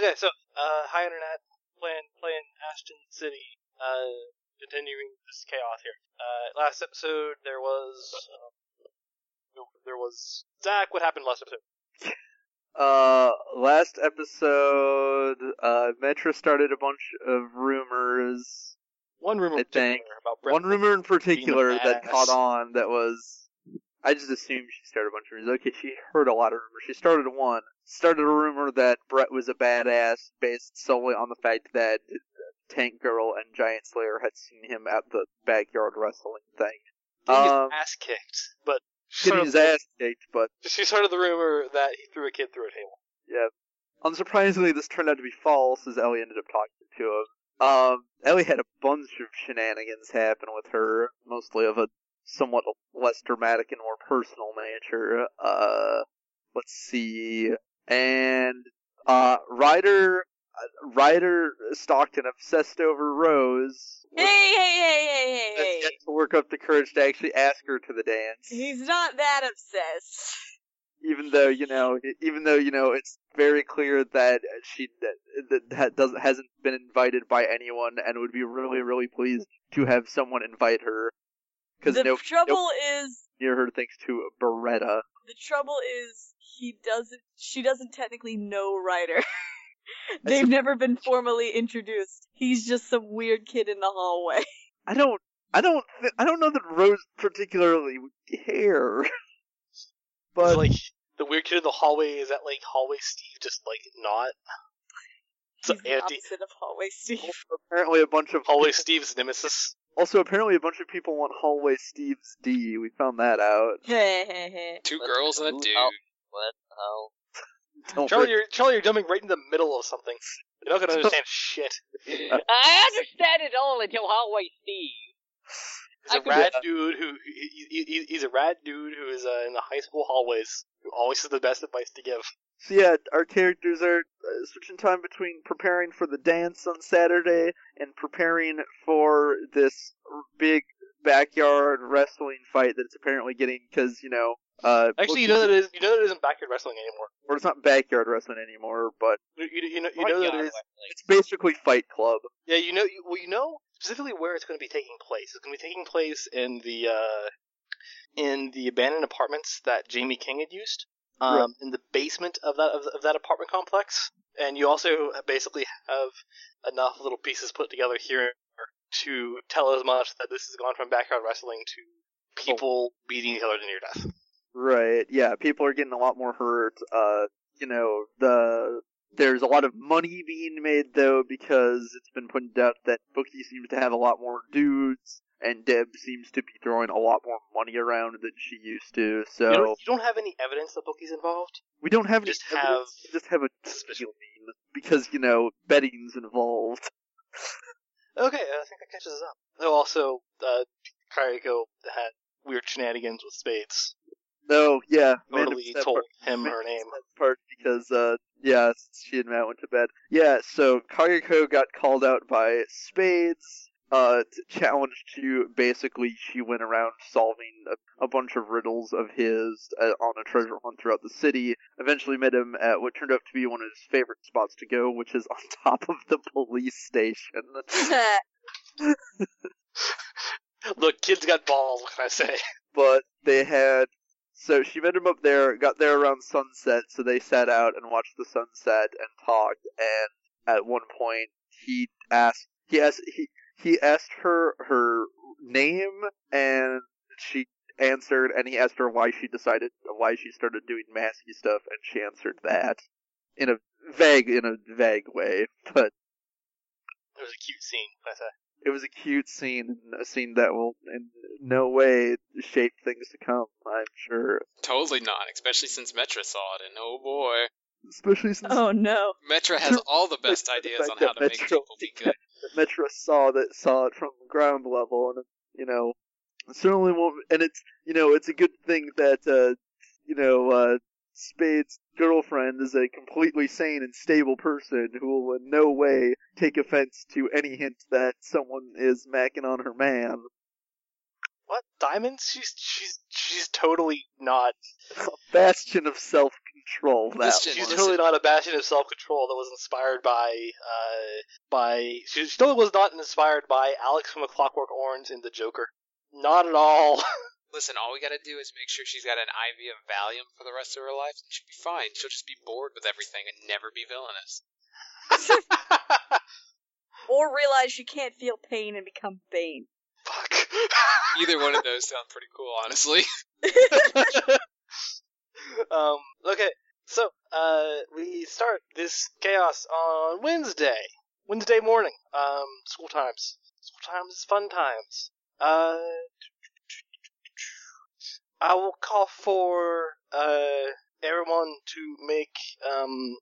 Okay, so uh, hi internet, playing playing Ashton City, uh, continuing this chaos here. Uh, last episode there was um, there was Zach. What happened last episode? Uh, last episode, uh, Metra started a bunch of rumors. One rumor I in particular think One rumor in particular that caught on that was. I just assumed she started a bunch of rumors. Okay, she heard a lot of rumors. She started one. Started a rumor that Brett was a badass based solely on the fact that Tank Girl and Giant Slayer had seen him at the backyard wrestling thing. getting his Um, ass kicked, but Getting his ass kicked, but She started the rumor that he threw a kid through a table. Yeah. Unsurprisingly, this turned out to be false, as Ellie ended up talking to him. Um, Ellie had a bunch of shenanigans happen with her, mostly of a somewhat less dramatic and more personal nature. Uh, let's see. And, uh, Ryder, uh, Ryder Stockton obsessed over Rose. Hey, hey, hey, hey, hey, hey. to work up the courage to actually ask her to the dance. He's not that obsessed. even though you know, even though you know, it's very clear that she that, that doesn't hasn't been invited by anyone, and would be really, really pleased to have someone invite her. Because The no trouble is, near her thanks to Beretta. the trouble is, he doesn't, she doesn't technically know Ryder. They've never been formally introduced. He's just some weird kid in the hallway. I don't, I don't, thi- I don't know that Rose particularly would care. but It's like the weird kid in the hallway is that like hallway Steve just like not. So He's the opposite of hallway Steve. also apparently a bunch of hallway Steve's nemesis. Also, apparently a bunch of people want Hallway Steve's D. We found that out. Two girls and a hell? dude. What the hell? Don't Charlie, you're Charlie, you're jumping right in the middle of something. You're not gonna understand shit. I understand it all until Hallway Steve. He's I a could- rad dude who he, he, he- he's a rad dude who is uh, in the high school hallways who always has the best advice to give. So yeah, our characters are uh, switching time between preparing for the dance on Saturday and preparing for this big backyard wrestling fight that's apparently getting because you know. Uh, Actually, you know that it is you know that it isn't backyard wrestling anymore. or it's not backyard wrestling anymore, but You, you, you know you know that it is. it's basically Fight Club. Yeah, you know you, well you know specifically where it's going to be taking place. It's going to be taking place in the uh, in the abandoned apartments that Jamie King had used. Um, Right. in the basement of that of, of that apartment complex, and you also basically have enough little pieces put together here to tell as much that this has gone from backyard wrestling to people beating each other to near death. Right. Yeah, people are getting a lot more hurt. Uh, you know, the there's a lot of money being made though because it's been pointed out that Bookie seems to have a lot more dudes and Deb seems to be throwing a lot more money around than she used to. So You, don't, you don't have any evidence that Bookie's involved. we don't have any just evidence, have just have a feeling because you know betting's involved. Okay, I think that catches us up. Oh, also, uh, Kariko had weird shenanigans with spades. No, yeah, Amanda Totally told part. him Amanda her name. part because uh yeah, she and Matt went to bed. Yeah, so Kageko got called out by Spades. Uh, t- challenged to basically, she went around solving a, a bunch of riddles of his uh, on a treasure hunt throughout the city. Eventually met him at what turned out to be one of his favorite spots to go, which is on top of the police station. Look, kids got balls. What can I say? but they had so she met him up there, got there around sunset, so they sat out and watched the sunset and talked. And at one point, he asked he asked he he asked her her name, and she answered, and he asked her why she decided why she started doing masky stuff, and she answered that in a vague in a vague way, but It was a cute scene. I? It was a cute scene, a scene that will in no way shape things to come. I'm sure, Totally not, especially since Metra saw it, and oh boy. especially since oh no. Metra has all the best ideas on how that to make Metro- people be good. Metra saw that saw it from ground level, and you know, certainly won't. And it's you know, it's a good thing that uh, you know, uh, Spade's girlfriend is a completely sane and stable person who will in no way take offense to any hint that someone is macking on her man. What? Diamonds? She's she's she's totally not. A bastion of self control. That Listen, She's totally not a bastion of self-control that was inspired by, uh, by. She still was not inspired by Alex from A Clockwork Orange in The Joker. Not at all. Listen, all we gotta do is make sure she's got an IV of Valium for the rest of her life, and she'll be fine. She'll just be bored with everything and never be villainous. Or realize she can't feel pain and become Bane. Fuck. Either one of those sound pretty cool, honestly. um, okay, so uh, we start this chaos on Wednesday, Wednesday morning. Um, school times. School times is fun times. Uh, I will call for uh everyone to make um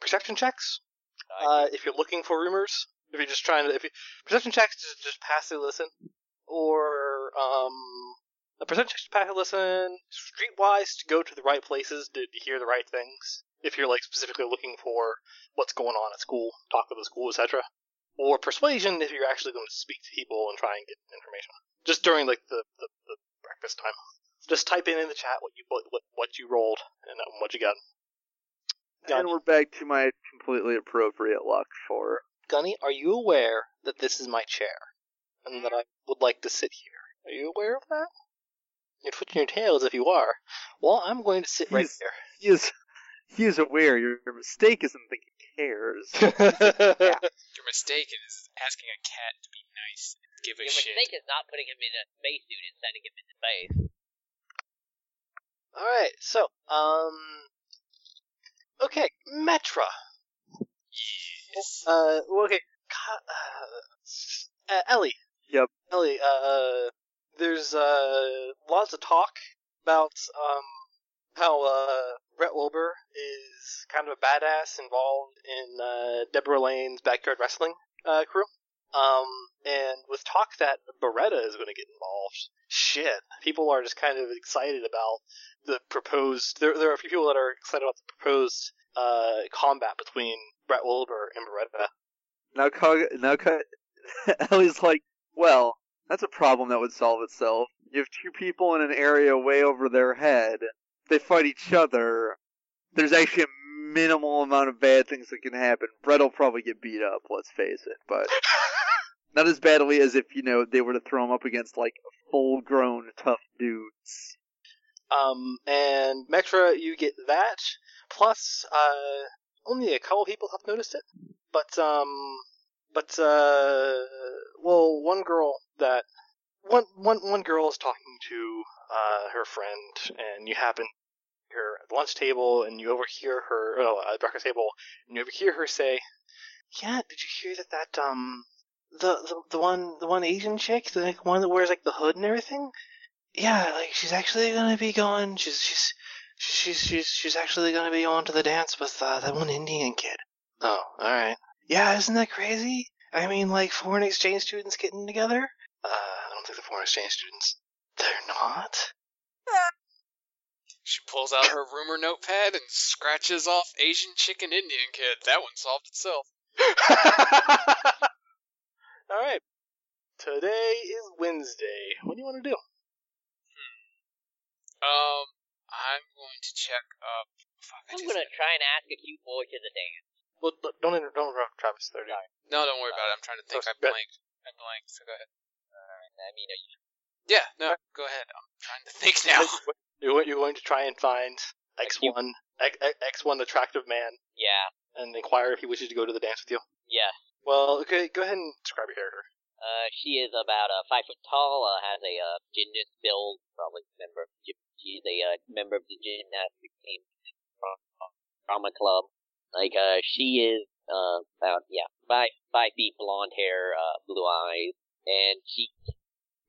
perception checks. Uh, if you're looking for rumors, if you're just trying to, if you perception checks to just passively listen, or um a percentage to pack a listen streetwise to go to the right places to, to hear the right things. If you're like specifically looking for what's going on at school, talk with the school, etc. Or persuasion if you're actually going to speak to people and try and get information. Just during like the, the, the breakfast time. Just type in in the chat what you what what, what you rolled and um, what you got. And we're back to my completely appropriate luck for. Gunny, are you aware that this is my chair and that I would like to sit here? Are you aware of that? You're twitching your tails if you are. Well, I'm going to sit right here. He is, he is aware. Your, your mistake isn't thinking he cares. there. Your mistake is asking a cat to be nice and give a Your shit. Your mistake is not putting him in a spacesuit and sending him into space. All right, so um, okay, Metra. Yes. Uh, well, okay, uh, uh, Ellie. Yep. Ellie. Uh, there's uh lots of talk about um how uh Brett Wilbur is kind of a badass involved in uh Deborah Lane's backyard wrestling uh crew. Um, and with talk that Beretta is going to get involved, shit, people are just kind of excited about the proposed. There, there are a few people that are excited about the proposed uh, combat between Brett Wilbur and Beretta. Now, Cog- now, Ellie's like, well, that's a problem that would solve itself. You have two people in an area way over their head. They fight each other. There's actually a minimal amount of bad things that can happen. Brett will probably get beat up, let's face it, but not as badly as if, you know, they were to throw him up against, like, full grown tough dudes. Um, and Metra, you get that. Plus, uh, only a couple people have noticed it. But, um, but, uh, well, one girl that, one, one, one girl is talking to, uh, her friend, and you happen her at the lunch table, and you overhear her, oh, at the breakfast table, and you overhear her say, yeah, did you hear that that, um, the, the, the one, the one Asian chick, the like, one that wears, like, the hood and everything? Yeah, like, she's actually gonna be going, she's, she's, she's, she's, she's actually gonna be going to the dance with, uh, that one Indian kid. Oh, alright. Yeah, isn't that crazy? I mean, like, foreign exchange students getting together? Uh, I don't think they're foreign exchange students. They're not? She pulls out her rumor notepad and scratches off Asian chicken Indian kid. That one solved itself. Alright. Today is Wednesday. What do you want to do? Um, I'm going to check up. Fuck, I I'm just- gonna try and ask a cute boy to the dance. Well, look, don't inter- don't interrupt Travis. There, No, don't worry about it. I'm trying to think. I good. blanked. I blanked. So go ahead. I mean, are you Yeah, no, go ahead. I'm trying to think now. You're, you're going to try and find X1, X, X1 attractive man Yeah, and inquire if he wishes to go to the dance with you. yeah. Well, okay, go ahead and describe your character. Uh, she is about uh, five foot tall. Uh, has a uh, gymnast build. Probably member. Of, gym- she's a uh, member of the gymnastics team drama club. Like uh, she is uh about yeah five five feet, blonde hair, uh, blue eyes, and she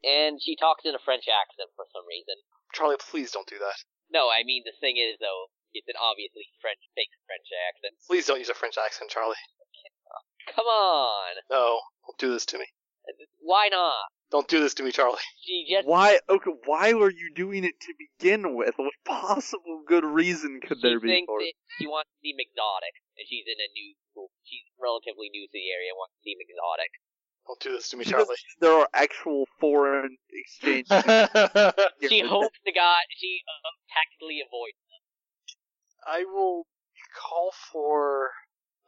and she talks in a French accent for some reason. Charlie, please don't do that. No, I mean the thing is though, it's an obviously French fake French accent. Please don't use a French accent, Charlie. Come on, No, don't do this to me. why not? Don't do this to me, Charlie. She just Why? Okay, why were you doing it to begin with? What possible good reason could she there be thinks for it? that she wants to seem exotic, and she's in a new school. She's relatively new to the area, and wants to seem exotic. Don't do this to me, She doesn't- Charlie. There are actual foreign exchange. She hopes to God she uh, tactically avoids. Them. I will call for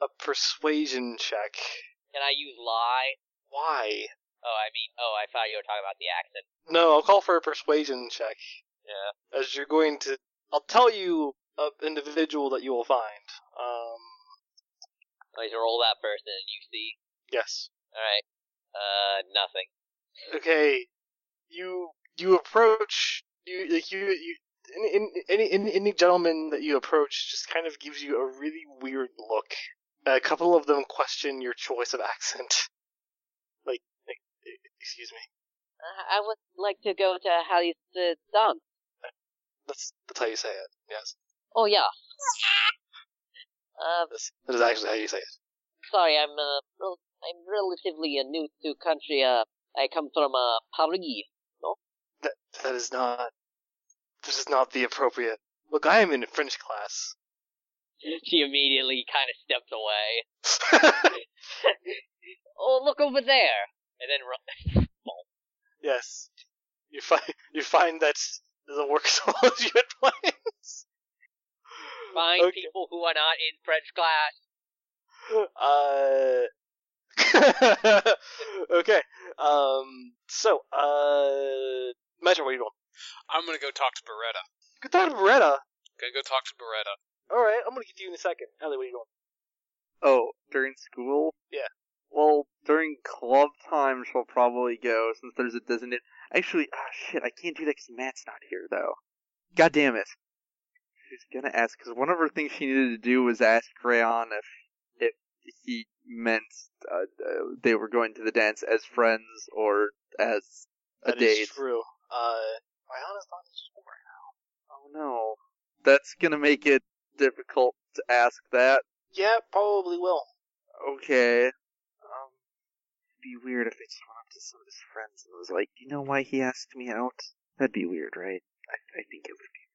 a persuasion check. Can I use lie? Why? Oh, I mean, oh, I thought you were talking about the accent. No, I'll call for a persuasion check. Yeah. As you're going to, I'll tell you an individual that you will find. Um, Let's roll that person and you see. yes. Alright. Uh, nothing. Okay. You you approach you like you you any any any any gentleman that you approach just kind of gives you a really weird look. A couple of them question your choice of accent. Like, like excuse me. Uh, I would like to go to Hallie's uh, dance. That's that's how you say it. Yes. Oh, yeah. uh, That's, that is actually how you say it. sorry, I'm, uh, rel- I'm relatively uh, new to country. Uh, I come from, uh, Paris. No, That that is not this is not the appropriate. Look, I am in French class. She immediately kind of steps away. Oh, look over there! And then ru- yes. You find you find that doesn't work as well as you had planned. find Okay. people who are not in French class. Uh. okay. Um. So, uh, Metra, what are you doing? I'm gonna go talk to Beretta. Good talk to Beretta. Gonna go talk to Beretta. All right, I'm gonna get to you in a second. Ellie, what are you doing? Oh, during school? Yeah. Well, during club time, she'll probably go since there's a designated. Actually, ah, shit, I can't do that because Matt's not here though. God damn it. She's gonna ask because one of her things she needed to do was ask Rayon if if he meant uh, uh, they were going to the dance as friends or as a That is date. That is true. Uh, Rihanna's not in school right now. Oh no, that's gonna make it difficult to ask that. Yeah, probably will. Okay. Um, it'd be weird if they just went up to some of his friends and was like, "You know why he asked me out?" That'd be weird, right? I, I think it would be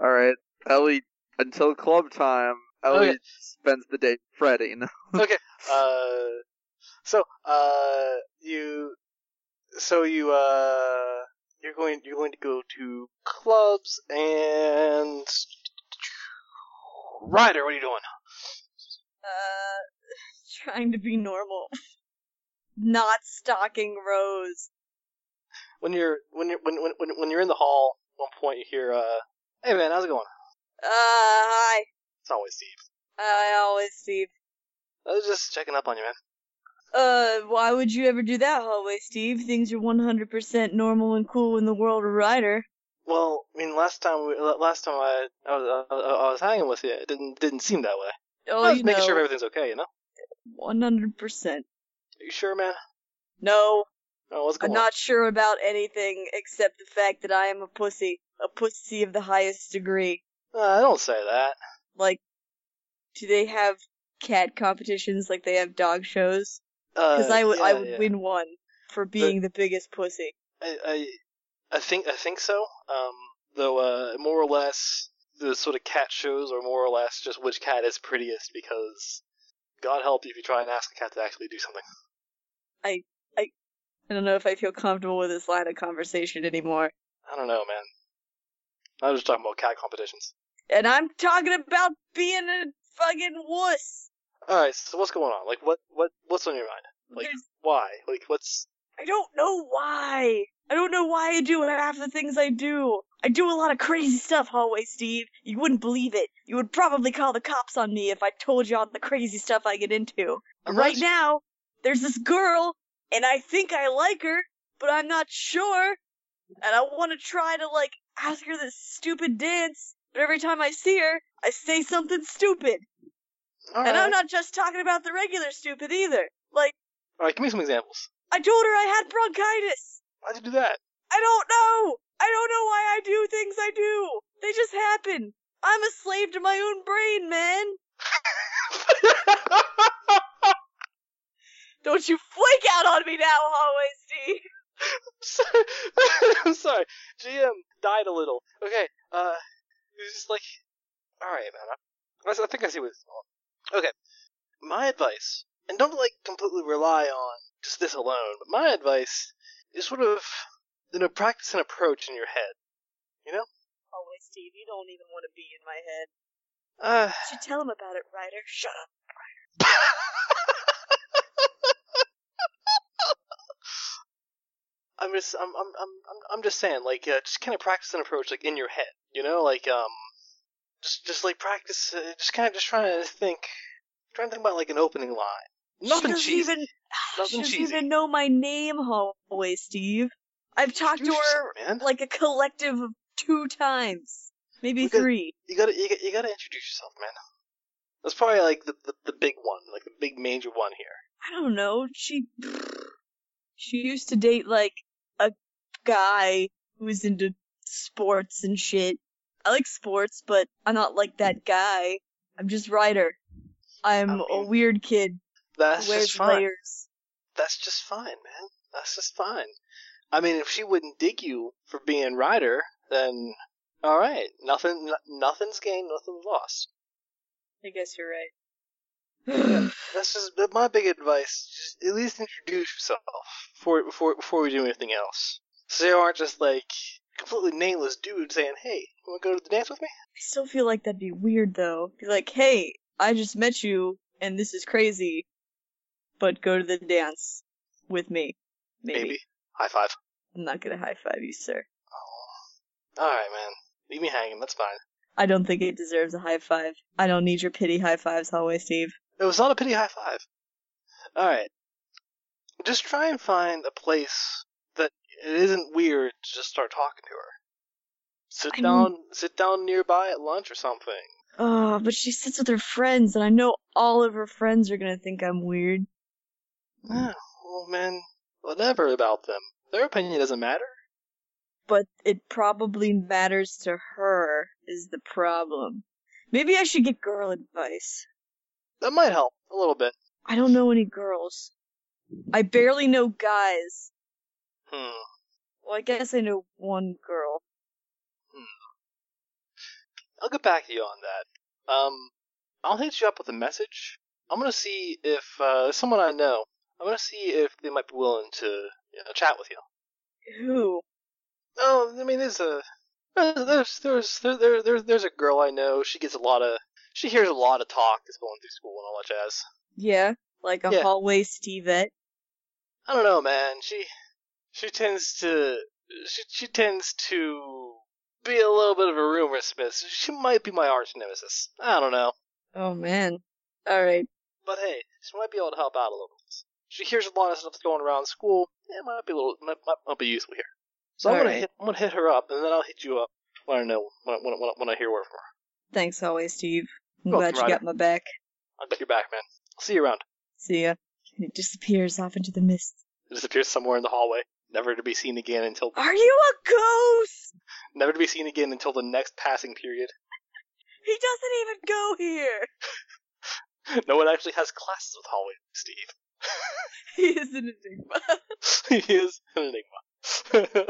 weird. All right, Ellie. Until club time, Ellie Okay. spends the day fretting. okay. Uh, so uh, you, so you uh, you're going you're going to go to clubs and Ryder, what are you doing? Uh, trying to be normal. Not stalking Rose. When you're when you're when when when, when you're in the hall, at one point you hear uh, hey man, how's it going? Uh, hi. It's Hallway Steve. I always Steve. I was just checking up on you, man. Uh, why would you ever do that, hallway Steve? Things are 100% normal and cool in the world of Ryder. Well, I mean, last time we, last time I I was, I, I was hanging with you, it didn't didn't seem that way. Oh, I was you making know, sure everything's okay, you know. 100%. Are you sure, man? No, Oh, what's I'm on? not sure about anything except the fact that I am a pussy. A pussy of the highest degree. Uh, don't say that. Like, do they have cat competitions like they have dog shows? Uh, Because I would, I would yeah. win one for being the biggest pussy. I, I, I think I think so. Um, though, uh, more or less, the sort of cat shows are more or less just which cat is prettiest. Because, God help you if you try and ask a cat to actually do something. I, I, I don't know if I feel comfortable with this line of conversation anymore. I don't know, man. I was just talking about cat competitions. And I'm talking about being a fucking wuss. All right, so what's going on? Like, what, what, what's on your mind? Like, There's- why? Like, what's? I don't know why. I don't know why I do half the things I do. I do a lot of crazy stuff, Hallway Steve. You wouldn't believe it. You would probably call the cops on me if I told you all the crazy stuff I get into. I'm right not- now, there's this girl, and I think I like her, but I'm not sure. And I want to try to, like, ask her this stupid dance, but every time I see her, I say something stupid. All and right. I'm not just talking about the regular stupid either. Like, All right, give me some examples. I told her I had bronchitis. Why'd you do that? I don't know. I don't know why I do things I do. They just happen. I'm a slave to my own brain, man. Don't you flake out on me now, Hallway Steve. sorry. I'm sorry. GM died a little. Okay. Uh, was just like, all right, man. I, I think I see what it's going. Okay. My advice, and don't like completely rely on just this alone, but my advice is sort of, you know, practice an approach in your head. Hallway Steve. You don't even want to be in my head. Uh, You should tell him about it, Ryder. Shut up. Ryder. I'm just, I'm, I'm, I'm, I'm- I'm just saying, like, uh, just kind of practice an approach, like, in your head, you know, like, um, just, just like practice, uh, just kind of, just trying to think, trying to think about like an opening line. Nothing she cheesy. even. Nothing she doesn't cheesy. even know my name, hallway Steve. I've talked to her man. like a collective of two times, maybe three. You gotta, you gotta, you gotta introduce yourself, man. That's probably like the, the, the big one, like the big major one here. I don't know. She she used to date like a guy who was into sports and shit. I like sports, but I'm not like that guy. I'm just Ryder. I'm I a mean, weird kid That's who wears just fine. layers. That's just fine, man. That's just fine. I mean, if she wouldn't dig you for being Ryder, then all right, nothing, no- nothing's gained, nothing's lost. I guess you're right. That's just my big advice. Just at least introduce yourself before before before we do anything else. So you aren't just like completely nameless dude saying, "Hey, you want to go to the dance with me?" I still feel like that'd be weird though. Be like, hey, I just met you and this is crazy, but go to the dance with me. Maybe. High five. I'm not gonna high five you, sir. Oh. All right, man. Leave me hanging. That's fine. I don't think it deserves a high five. I don't need your pity high fives, hallway Steve. It was not a pity high five. All right. Just try and find a place it isn't weird to just start talking to her. Sit I down, sit down nearby at lunch or something. Oh, but she sits with her friends, and I know all of her friends are gonna think I'm weird. Ah, well, man, whatever about them. Their opinion doesn't matter. But it probably matters to her, is the problem. Maybe I should get girl advice. That might help a little bit. I don't know any girls. I barely know guys. Hmm. Well, I guess I know one girl. Hmm. I'll get back to you on that. Um, I'll hit you up with a message. I'm gonna see if uh, someone I know. I'm gonna see if they might be willing to you know, chat with you. Who? Oh, I mean, there's a there's there's there, there, there there's a girl I know. She gets a lot of she hears a lot of talk that's going through school and all that jazz. Yeah, like a Yeah. hallway Stevette. I don't know, man. She she tends to she she tends to be a little bit of a rumor smith. She might be my arch nemesis. I don't know. Oh man. Alright. But hey, she might be able to help out a little bit. She hears a lot of stuff going around school. It might be a little, might, might, might be useful here. So I'm gonna Alright. hit, I'm gonna hit her up, and then I'll hit you up when I know when, when, when, when I hear word from her. Thanks always, Steve. I'm Welcome, glad you Ryder. got my back. I'll get your back, man. I'll see you around. See ya. And it disappears off into the mist. It disappears somewhere in the hallway, never to be seen again until Are you a ghost? never to be seen again until the next passing period. He doesn't even go here. No one actually has classes with hallway Steve. He is an enigma. he is an enigma.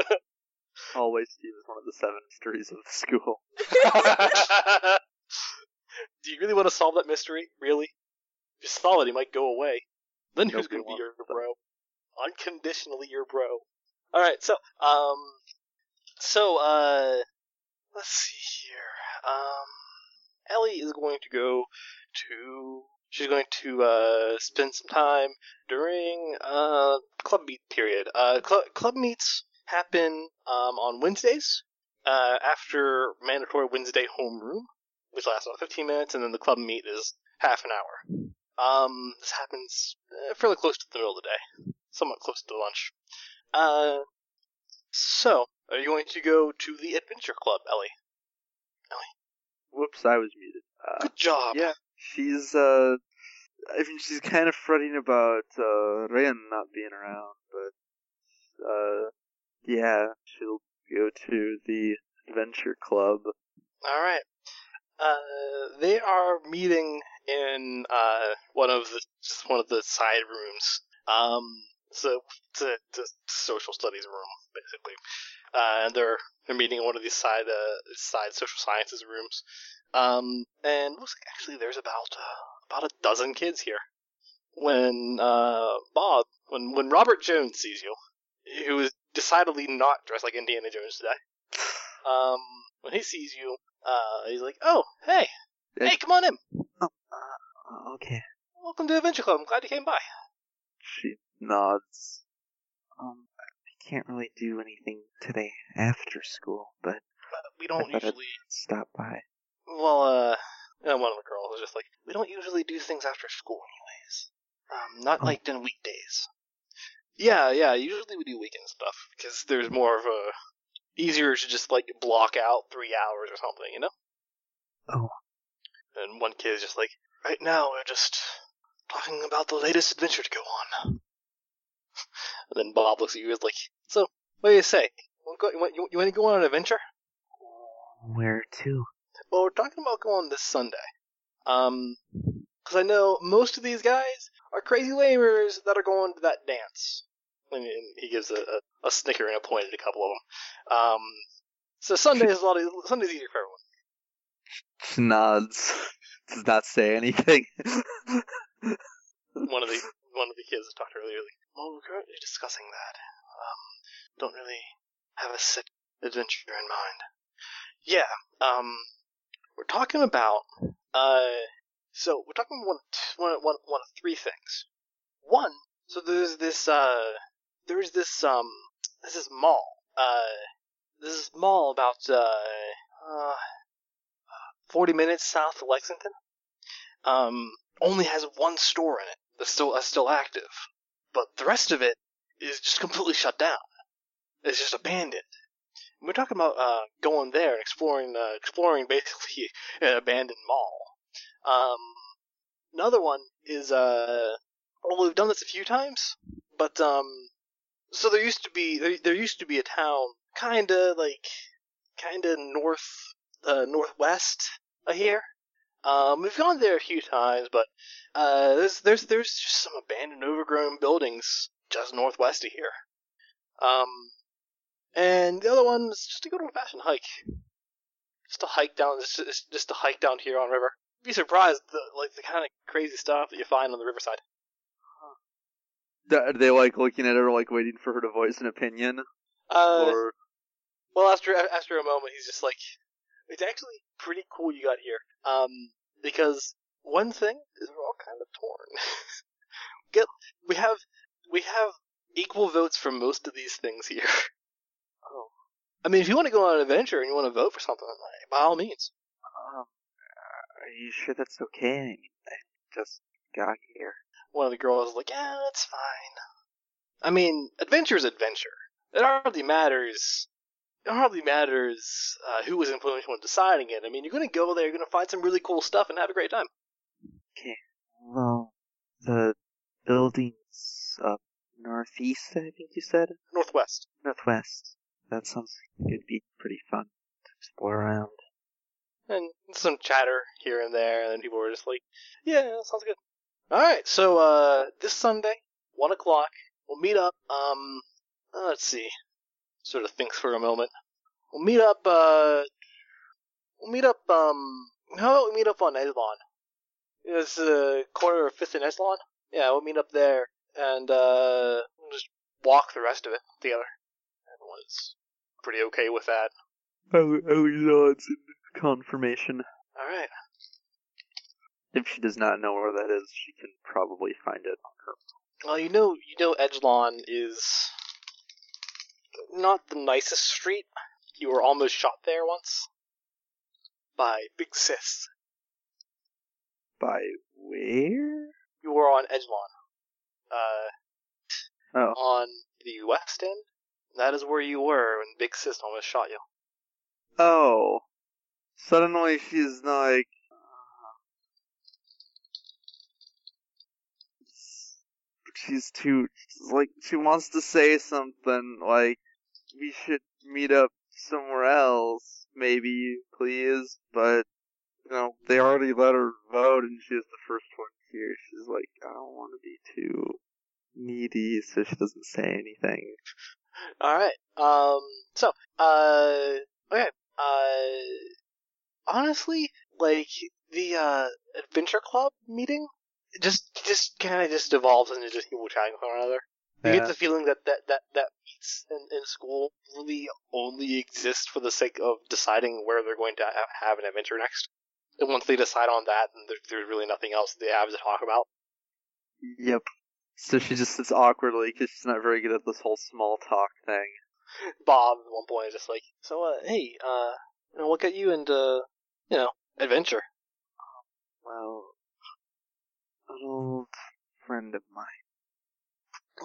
Hallway Steve is one of the seven mysteries of the school. Do you really want to solve that mystery? Really? Just solve it, he might go away. Then who's gonna be your bro? Unconditionally your bro. Alright, so, um, so, uh, let's see here. Um, Ellie is going to go to, she's going to, uh, spend some time during, uh, club meet period. Uh, cl- club meets happen, um, on Wednesdays, uh, after mandatory Wednesday homeroom which lasts about 15 minutes, and then the club meet is half an hour. Um, this happens uh, fairly close to the middle of the day, somewhat close to lunch. Uh, so, are you going to go to the adventure club, Ellie? Ellie. Whoops, I was muted. Uh, Good job. yeah, she's uh, I mean, she's kind of fretting about uh Ryan not being around, but uh, yeah, she'll go to the adventure club. All right. Uh, they are meeting in uh one of the one of the side rooms. Um, so it's a social studies room basically. Uh, and they're they're meeting in one of these side uh side social sciences rooms. Um, and looks like actually there's about uh, about a dozen kids here. When uh Bob when when Robert Jones sees you, who is decidedly not dressed like Indiana Jones today. Um, when he sees you, uh, he's like, "Oh, hey, hey, come on in. Uh, okay. Welcome to Adventure Club. I'm glad you came by." She nods. Um, I can't really do anything today after school, but But we don't thought I'd- usually. stop by. Well, uh, one of the girls was just like, "We don't usually do things after school, anyways. Um, not Oh. like during weekdays." Yeah, yeah. Usually we do weekend stuff because there's more of a easier to just like block out three hours or something, you know. Oh. And one kid is just like, right now we're just talking about the latest adventure to go on. And then Bob looks at you as like, so, what do you say? You want, to go, you, want, to go on an adventure? Where to? Well, we're talking about going this Sunday. Um, because I know most of these guys are crazy lamers that are going to that dance. And, and he gives a, a, a snicker and a point at a couple of them. Um, so Sunday is a lot. Of, Sunday's easier for everyone. She nods. Does not say anything. one of the one of the kids that talked earlier, like, well, we're currently discussing that. Um, don't really have a set adventure in mind. Yeah, um, we're talking about, uh, so we're talking one, one, one, one of three things. One, so there's this, uh, there's this, um, this is mall, uh, this is mall about, uh, uh, 40 minutes south of Lexington. Um, only has one store in it that's still that's still active, but the rest of it is just completely shut down. It's just abandoned. And we're talking about uh, going there and exploring uh, exploring basically an abandoned mall. Um, another one is uh, well we've done this a few times, but um, so there used to be there, there used to be a town kinda like kinda north uh, northwest of here. Um, we've gone there a few times, but uh, there's there's there's just some abandoned, overgrown buildings just northwest of here. Um, and the other one is just a good old fashioned hike. Just a hike down, just just, just a hike down here on river. You'd be surprised, the, like the kind of crazy stuff that you find on the riverside. Are they like looking at her, like waiting for her to voice an opinion? Uh, or Well, after after a moment, he's just like, "It's actually pretty cool you got here." Um, because one thing is we're all kind of torn. Get we have we have equal votes for most of these things here. Oh. I mean, if you want to go on an adventure and you want to vote for something, like, by all means. um, are you sure that's okay? I mean, I just got here. One of the girls is like, "Yeah, that's fine." I mean, adventure is adventure. It hardly matters. It hardly matters uh, who was influential in deciding it. I mean, you're gonna go there, you're gonna find some really cool stuff and have a great time. Okay. Well, the buildings up northeast, I think you said? Northwest. Northwest. That sounds like it'd be pretty fun to explore around. and some chatter here and there, and then people were just like, "Yeah, that sounds good." All right, so uh, this Sunday, one o'clock, we'll meet up. Um, uh, let's see. Sort of thinks for a moment. We'll meet up. Uh, we'll meet up. Um, how about we meet up on Eslon? It's uh, corner of Fifth and Eslon. Yeah, we'll meet up there, and uh, we'll just walk the rest of it together. Everyone's pretty okay with that. Nods in confirmation. All right. If she does not know where that is, she can probably find it on her. Well, you know, you know, Edgelon is not the nicest street. You were almost shot there once by Big Sis. By where? You were on Edgelon, uh, Oh. on the west end. That is where you were when Big Sis almost shot you. Oh. Suddenly she's like. She's too. Like, she wants to say something like, we should meet up somewhere else, maybe, please, but, you know, they already let her vote and she was the first one here. She's like, I don't want to be too needy, so she doesn't say anything. All right. Um. So, uh, okay. Uh, honestly, like the uh adventure club meeting, just just kind of just devolves into just people chatting with one another. You Yeah. get the feeling that that that that meets in, in school really only exist for the sake of deciding where they're going to have an adventure next. And once they decide on that, and there, there's really nothing else they have to talk about. Yep. So she just sits awkwardly because she's not very good at this whole small talk thing. Bob at one point is just like, so uh, hey, uh, you know, what got you into, you know, adventure? Well, an old friend of mine.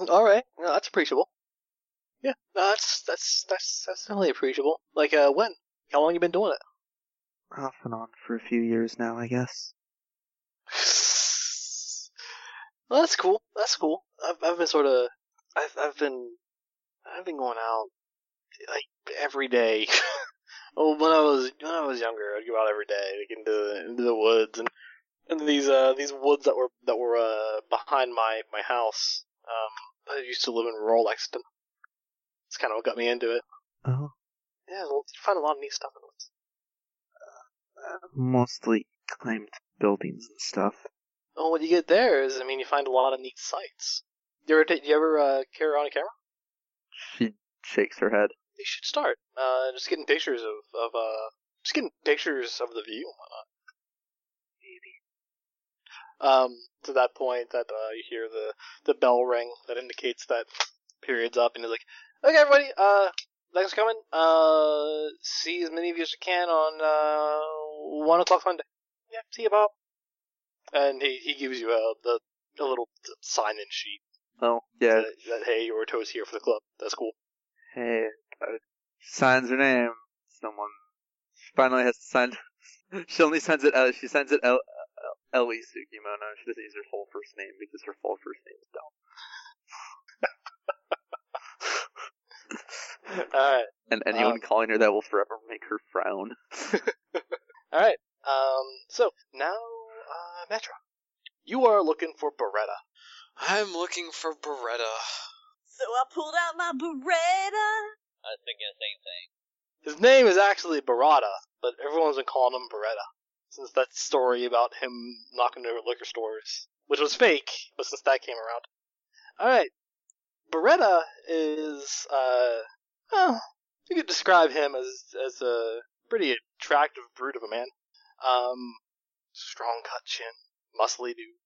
All right, no, that's appreciable. Yeah, no, that's that's that's that's definitely appreciable. Like, uh, when? How long you been doing it? Off and on for a few years now, I guess. Well, that's cool. That's cool. I've I've been sort of, I've I've been, I've been going out like every day. well, when I was when I was younger, I'd go out every day, like into into the woods and and these uh these woods that were that were uh behind my my house. Um, I used to live in rural Lexington. It's kind of what got me into it. Oh, Yeah, well, you find a lot of neat stuff in the woods. mostly climbed buildings and stuff. Oh, what you get there is, I mean, you find a lot of neat sights. You ever, ta- you ever uh, carry around a camera? She shakes her head. You should start. Uh, just getting pictures of, of uh, just getting pictures of the view and whatnot. Um, to that point that uh, you hear the the bell ring that indicates that period's up, and you're like, okay, everybody, uh, for coming. Uh, see as many of you as you can on uh one o'clock Sunday. Yeah, see you, Bob. And he he gives you a the a little sign in sheet Oh, yeah. that, that hey, your toes here for the club. That's cool. Hey, uh, signs her name. Someone finally has to sign. she only signs it. L. She signs it L. Ellie Sugimono. She doesn't use her full first name because her full first name is dumb. All right. And anyone Um, calling her that will forever make her frown. All right. Um. So now, uh, Metra, you are looking for Beretta. I'm looking for Beretta. So I pulled out my Beretta. I was thinking the same thing. His name is actually Barada, but everyone's been calling him Beretta since that story about him knocking over liquor stores, which was fake, but since that came around. All right. Beretta is, uh, well, you could describe him as as a pretty attractive brute of a man. Um, strong cut chin, muscly dude.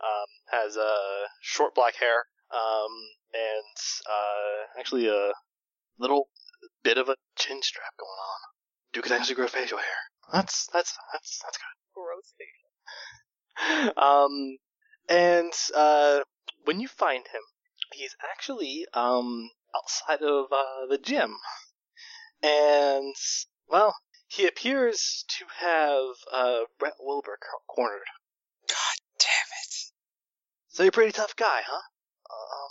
Um, has uh short black hair. Um, and uh, actually a little bit of a chin strap going on. Dude can actually grow facial hair. That's that's that's that's good. Gross. Um, and uh, when you find him, he's actually um outside of uh, the gym, and well, he appears to have uh Brett Wilbur cor- cornered. God damn it. So you're a pretty tough guy, huh? Um,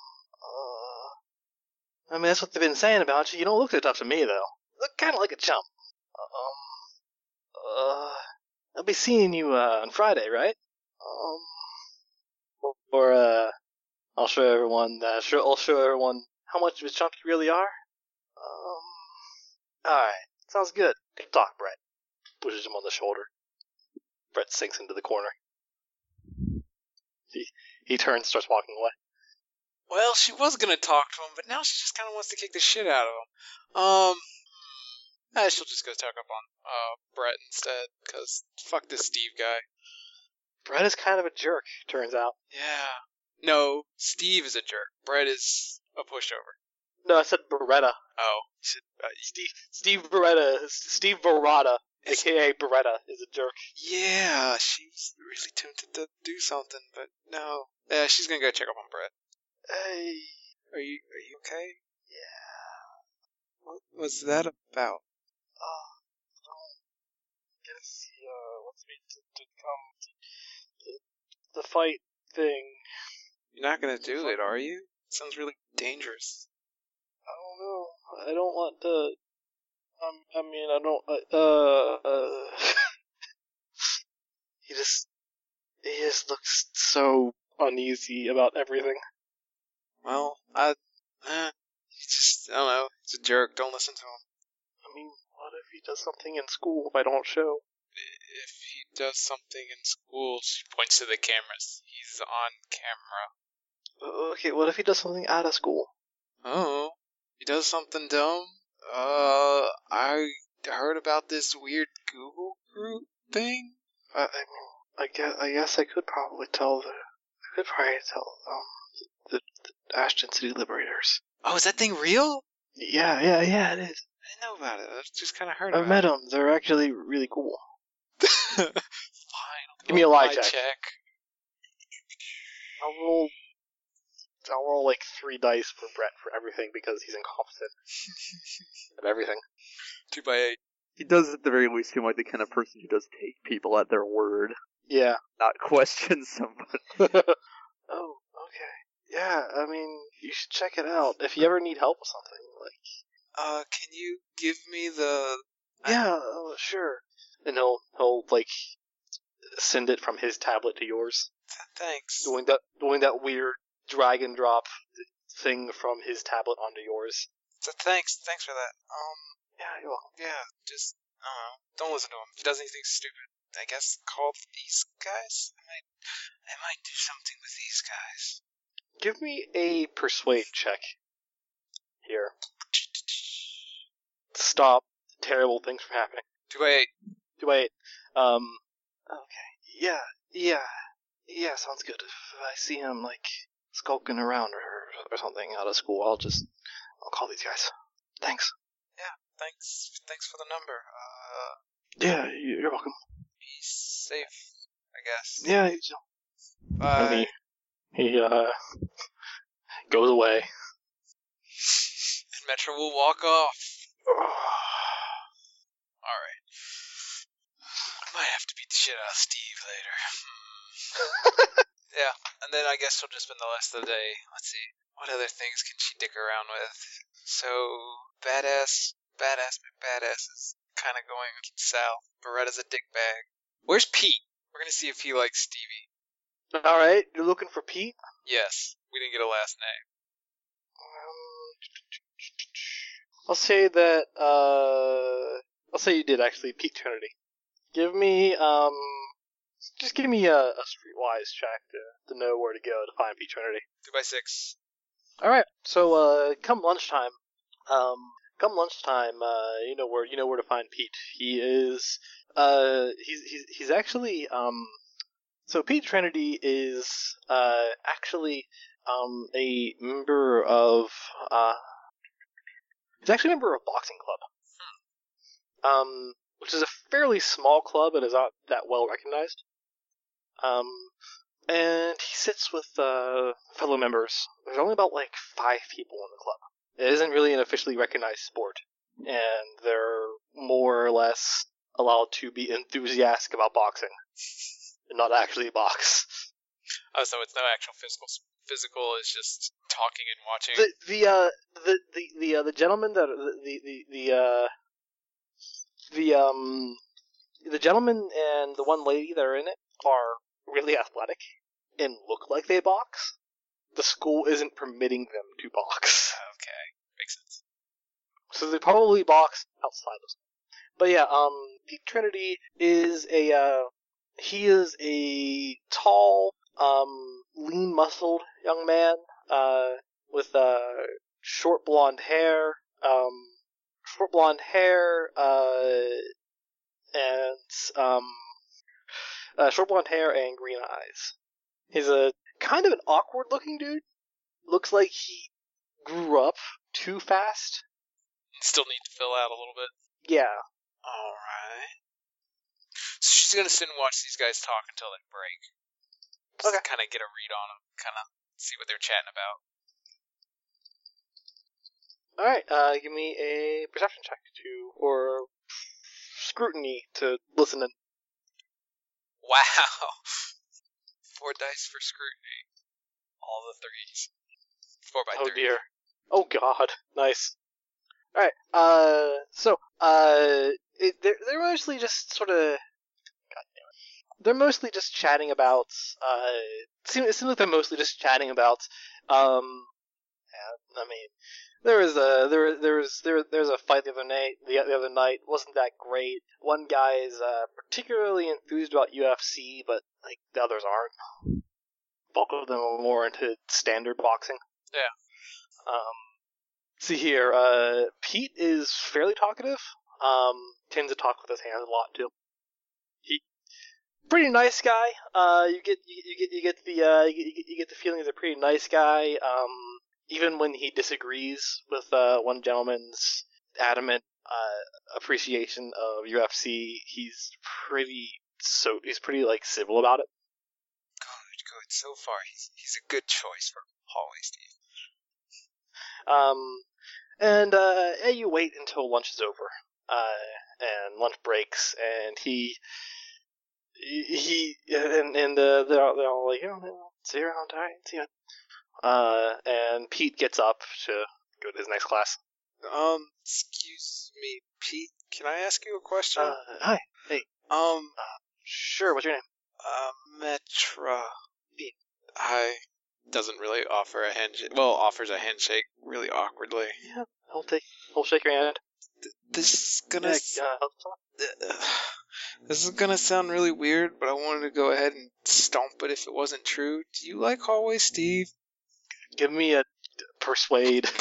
uh, I mean that's what they've been saying about you. You don't look too tough to me though. Look kind of like a chump. Um, uh, I'll be seeing you uh, on Friday, right? Um, or uh, I'll show everyone. Uh, show, I'll show everyone how much of a chump you really are. Um, all right, sounds good. Good talk, Brett. Pushes him on the shoulder. Brett sinks into the corner. He he turns, starts walking away. Well, she was gonna talk to him, but now she just kind of wants to kick the shit out of him. Um, eh, she'll just go talk up on uh Brett instead, cause fuck this Steve guy. Brett is kind of a jerk, turns out. Yeah. No, Steve is a jerk. Brett is a pushover. No, I said Beretta. Oh, uh, Steve Steve Beretta, Steve Beretta, aka Beretta, is a jerk. yeah, she's really tempted to do something, but no. Yeah, she's gonna go check up on Brett. Hey, Are you are you okay? Yeah. What was that about? guess he uh, wants me to, to come to the, the fight thing. You're not gonna do it, are you? Sounds really dangerous. I don't know. I don't want to. Um, I mean, I don't. Uh, uh, he just, he just looks so uneasy about everything. Well, I, eh, he's just, I don't know. He's a jerk. Don't listen to him. I mean, what if he does something in school if I don't show? If he does something in school, she points to the cameras. He's on camera. Okay, what if he does something out of school? Oh, he does something dumb. Uh, I heard about this weird Google group thing. I, I mean, I guess I guess I could probably tell the I could probably tell um the, the Ashton City Liberators. Oh, is that thing real? Yeah, yeah, yeah, it is. I didn't know about it. I just kind of heard about met it. them. They're actually really cool. Fine. Give me a lie lie check. I'll roll. I'll roll like three dice for Brett for everything because he's incompetent at everything. Two by eight. He does at the very least seem like the kind of person who does take people at their word, Yeah. not question somebody. oh, okay. Yeah, I mean, you should check it out if you ever need help with something. Like, Uh, can you give me the? yeah, oh, sure. And he'll he'll like send it from his tablet to yours, Thanks. doing that doing that weird drag and drop thing from his tablet onto yours. So thanks, thanks for that. Um, Yeah, you're welcome. yeah, just I don't listen to him. If he does anything stupid, I guess call these guys. I might, I might do something with these guys. Give me a persuade check here. Stop terrible things from happening. By eight. Wait. Um. Okay. Yeah. Yeah. Yeah. Sounds good. If I see him like skulking around or or something out of school, I'll just I'll call these guys. Thanks. Yeah. Thanks, thanks for the number. Uh, Yeah. you- You're welcome. be safe, I guess. Yeah. And Bye. he he uh goes away. And Metra will walk off. All right. I might have to beat the shit out of Steve later. yeah, and then I guess she'll just spend the rest of the day. Let's see, what other things can she dick around with? So badass, badass, badass is kind of going south. Beretta's a dick bag. Where's Pete? We're gonna see if he likes Stevie. All right. You're looking for Pete. Yes, we didn't get a last name. Um, I'll say that. Uh, I'll say you did actually, Pete Trinity. Give me um, just give me a, a streetwise check to to know where to go to find Pete Trinity. Two by six. All right. So uh, come lunchtime, um, come lunchtime, uh, you know where you know where to find Pete. He is uh, he's he's he's actually um, so Pete Trinity is uh actually um a member of uh, he's actually a member of a boxing club, um, which is a fairly small club and is not that well recognized. Um, and he sits with uh, fellow members. There's only about like five people in the club. It isn't really an officially recognized sport, and they're more or less allowed to be enthusiastic about boxing and not actually box. Oh, so it's no actual physical. Physical is just talking and watching. The the uh the the the uh, the gentleman that the the the uh the um the gentleman and the one lady that are in it are really athletic and look like they box. The school isn't permitting them to box. okay, makes sense. So they probably box outside of school. But yeah, um, Pete Trinity is a, uh, he is a tall, um, lean muscled young man, uh, with, uh, short blonde hair, um, short blonde hair, uh, and, um, uh, short blonde hair and green eyes. He's a kind of an awkward looking dude. Looks like he grew up too fast. Still need to fill out a little bit. Yeah, All right. So she's gonna sit and watch these guys talk until they break. Just Okay. Kind of get a read on them. Kind of see what they're chatting about. All right, uh, give me a perception check to, or scrutiny to listen in. Wow. Four dice for scrutiny. All the threes. Four by Oh three. dear. Oh god. Nice. All right. Uh, so uh, it, they're they're mostly just sort of. God damn it. They're mostly just chatting about. Uh, it seems, it seems like they're mostly just chatting about. Um, yeah, I mean, there was a there there was there there's a fight the other night. The, the other night wasn't that great. One guy is uh, particularly enthused about UFC, but like the others aren't. bulk of them are more into standard boxing. Yeah. Um, see here, uh, Pete is fairly talkative. Um, tends to talk with his hands a lot too. He, pretty nice guy. Uh, you get you, you get you get the uh you, get- you get the feeling he's a pretty nice guy. Um, even when he disagrees with uh one gentleman's adamant uh appreciation of UFC, he's pretty so he's pretty like civil about it. Good, good. So far, he's he's a good choice for hallway Steve. Um, and uh, yeah, you wait until lunch is over, uh, and lunch breaks, and he, he, and and uh, they're all, they're all like, you know, see you around, all right, see you. Uh, and Pete gets up to go to his next class. Um, excuse me, Pete. Can I ask you a question? Uh, hi, Hey. um, sure, what's your name? uh, Metra. Hi. doesn't really offer a handshake. Well, offers a handshake really awkwardly. Yeah. I'll take, I'll shake your hand. This is gonna. S- uh, This is gonna sound really weird, but I wanted to go ahead and stomp it if it wasn't true. Do you like Hallway Steve? Give me a persuade.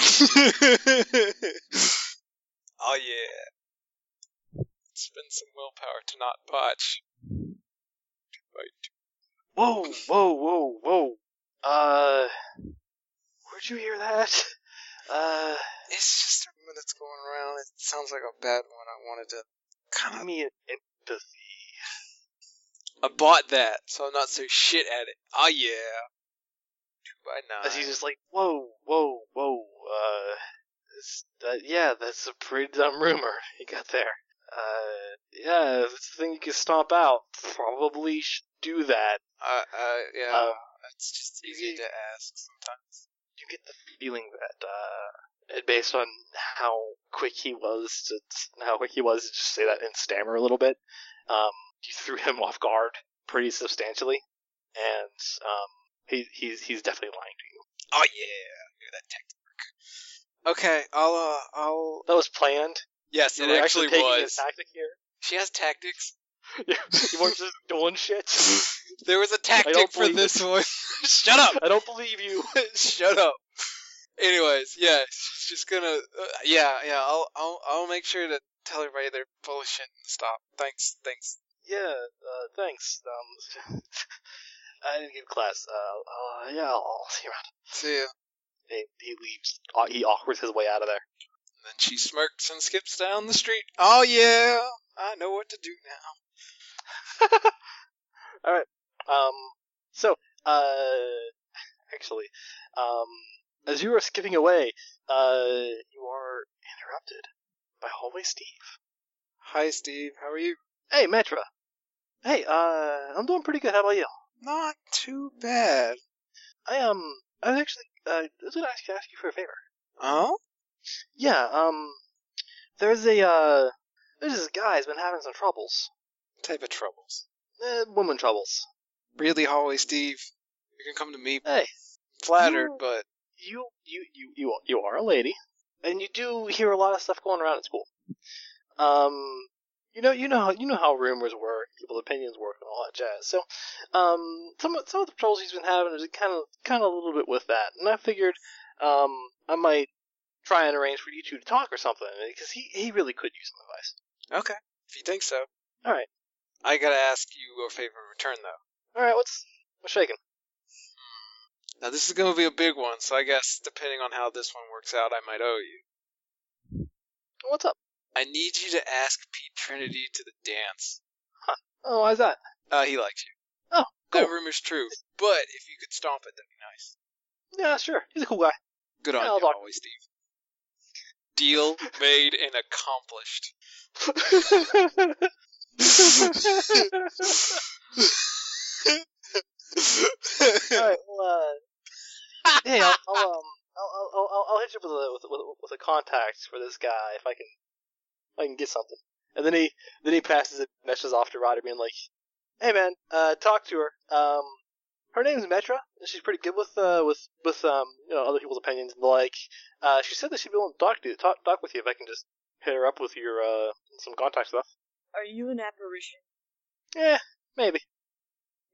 oh yeah. Spend some willpower to not botch. Right. Whoa, whoa, whoa, whoa. Uh, where'd you hear that? Uh, It's just a rumor that's going around. It sounds like a bad one. I wanted to kind give of. me an empathy. I bought that, so I'm not so shit at it. Oh yeah. Nine. As he's just like, whoa, whoa, whoa. Uh, that, yeah, that's a pretty dumb rumor He got there. Uh, yeah, if it's the thing you can stomp out. Probably should do that. Uh, uh, yeah. Uh, it's just easy you- to ask sometimes. You get the feeling that, uh, based on how quick he was to, how quick he was to just say that and stammer a little bit, um, you threw him off guard pretty substantially, and um, he he's he's definitely lying to you. Oh yeah. Yeah, that tactic work. Okay, I'll uh, I'll. That was planned. Yes, You it actually taking was. tactic here. She has tactics. you weren't just doing shit. There was a tactic for this one. Shut up. I don't believe you. Shut up. Anyways, yeah, she's just gonna. Uh, yeah, yeah. I'll, I'll, I'll make sure to tell everybody they're bullshit and stop. Thanks, thanks. Yeah, uh, thanks. Um, I didn't get class. Uh, uh, yeah, I'll, I'll see you around. See ya. He, he leaves. Uh, he awkwards his way out of there. Then she smirks and skips down the street. Oh yeah, I know what to do now. All right. Um. So, uh, actually, um, as you are skipping away, uh, you are interrupted by Hallway Steve. Hi, Steve. How are you? Hey, Metra. Hey, uh, I'm doing pretty good. How about you? Not too bad. I um, I was actually uh, I was gonna ask, ask you for a favor. Oh? Yeah. Um, there's a uh, there's this guy who's been having some troubles. Type of troubles. Uh, woman troubles. Really, Hallway Steve? You can come to me. Hey, Flattered, you- but you you you you are- you are a lady, and you do hear a lot of stuff going around at school. Um, you know you know how you know how rumors work, people's opinions work, and all that jazz. So, um, some of some of the troubles he's been having is kind of kind of a little bit with that, and I figured, um, I might try and arrange for you two to talk or something because he he really could use some advice. okay. If you think so. All right, I gotta ask you a favor in return, though. all right. What's what's shaking? Now, this is gonna be a big one, so I guess depending on how this one works out, I might owe you. What's up? I need you to ask Pete Trinity to the dance. Oh, why's that? Uh, he likes you. Oh, cool. That rumor's true, but if you could stomp it, that'd be nice. Yeah, sure. He's a cool guy. Good on I'll you, always, Steve. Deal made and accomplished. All right. Well, uh, hey, I'll, I'll um, I'll, I'll, I'll, I'll hit you with a with, with, with a contact for this guy if I can, I can get something. And then he then he passes it, meshes off to Ryder, being like, "Hey, man, uh, talk to her. Um, her name's Metra, and she's pretty good with uh with with um you know other people's opinions and the like. Uh, she said that she'd be willing to talk to you, talk talk with you if I can just hit her up with your uh some contact stuff. Are you an apparition? Yeah, maybe.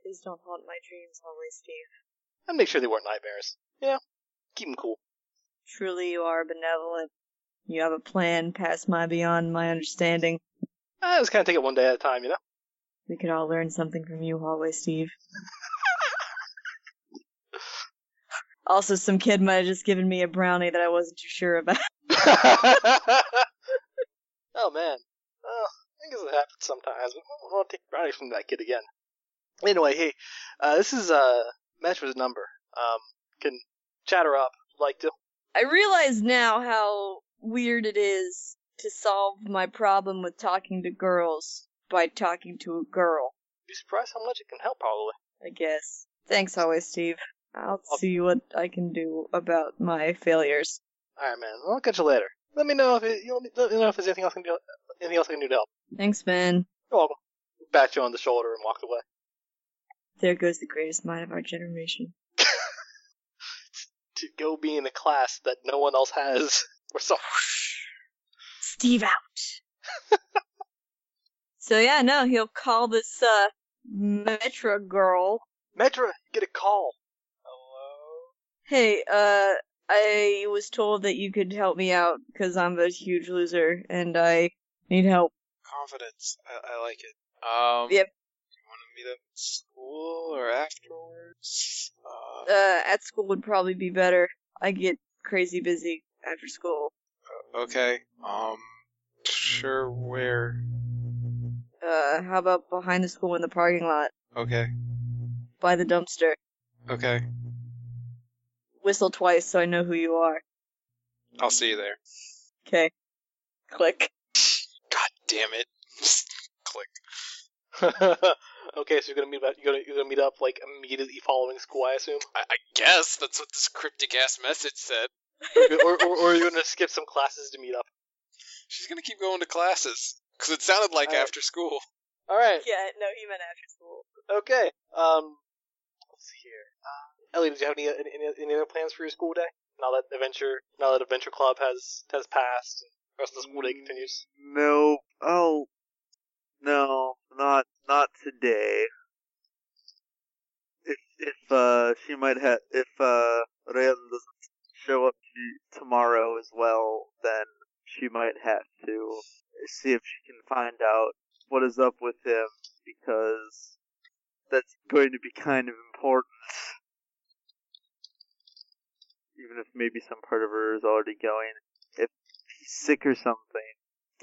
Please don't haunt my dreams, Hallway Steve. I make sure they weren't nightmares. You know, keep them cool. Truly, you are benevolent. You have a plan past my beyond my understanding. I just kind of take it one day at a time, you know. We could all learn something from you, Hallway Steve. Also, some kid might have just given me a brownie that I wasn't too sure about. oh man. Oh, I guess it happens sometimes. I want to take brownies from that kid again. Anyway, hey, uh, this is uh Metra's number. Um, can chatter up like to. I realize now how weird it is to solve my problem with talking to girls by talking to a girl, Be surprised how much it can help, probably. I guess. Thanks Hallway Steve. I'll see what I can do about my failures. All right, man. I'll catch you later. Let me know if it, you let me know if there's anything else I can do. Anything else I can do to help. Thanks, man. You're welcome. Bat you on the shoulder and walked away. There goes the greatest mind of our generation. To go be in a class that no one else has. Or so. Steve out. so yeah, no, he'll call this uh Metra girl. Metra, get a call. Hello. Hey, uh, I was told that you could help me out because I'm a huge loser and I need help. Confidence. I, I like it. Um. Yep. You want to meet up at school or afterwards? Uh, Uh, at school would probably be better. I get crazy busy after school. okay. Um. Sure. Where? Uh, how about behind the school in the parking lot Okay. by the dumpster? Okay. Whistle twice so I know who you are. I'll see you there. Okay. Click. God damn it. Click. okay, so you're gonna meet up. You're gonna you're gonna meet up like immediately following school, I assume, I, I guess that's what this cryptic ass message said. Or, or, or you're gonna skip some classes to meet up. She's gonna keep going to classes. Because it sounded like Alright. after school. All right. Yeah, no, he meant after school. Okay. Um, let's see here. Uh, Ellie, did you have any, any any other plans for your school day? Now that adventure, now that adventure club has has passed, and the rest of the school day continues. No. Oh. No, not not today. If if uh she might have if uh Ryan doesn't show up tomorrow as well, then she might have to see if she can find out what is up with him because that's going to be kind of important. Even if maybe some part of her is already going. If he's sick or something,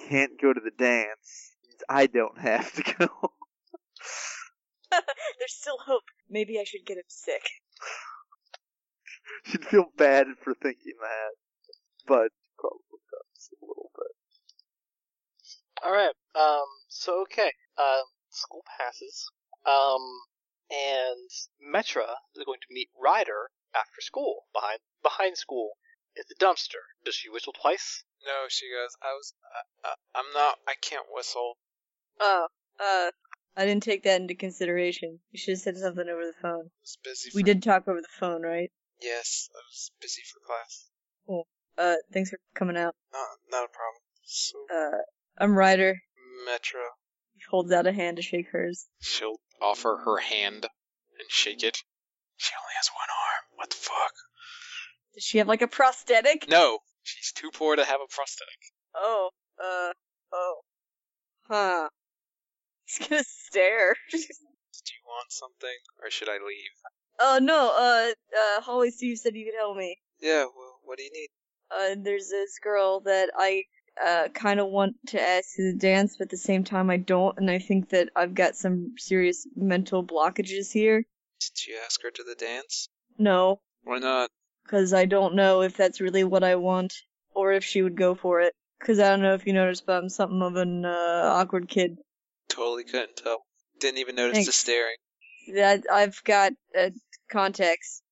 can't go to the dance, I don't have to go. There's still hope. Maybe I should get him sick. She'd feel bad for thinking that, but probably does a little bit. All right. Um. So okay. Um. School passes. Um. And Metra is going to meet Ryder after school behind behind school at the dumpster. Does she whistle twice? No, she goes, I was, I, I, I'm not, I can't whistle. Oh, uh, I didn't take that into consideration. You should have said something over the phone. I was busy. We did talk over the phone, right? Yes, I was busy for class. Cool. Uh, thanks for coming out. Not, not a problem. So, Uh, I'm Ryder. Metra, He holds out a hand to shake hers. she'll offer her hand and shake it. She only has one arm. What the fuck? Does she have like a prosthetic? No, she's too poor to have a prosthetic. Oh, uh, oh. Huh. He's gonna stare. Do you want something, or should I leave? Oh no, uh, uh, Hallway Steve said you could help me. Yeah, well, what do you need? Uh, there's this girl that I, uh, kind of want to ask to the dance, but at the same time I don't, and I think that I've got some serious mental blockages here. Did you ask her to the dance? No, Why not? because I don't know if that's really what I want, or if she would go for it. Because I don't know if you noticed, but I'm something of an uh, awkward kid. Totally couldn't tell. Didn't even notice the staring. That I've got uh, context.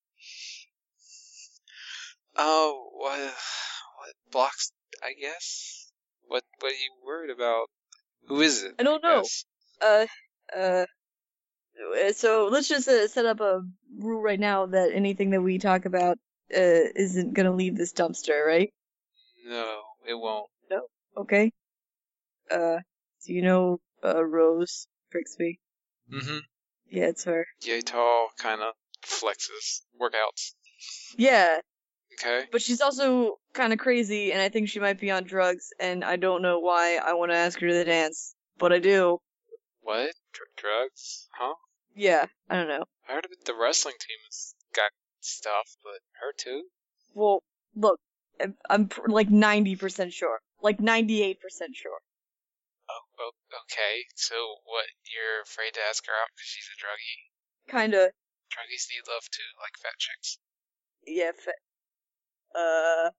Oh, what? What blocks? I guess. What? What are you worried about? Who is it? I don't know. guess? Uh, uh. So let's just uh, set up a rule right now that anything that we talk about uh, isn't gonna leave this dumpster, right? No, it won't. No. Okay. Uh, do you know uh, Rose Brixby? Mm-hmm. Yeah, it's her. Yay tall, kind of flexes, workouts. Yeah, Okay. but she's also kind of crazy, and I think she might be on drugs, and I don't know why I want to ask her to the dance, but I do. What? Dr- drugs? Huh? Yeah, I don't know. I heard about the wrestling team has got stuff, but her too? Well, look, I'm, pr- like 90% sure. Like 98% sure. Oh, oh, okay. So what? You're afraid to ask her out because she's a druggie? Kinda, Druggies need love too, like fat chicks. yeah, fa- uh,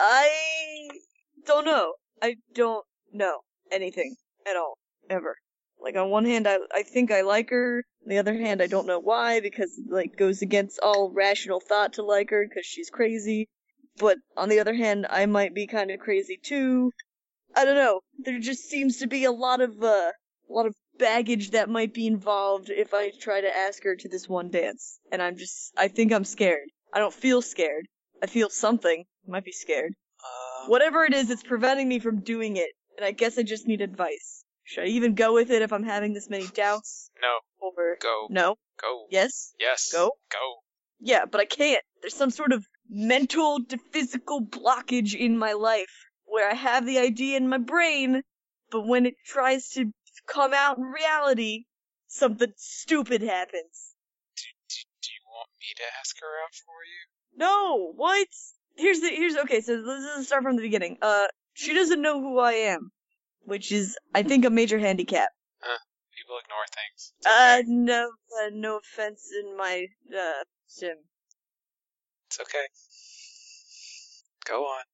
I don't know. I don't know anything at all, ever. Like on one hand, I I think I like her. On the other hand, I don't know why because it, like goes against all rational thought to like her because she's crazy. But on the other hand, I might be kind of crazy too. I don't know. There just seems to be a lot of uh, a lot of baggage that might be involved if I try to ask her to this one dance. And I'm just, I think I'm scared. I don't feel scared. I feel something. I might be scared. Uh, Whatever it is, it's preventing me from doing it. And I guess I just need advice. Should I even go with it if I'm having this many doubts? No. Or Go. no? Go. Yes? Yes. Go? Go. Yeah, but I can't. There's some sort of mental to physical blockage in my life where I have the idea in my brain, but when it tries to come out in reality, something stupid happens. Do, do, do you want me to ask her out for you? No, what? Here's the here's okay. So let's let's start from the beginning. Uh, she doesn't know who I am, which is I think a major handicap. People ignore things. It's Uh, no, uh, no offense in my uh sim. It's okay. Go on.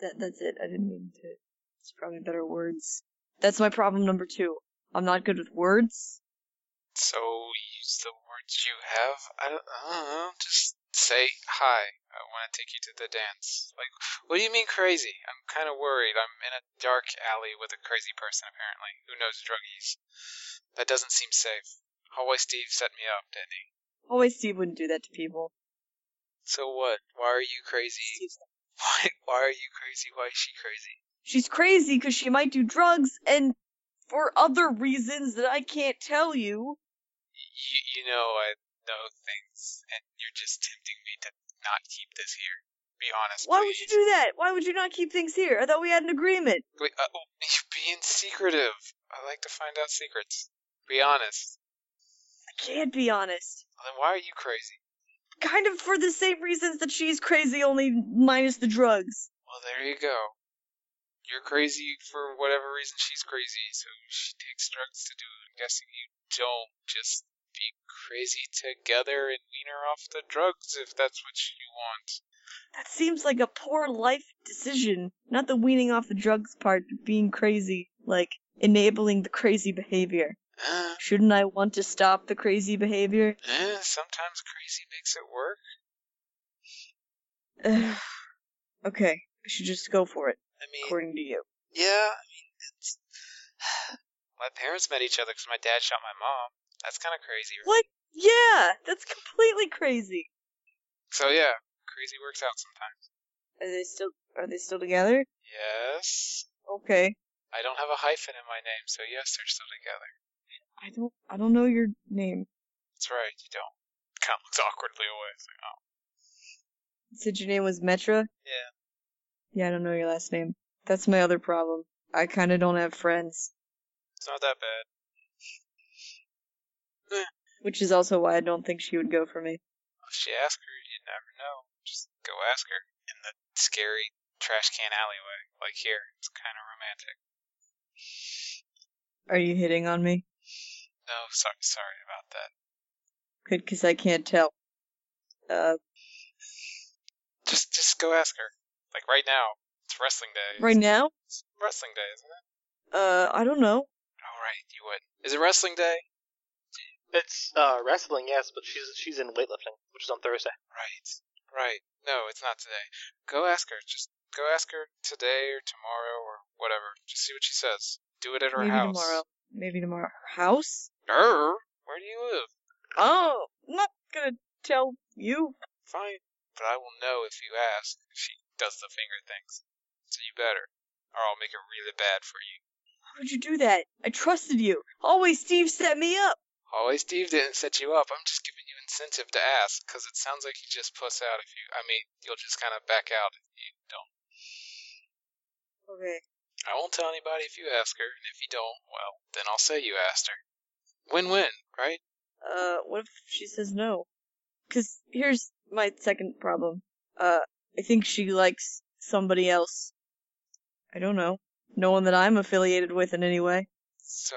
That that's it. I didn't mean to. It's probably better words. That's my problem number two. I'm not good with words. So use the words you have. I don't, I don't know. Just say hi. I want to take you to the dance. Like, what do you mean crazy? I'm kind of worried. I'm in a dark alley with a crazy person apparently who knows druggies. That doesn't seem safe. Hallway Steve set me up, didn't he? Hallway Steve wouldn't do that to people. So what? Why are you crazy? Why? Why are you crazy? Why is she crazy? She's crazy because she might do drugs and for other reasons that I can't tell you. You, you know I know things, and you're just tempting me to not keep this here. Be honest, Why would you do that? Why would you not keep things here? I thought we had an agreement. Wait, uh, oh, you're being secretive. I like to find out secrets. Be honest. I can't be honest. Well, then why are you crazy? Kind of for the same reasons that she's crazy, only minus the drugs. Well, there you go. You're crazy for whatever reason she's crazy, so she takes drugs to do it. I'm guessing you don't just be crazy together and wean her off the drugs if that's what you want. That seems like a poor life decision. Not the weaning off the drugs part, but being crazy. Like, enabling the crazy behavior. Uh, Shouldn't I want to stop the crazy behavior? eh, sometimes crazy makes it work. Okay, I should just go for it, I mean, according to you. yeah, I mean, it's. my parents met each other because my dad shot my mom. That's kind of crazy, right? What? Yeah, that's completely crazy. So yeah, crazy works out sometimes. Are they still are they still together? Yes. Okay. I don't have a hyphen in my name, so yes, they're still together. I don't I don't know your name. That's right, you don't. Kind of looks awkwardly away. It's like, oh. You said your name was Metra? Yeah. Yeah, I don't know your last name. That's my other problem. I kinda don't have friends. It's not that bad. Which is also why I don't think she would go for me. If she asks her, you never know. Just go ask her in the scary trash can alleyway, like here. It's kind of romantic. Are you hitting on me? No, sorry, sorry about that. Good, cause I can't tell. Uh, Just, just go ask her. Like right now. It's wrestling day. right now? It's wrestling day, isn't it? Uh, I don't know. Oh right, you would. Is it wrestling day? It's uh, wrestling, yes, but she's she's in weightlifting, which is on Thursday. Right, right. No, it's not today. Go ask her. Just go ask her today or tomorrow or whatever. Just see what she says. Do it at her Maybe house. tomorrow. Maybe tomorrow. Her house? Her? Where do you live? Oh, I'm not gonna tell you. Fine, but I will know if you ask if she does the finger things. So you better, or I'll make it really bad for you. How would you do that? I trusted you. Hallway Steve set me up. Hallway Steve didn't set you up. I'm just giving you incentive to ask, because it sounds like you just puss out if you. I mean, you'll just kind of back out if you don't. Okay. I won't tell anybody if you ask her, and if you don't, well, then I'll say you asked her. Win-win, right? Uh, what if she says no? Cause here's my second problem. Uh, I think she likes somebody else. I don't know. No one that I'm affiliated with in any way. So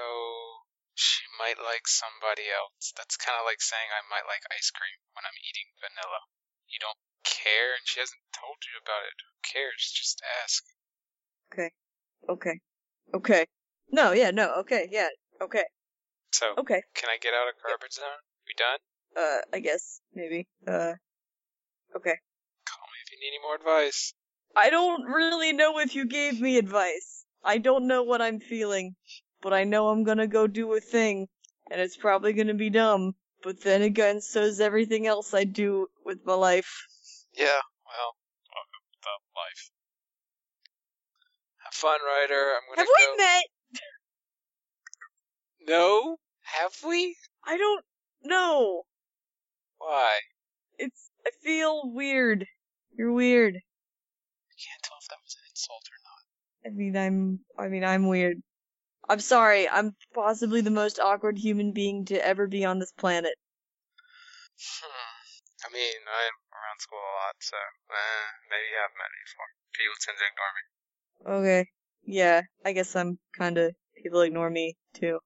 she might like somebody else. That's kind of like saying I might like ice cream when I'm eating vanilla. You don't care, and she hasn't told you about it. Who cares? Just ask. Okay. Okay. Okay. No, yeah, no, okay, yeah, okay, So, okay. can I get out of garbage zone? We done? Uh, I guess, maybe. Uh, okay. Call me if you need any more advice. I don't really know if you gave me advice. I don't know what I'm feeling, but I know I'm gonna go do a thing, and it's probably gonna be dumb. But then again, so's everything else I do with my life. Yeah, well, welcome to the life. Have fun, Ryder. I'm gonna Have go. we met? No? Have we? I don't know. Why? It's. I feel weird. You're weird. I can't tell if that was an insult or not. I mean, I'm. I mean, I'm weird. I'm sorry. I'm possibly the most awkward human being to ever be on this planet. Hmm. I mean, I'm around school a lot, so eh, maybe you have met me before. People tend to ignore me. Okay. Yeah, I guess I'm kinda. People ignore me, too.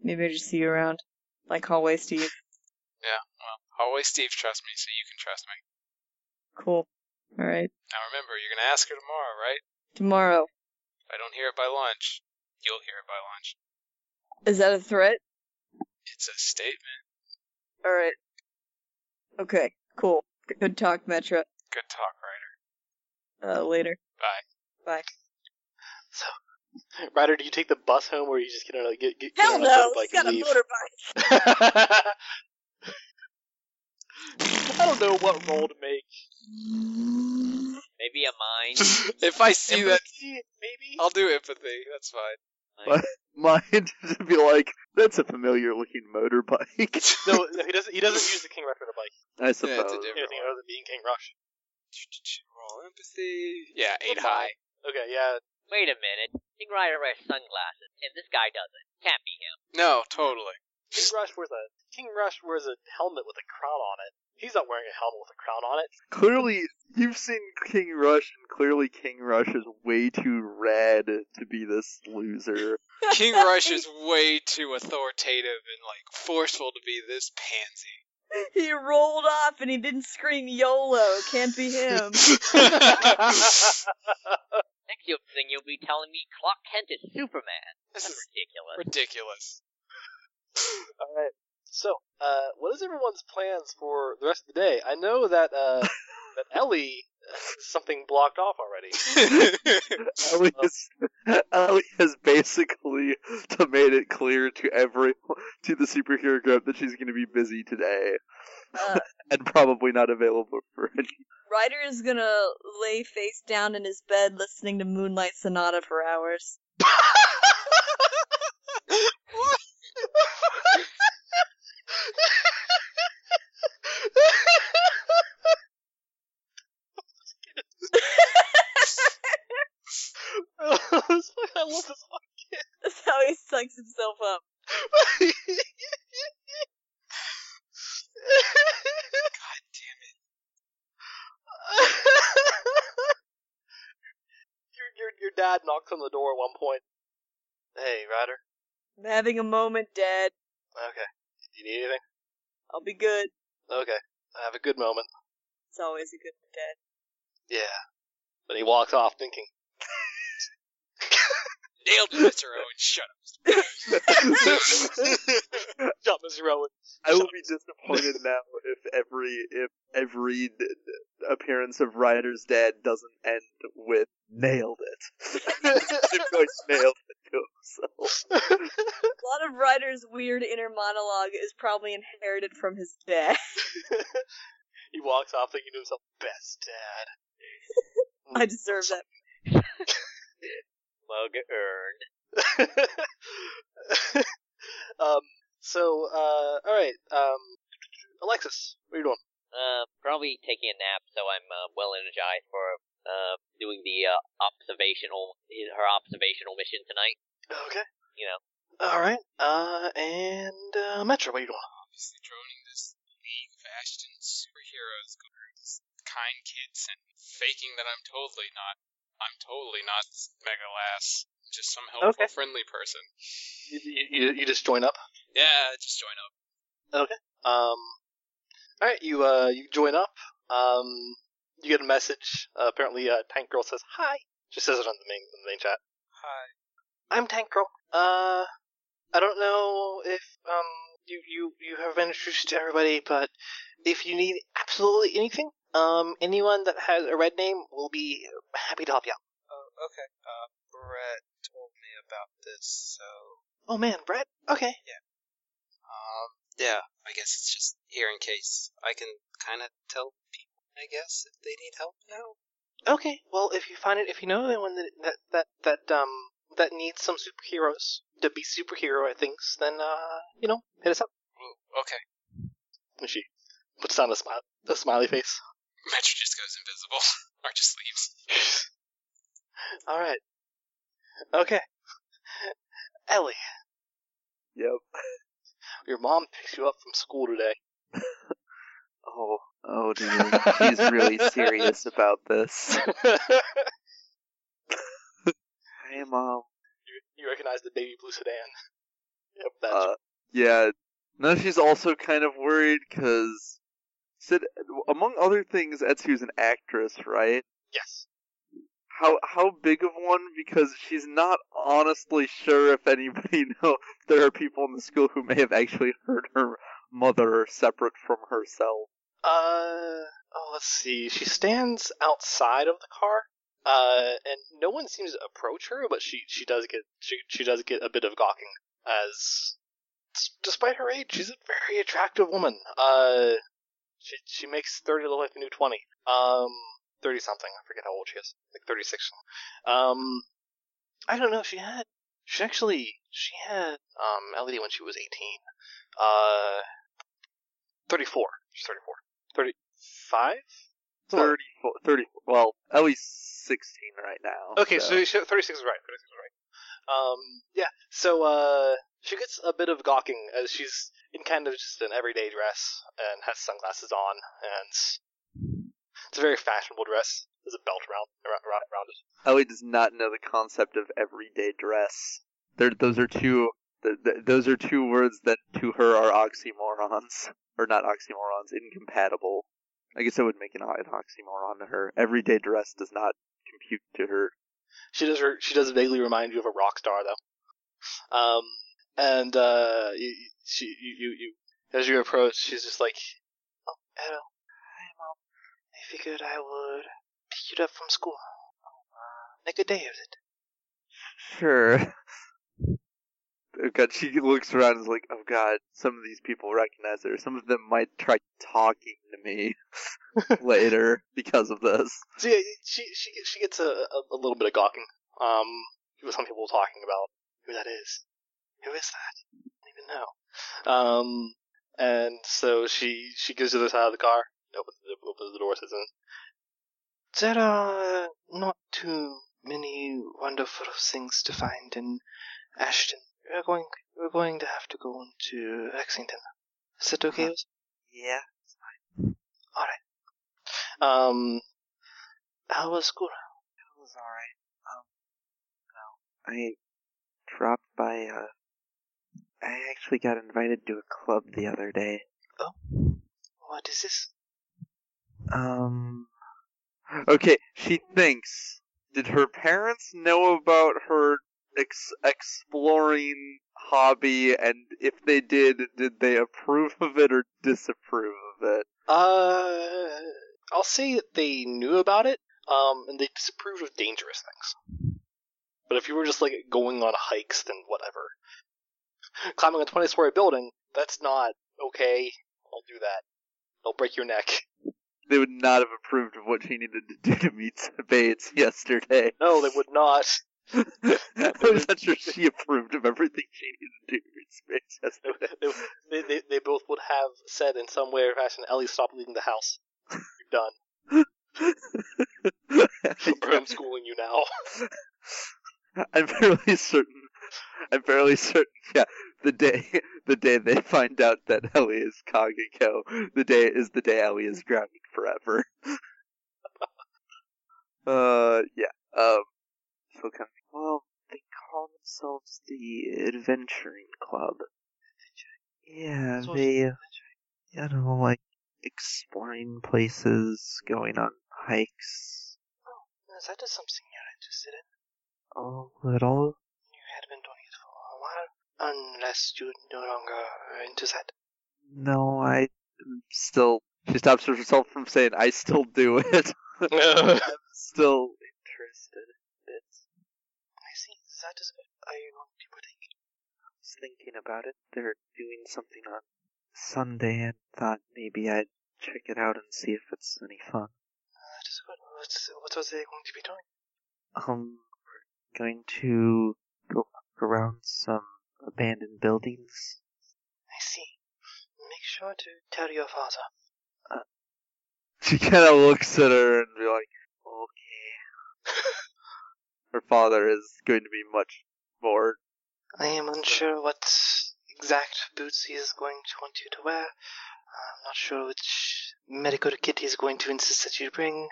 Maybe I just see you around. Like Hallway Steve. Yeah, well, Hallway Steve trusts me, so you can trust me. Cool. Alright. Now remember, you're gonna ask her tomorrow, right? Tomorrow. If I don't hear it by lunch, you'll hear it by lunch. Is that a threat? It's a statement. Alright. Okay, cool. Good talk, Metra. Good talk, Ryder. Uh, later. Bye. Bye. So, Ryder, do you take the bus home, or are you just get on a get, get, get Hell on a no! motorbike He's got a motorbike! I don't know what role to make. Maybe a mind. if I see that, maybe. I'll do empathy. That's fine. What? Mine to be like, that's a familiar looking motorbike. No, no, he doesn't. He doesn't use the King Rush motorbike. I Yeah, it's suppose. a different Anything one. other than being King Rush. Roll empathy. Yeah, eight Goodbye. high. Okay, yeah. Wait a minute. King Rider wears sunglasses, and this guy doesn't. Can't be him. No, totally. King Rush wears a King Rush wears a helmet with a crown on it. He's not wearing a helmet with a crown on it. Clearly, you've seen King Rush, and clearly King Rush is way too red to be this loser. King Rush is way too authoritative and like forceful to be this pansy. He rolled off and he didn't scream YOLO. Can't be him. Next you'll thing you'll be telling me Clark Kent is Superman. this That's is ridiculous. ridiculous. All right. So, uh, what is everyone's plans for the rest of the day? I know that uh, that Ellie something blocked off already. Ellie, has, Ellie has basically made it clear to every to the superhero group that she's going to be busy today Uh, and probably not available for any. Ryder is gonna lay face down in his bed listening to Moonlight Sonata for hours. I love this one. That's how he psychs himself up. God damn it. your, your your dad knocks on the door at one point. Hey, Ryder. I'm having a moment, Dad. Okay. Do you need anything? I'll be good. Okay. I have a good moment. It's always a good Dad. Yeah. But he walks off thinking, Nailed it, Mr. Owen. Shut up. "Jump, Mr. Rowan." I will be disappointed now if every if every d- d- appearance of Ryder's dad doesn't end with nailed it. Him nailed it to himself. A lot of Ryder's weird inner monologue is probably inherited from his dad. he walks off thinking to himself, "Best dad." I deserve that. Mug earned. um. So, uh, all right. Um, Alexis, what are you doing? Uh, probably taking a nap, so I'm uh, well energized for uh doing the uh, observational her observational mission tonight. Okay. You know. All right. Uh, and uh, Metra, what are you doing? Obviously droning this League of Ashton superheroes this kind kids and faking that I'm totally not. I'm totally not Megalass. Just some helpful, Okay. friendly person. You, you, you just join up. Yeah, just join up. Okay. Um, all right, you uh, you join up. Um, you get a message. Uh, apparently, uh, Tank Girl says hi. She says it on the main on the main chat. Hi. I'm Tank Girl. Uh, I don't know if um you you you have been introduced to everybody, but if you need absolutely anything, um, anyone that has a red name will be happy to help you out. Oh, okay. Uh, Brett told me about this, so Oh man, Brett. Okay. Yeah. um, yeah. I guess it's just here in case I can kind of tell. I guess if they need help now. Okay. Well, if you find it, if you know anyone that that that that um that needs some superheroes to be superhero things, then uh, you know, hit us up. Oh, okay. And she puts down a smile, a smiley face. Metra just goes invisible or just leaves. All right. Okay. Ellie, Yep. your mom picks you up from school today. Oh, oh dear. She's really serious about this. Hey, mom. you, you recognize the baby blue sedan. Yep, that's Uh, yeah. Now she's also kind of worried because said among other things, Etsu's an actress, right? yes. How how big of one? Because she's not honestly sure if anybody know there are people in the school who may have actually heard her mother separate from herself. Uh, oh, let's see. She stands outside of the car. Uh, and no one seems to approach her, but she she does get she she does get a bit of gawking as, despite her age, she's a very attractive woman. Uh, she she makes thirty look like a new twenty. Um, thirty something. I forget how old she is. Like thirty six. Um, I don't know. She had she actually she had um Ellie when she was eighteen. Uh, thirty four. She's thirty four. Thirty five. 30, 30 well, Ellie's 16 right now. Okay, so, she, 36 is right. 36 is right. Um, yeah. So, uh, she gets a bit of gawking as she's in kind of just an everyday dress and has sunglasses on, and it's a very fashionable dress. There's a belt around around, around it. Ellie does not know the concept of everyday dress. They're, those are two. Th- th- those are two words that to her are oxymorons, or not oxymorons, incompatible. I guess I would make an, an oxymoron to her. Everyday dress does not compute to her. She does her. She does vaguely remind you of a rock star, though. Um, and uh, you, you- she you, you you as you approach, she's just like, "Oh, hello, hi, mom. I figured I would pick you up from school. Uh, make a day of it." Sure. God, she looks around and is like, oh god, some of these people recognize her. Some of them might try talking to me later because of this. So yeah, she she she gets a, a, a little bit of gawking. Um, some people talking about who that is. Who is that? I don't even know. Um, and so she she goes to the side of the car, opens the, opens the door, says, "There are not too many wonderful things to find in Ashton. We're going we're going to have to go into Lexington. Is that okay? with Yeah. Alright. Um, how was school? It was alright. Um, no. I dropped by, uh, I actually got invited to a club the other day. Oh, what is this? Um, okay, she thinks, did her parents know about her ex- exploring hobby, and if they did, did they approve of it or disapprove of it? Uh, I'll say that they knew about it, um, and they disapproved of dangerous things. But if you were just like going on hikes, then whatever. Climbing a twenty-story building, that's not okay. Don't do that. They'll break your neck. They would not have approved of what she needed to do to meet Bates yesterday. No, they would not. I was not sure she approved of everything she needed to do in space yesterday. they, they, they both would have said in some way or fashion, Ellie, stop leaving the house. You're done. We're homeschooling you now. I'm fairly certain. I'm fairly certain. Yeah, the day the day they find out that Ellie is Kageko, the day is the day Ellie is grounded forever. uh, yeah. Um, so kind of. Well, they call themselves the Adventuring Club. Yeah, So- they. You know, like exploring places, going on hikes. Oh, is that just something you're interested in? Oh, a little. You had been doing it for a while, unless you're no longer into that. No, I still. She stops herself from saying, "I still do it." I'm still interested in it. I see. That is good. Are you going to? I was thinking about it. They're doing something on Sunday, and thought maybe I'd check it out and see if it's any fun. That is good. What's, what are they going to be doing? Um, we're going to go around some abandoned buildings. I see. Make sure to tell your father. She kind of looks at her and be like, "Okay." her father is going to be much more I am unsure what exact boots he is going to want you to wear. I'm not sure which medical kit he's going to insist that you bring.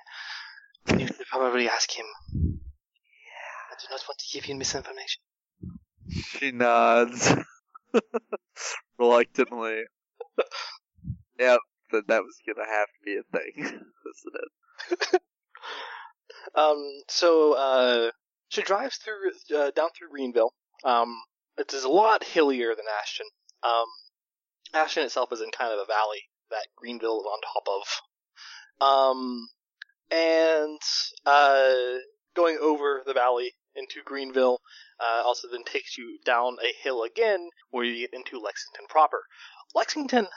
You should probably ask him. I do not want to give you misinformation. She nods reluctantly. yep, that that was gonna have to be a thing, isn't it? Um, so, uh, she drives through, uh, down through Greenville. Um, it is a lot hillier than Ashton. Um, Ashton itself is in kind of a valley that Greenville is on top of. Um, and, uh, going over the valley into Greenville, uh, also then takes you down a hill again where you get into Lexington proper. Lexington,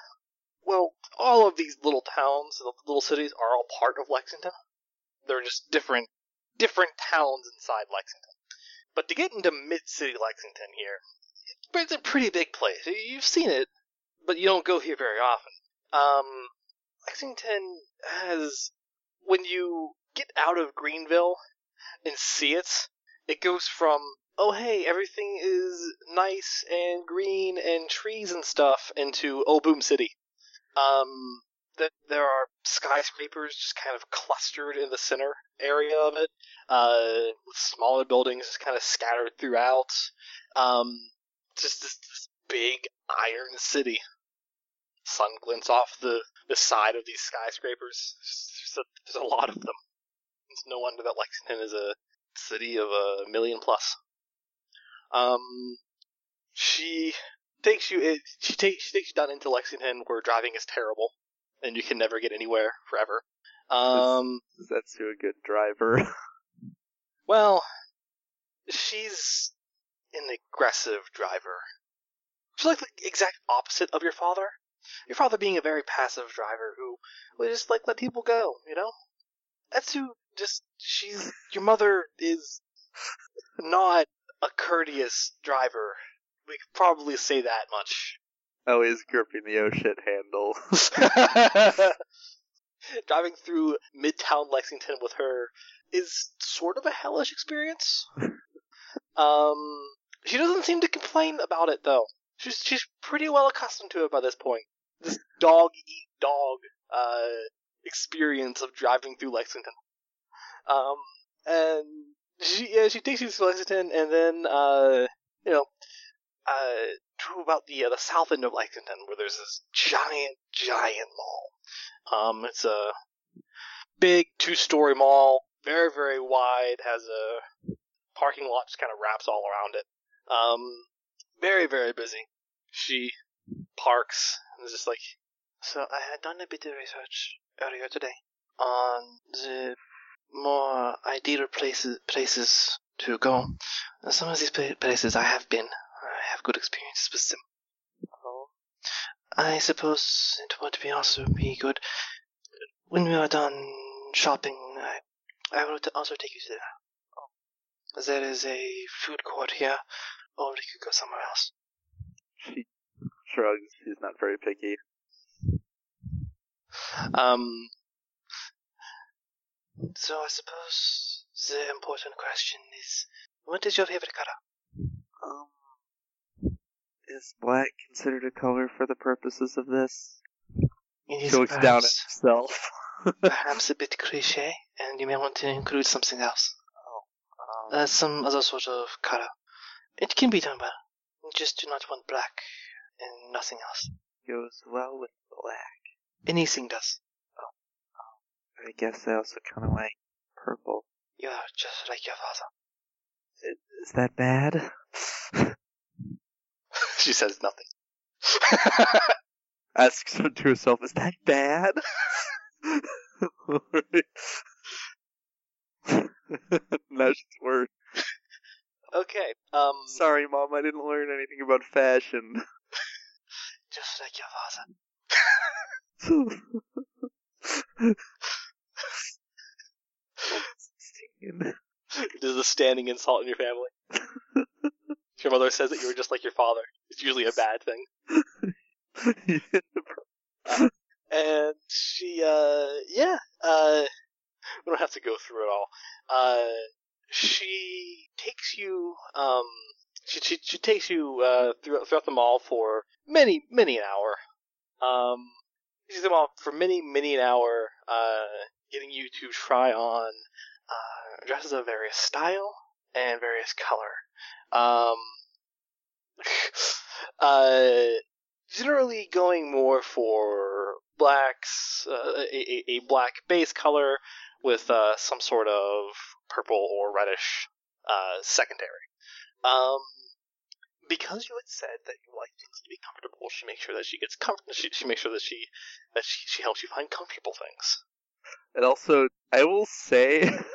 well, all of these little towns, little cities are all part of Lexington they're just different different towns inside Lexington. But to get into mid city Lexington here, it's a pretty big place. You've seen it, but you don't go here very often. Um, Lexington has when you get out of Greenville and see it, it goes from oh hey everything is nice and green and trees and stuff into oh boom city. Um, that there are skyscrapers just kind of clustered in the center area of it, uh, with smaller buildings just kind of scattered throughout. Um, just this, this big iron city. Sun glints off the, the side of these skyscrapers. There's a, there's a lot of them. It's no wonder that Lexington is a city of a million plus. Um, she takes you. It, she takes she takes you down into Lexington, where driving is terrible and you can never get anywhere forever. Um, That's to a good driver. well, she's an aggressive driver. She's like the exact opposite of your father. Your father being a very passive driver who would just like let people go, you know? That's who just she's your mother is not a courteous driver. We could probably say that much. Ellie's gripping the oh shit handle. Driving through Midtown Lexington with her is sort of a hellish experience. um, she doesn't seem to complain about it though. She's she's pretty well accustomed to it by this point. This dog eat dog uh experience of driving through Lexington. Um, and she yeah she takes you to Lexington and then uh you know uh to about the uh, the south end of Lexington where there's this giant giant mall. Um, it's a big two-story mall, very very wide, has a parking lot just kind of wraps all around it. Um, very very busy. She parks and is just like, so I had done a bit of research earlier today on the more ideal places places to go. Some of these places I have been. I have good experiences with them. Oh. I suppose it would be also be good when we are done shopping. I, I will also take you to there. there is a food court here, or we could go somewhere else. She shrugs. She's not very picky. Um, so I suppose the important question is, what is your favorite color? Um, is black considered a color for the purposes of this? It is She looks down at perhaps, herself. perhaps a bit cliche, and you may want to include something else. Um, Uh, some other sort of color. It can be done well. You just do not want black and nothing else. goes well with black. Anything does. I guess I also kind of like purple. You are just like your father. Is that bad? she says nothing. Asks to herself, is that bad? now she's worried. okay. Um. Sorry, Mom, I didn't learn anything about fashion. Just like your father. It is a standing insult in your family. If your mother says that you were just like your father, it's usually a bad thing. And she, uh, yeah, uh, we don't have to go through it all. Uh, she takes you, um, she, she, she takes you, uh, throughout, throughout the mall for many, many an hour. Um, she's the mall for many, many an hour, uh, getting you to try on, uh, dresses of various style and various color. Um, uh, generally going more for blacks, uh, a, a, black base color with uh, some sort of purple or reddish uh, secondary. Um, because you had said that you like things to be comfortable, she makes sure that she gets comfort. She, she makes sure that she that she, she helps you find comfortable things. And also, I will say,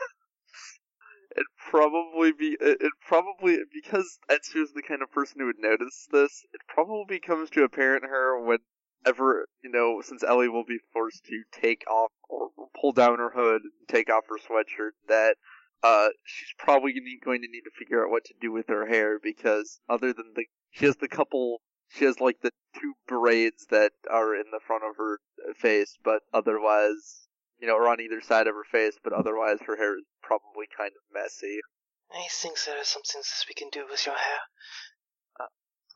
it probably be it, probably because Etsu is the kind of person who would notice this. It probably comes to apparent her whenever you know, since Ellie will be forced to take off or pull down her hood and take off her sweatshirt, that uh she's probably going to need to figure out what to do with her hair because other than the she has the couple she has like the two braids that are in the front of her face, but otherwise you know, or on either side of her face, but otherwise her hair is probably kind of messy. I think there are some things we can do with your hair. Uh,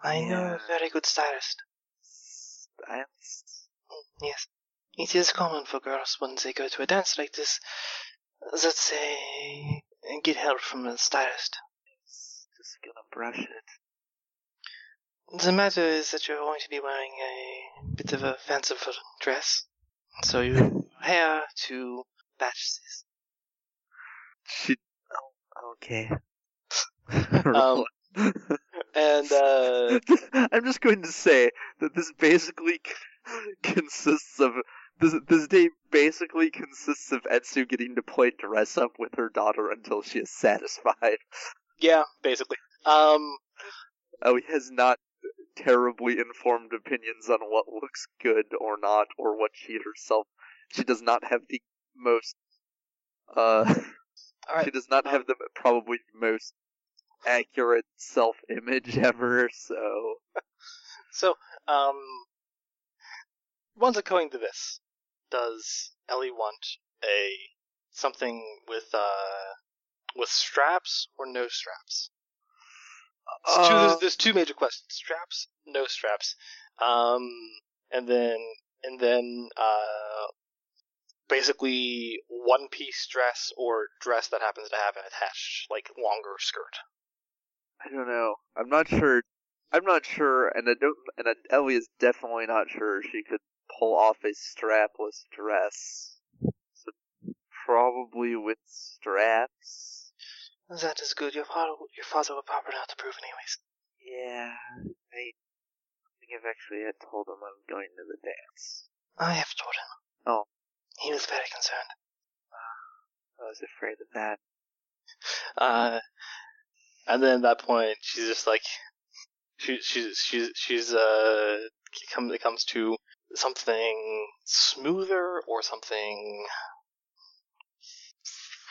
I know a very good stylist. Stylist. Mm, Yes. It is common for girls when they go to a dance like this that they get help from a stylist. Just gonna brush it. The matter is that you're going to be wearing a bit of a fanciful dress, so your hair to this. She. Oh, okay. Um, And uh, I'm just going to say that this basically consists of this. This day basically consists of Etsu getting to play dress up with her daughter until she is satisfied. yeah, basically. Um, Oh, he has not terribly informed opinions on what looks good or not, or what she herself. She does not have the most. Uh, right. she does not have the probably most accurate self-image ever. So So, um, once according to this, does Ellie want a something with uh with straps or no straps? It's two, Uh, there's, there's two major questions: straps, no straps, um, and then and then uh, basically one piece dress or dress that happens to have an attached like longer skirt. I don't know. I'm not sure. I'm not sure, and I don't. And Ellie is definitely not sure she could pull off a strapless dress. So probably with straps. That is good. Your father, your father will probably not approve, anyways. Yeah, I think I've actually had told him I'm going to the dance. I have told him. Oh. He was very concerned. I was afraid of that. Uh, and then at that point, she's just like, she, she's, she's, she's, uh, it comes, it comes to something smoother or something,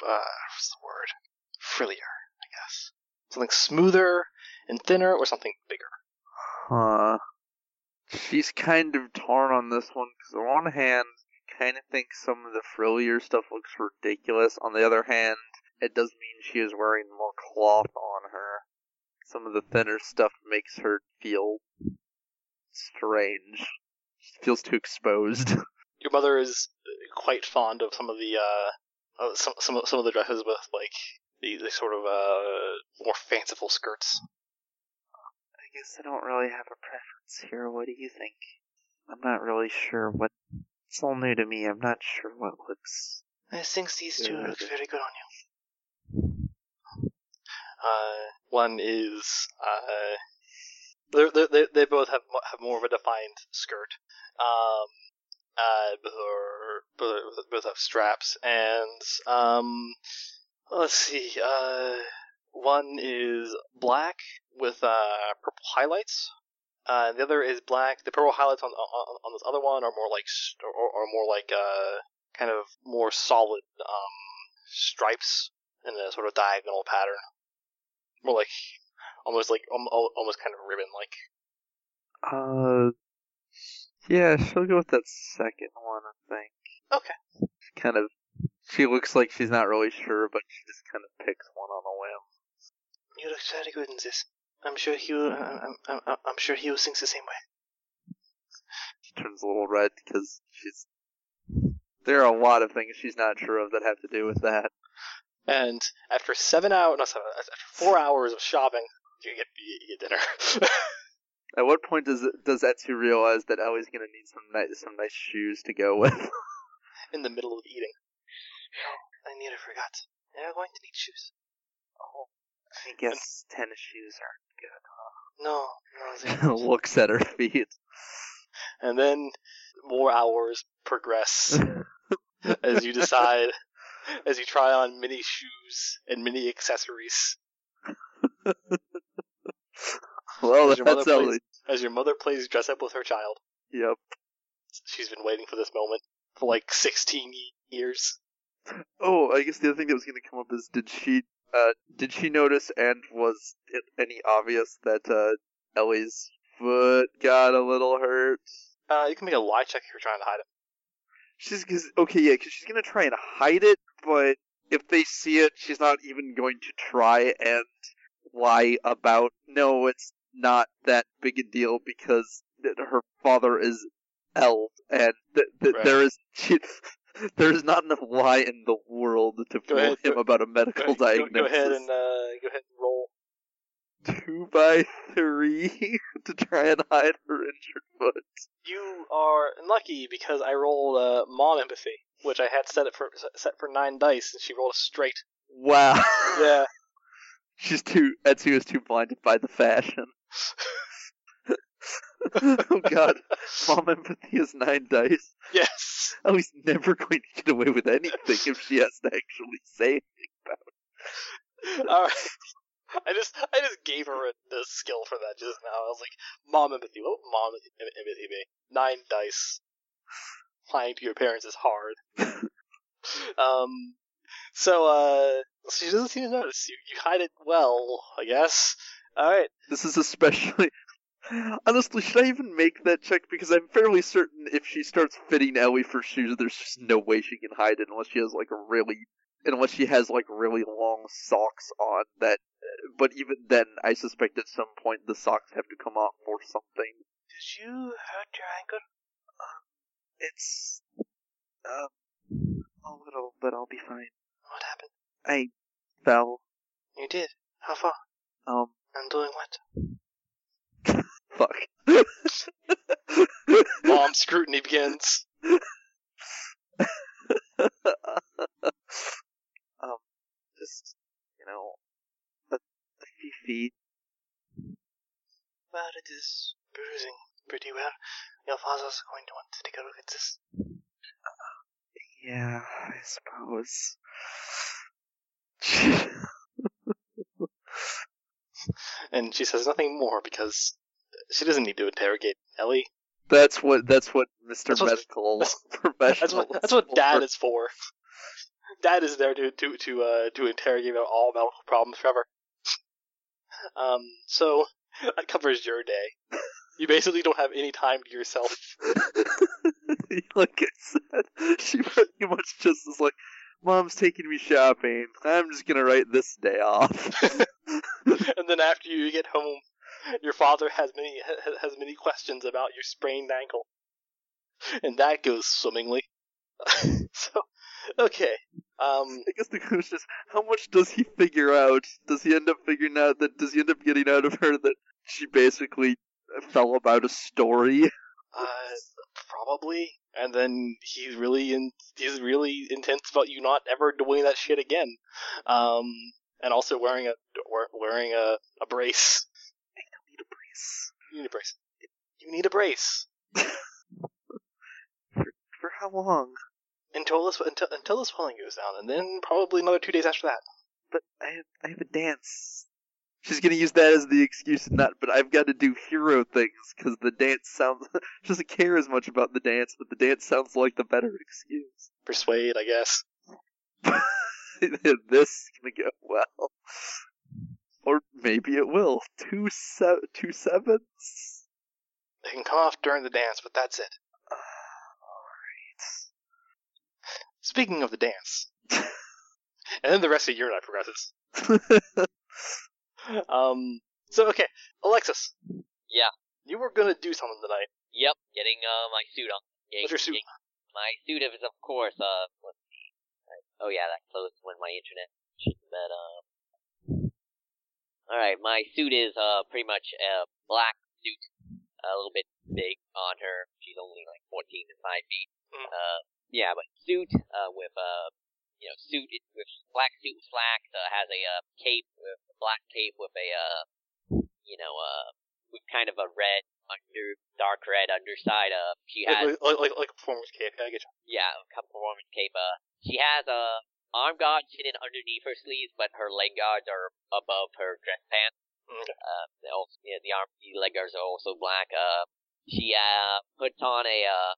uh, what's the word? Frillier, I guess. Something smoother and thinner, or something bigger. Huh. She's kind of torn on this one because on one hand, kind of think some of the frillier stuff looks ridiculous. On the other hand, it does mean she is wearing more cloth on her. Some of the thinner stuff makes her feel strange. She feels too exposed. Your mother is quite fond of some of the uh, uh some some of, some of the dresses with like the, the sort of uh more fanciful skirts. I guess I don't really have a preference here. What do you think? I'm not really sure what. It's all new to me. I'm not sure what looks. I think these two look very good on you. Uh, one is uh, they're, they're, they they both have have more of a defined skirt. Um, uh, both, both have straps, and um, let's see. Uh, one is black with uh purple highlights. Uh, the other is black. The purple highlights on on, on this other one are more like or, or more like uh kind of more solid um stripes in a sort of diagonal pattern. More like almost like um, almost kind of ribbon like. Uh, yeah, she'll go with that second one, I think. Okay. She kind of, she looks like she's not really sure, but she just kind of picks one on a whim. You look very good in this. I'm sure he. I'm, I'm, I'm, sure he will think the same way. She turns a little red because she's. There are a lot of things she's not sure of that have to do with that. And after seven hours, no, seven, after four hours of shopping, you get you get dinner. At what point does does Etsu realize that Ellie's gonna need some nice some nice shoes to go with? in the middle of eating. I nearly forgot. You're going to need shoes. oh, I guess tennis shoes aren't good. No, no. Looks at her feet. and then more hours progress as you decide, as you try on many shoes and many accessories, Well, mother that's plays- as your mother plays dress up with her child. Yep. She's been waiting for this moment for like 16 years. Oh, I guess the other thing that was going to come up is did she uh did she notice and was it any obvious that uh Ellie's foot got a little hurt? Uh, you can make a lie check if you're trying to hide it. She's cause, okay, yeah, because she's gonna try and hide it, but if they see it, she's not even going to try and lie about. No, it's not that big a deal because her father is elf, and th- th- Right. there is she, there is not enough lie in the world to fool ahead, him go- about a medical go, diagnosis. go ahead and uh, go ahead and roll. two by three to try and hide her injured foot. You are lucky because I rolled uh, mom empathy, which I had set it for set for nine dice, and she rolled a straight. Wow. Yeah. She's too. Etsu is too blinded by the fashion. oh god. Mom empathy is nine dice. yes. Oh, he's never going to get away with anything if she has to actually say it. All right. I just I just gave her a, the skill for that just now. I was like, mom empathy. What would mom em- empathy be? Nine dice. Lying to your parents is hard. um. So uh, she doesn't seem to notice you. You hide it well, I guess. All right. This is especially. Honestly, should I even make that check? Because I'm fairly certain if she starts fitting Ellie for shoes, there's just no way she can hide it unless she has like a really, unless she has like really long socks on. That, but even then, I suspect at some point the socks have to come off or something. Did you hurt your ankle? It's, um, a little, but I'll be fine. What happened? I fell. You did. How far? Um, I'm doing what? fuck. Mom scrutiny begins. um, just, you know, a, a few feet. Well, it is bruising pretty well. Your father's going to want to take a look at this. Yeah, I suppose. And she says nothing more because she doesn't need to interrogate Ellie. that's what, that's what Mr. That's Medical that's- Professional That's what that's what Dad for. is for. Dad is there to to to uh to interrogate about all medical problems forever. Um, so that covers your day. You basically don't have any time to yourself. like I said, she pretty much just is like, "Mom's taking me shopping. I'm just gonna write this day off." and then after you get home, your father has many has many questions about your sprained ankle, and that goes swimmingly. so, okay. Um, I guess the question is how much does he figure out? Does he end up figuring out that? Does he end up getting out of her that she basically fell about a story? uh, probably. And then he's really in, he's really intense about you not ever doing that shit again. Um, and also wearing a wearing a, a brace. I don't need a brace. You need a brace. You need a brace For how long? until this until until the swelling goes down, and then probably another two days after that. But I have, I have a dance. She's gonna use that as the excuse, not. But I've got to do hero things because the dance sounds. she doesn't care as much about the dance, but the dance sounds like the better excuse. Persuade, I guess. this is gonna go well, or maybe it will. Two se- two sevens. It can come off during the dance, but that's it. Alright. Speaking of the dance, and then the rest of your night progresses. Um, so okay, Alexis. Yeah. You were gonna do something tonight. Yep, getting uh my suit on. Getting, What's your suit? getting- my suit is of course uh let's see. Oh yeah, that closed when my internet bed um Alright, my suit is uh pretty much a black suit. A little bit big on her. She's only like fourteen to five feet. Mm. Uh yeah, but suit uh with uh you know, suit with black suit with slacks, uh, has a uh, cape with black cape with a uh you know, uh with kind of a red under dark red underside. Uh, she has Like, like, like, a performance cape. I get you. yeah, a couple performance cape. Uh, she has a arm guards hidden underneath her sleeves, but her leg guards are above her dress pants. Okay. Uh, also, yeah, the arm, the leg guards are also black. Uh, she uh puts on a uh.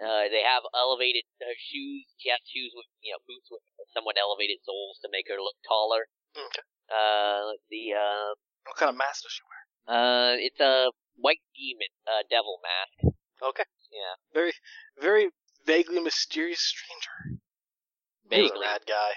Uh, they have elevated uh, shoes. She has shoes with, you know, boots with somewhat elevated soles to make her look taller. Okay. Uh, see, uh, What kind of mask does she wear? uh, it's a white demon, uh, devil mask. Okay. Yeah. Very, very vaguely mysterious stranger. He's a Vaguely. rad guy.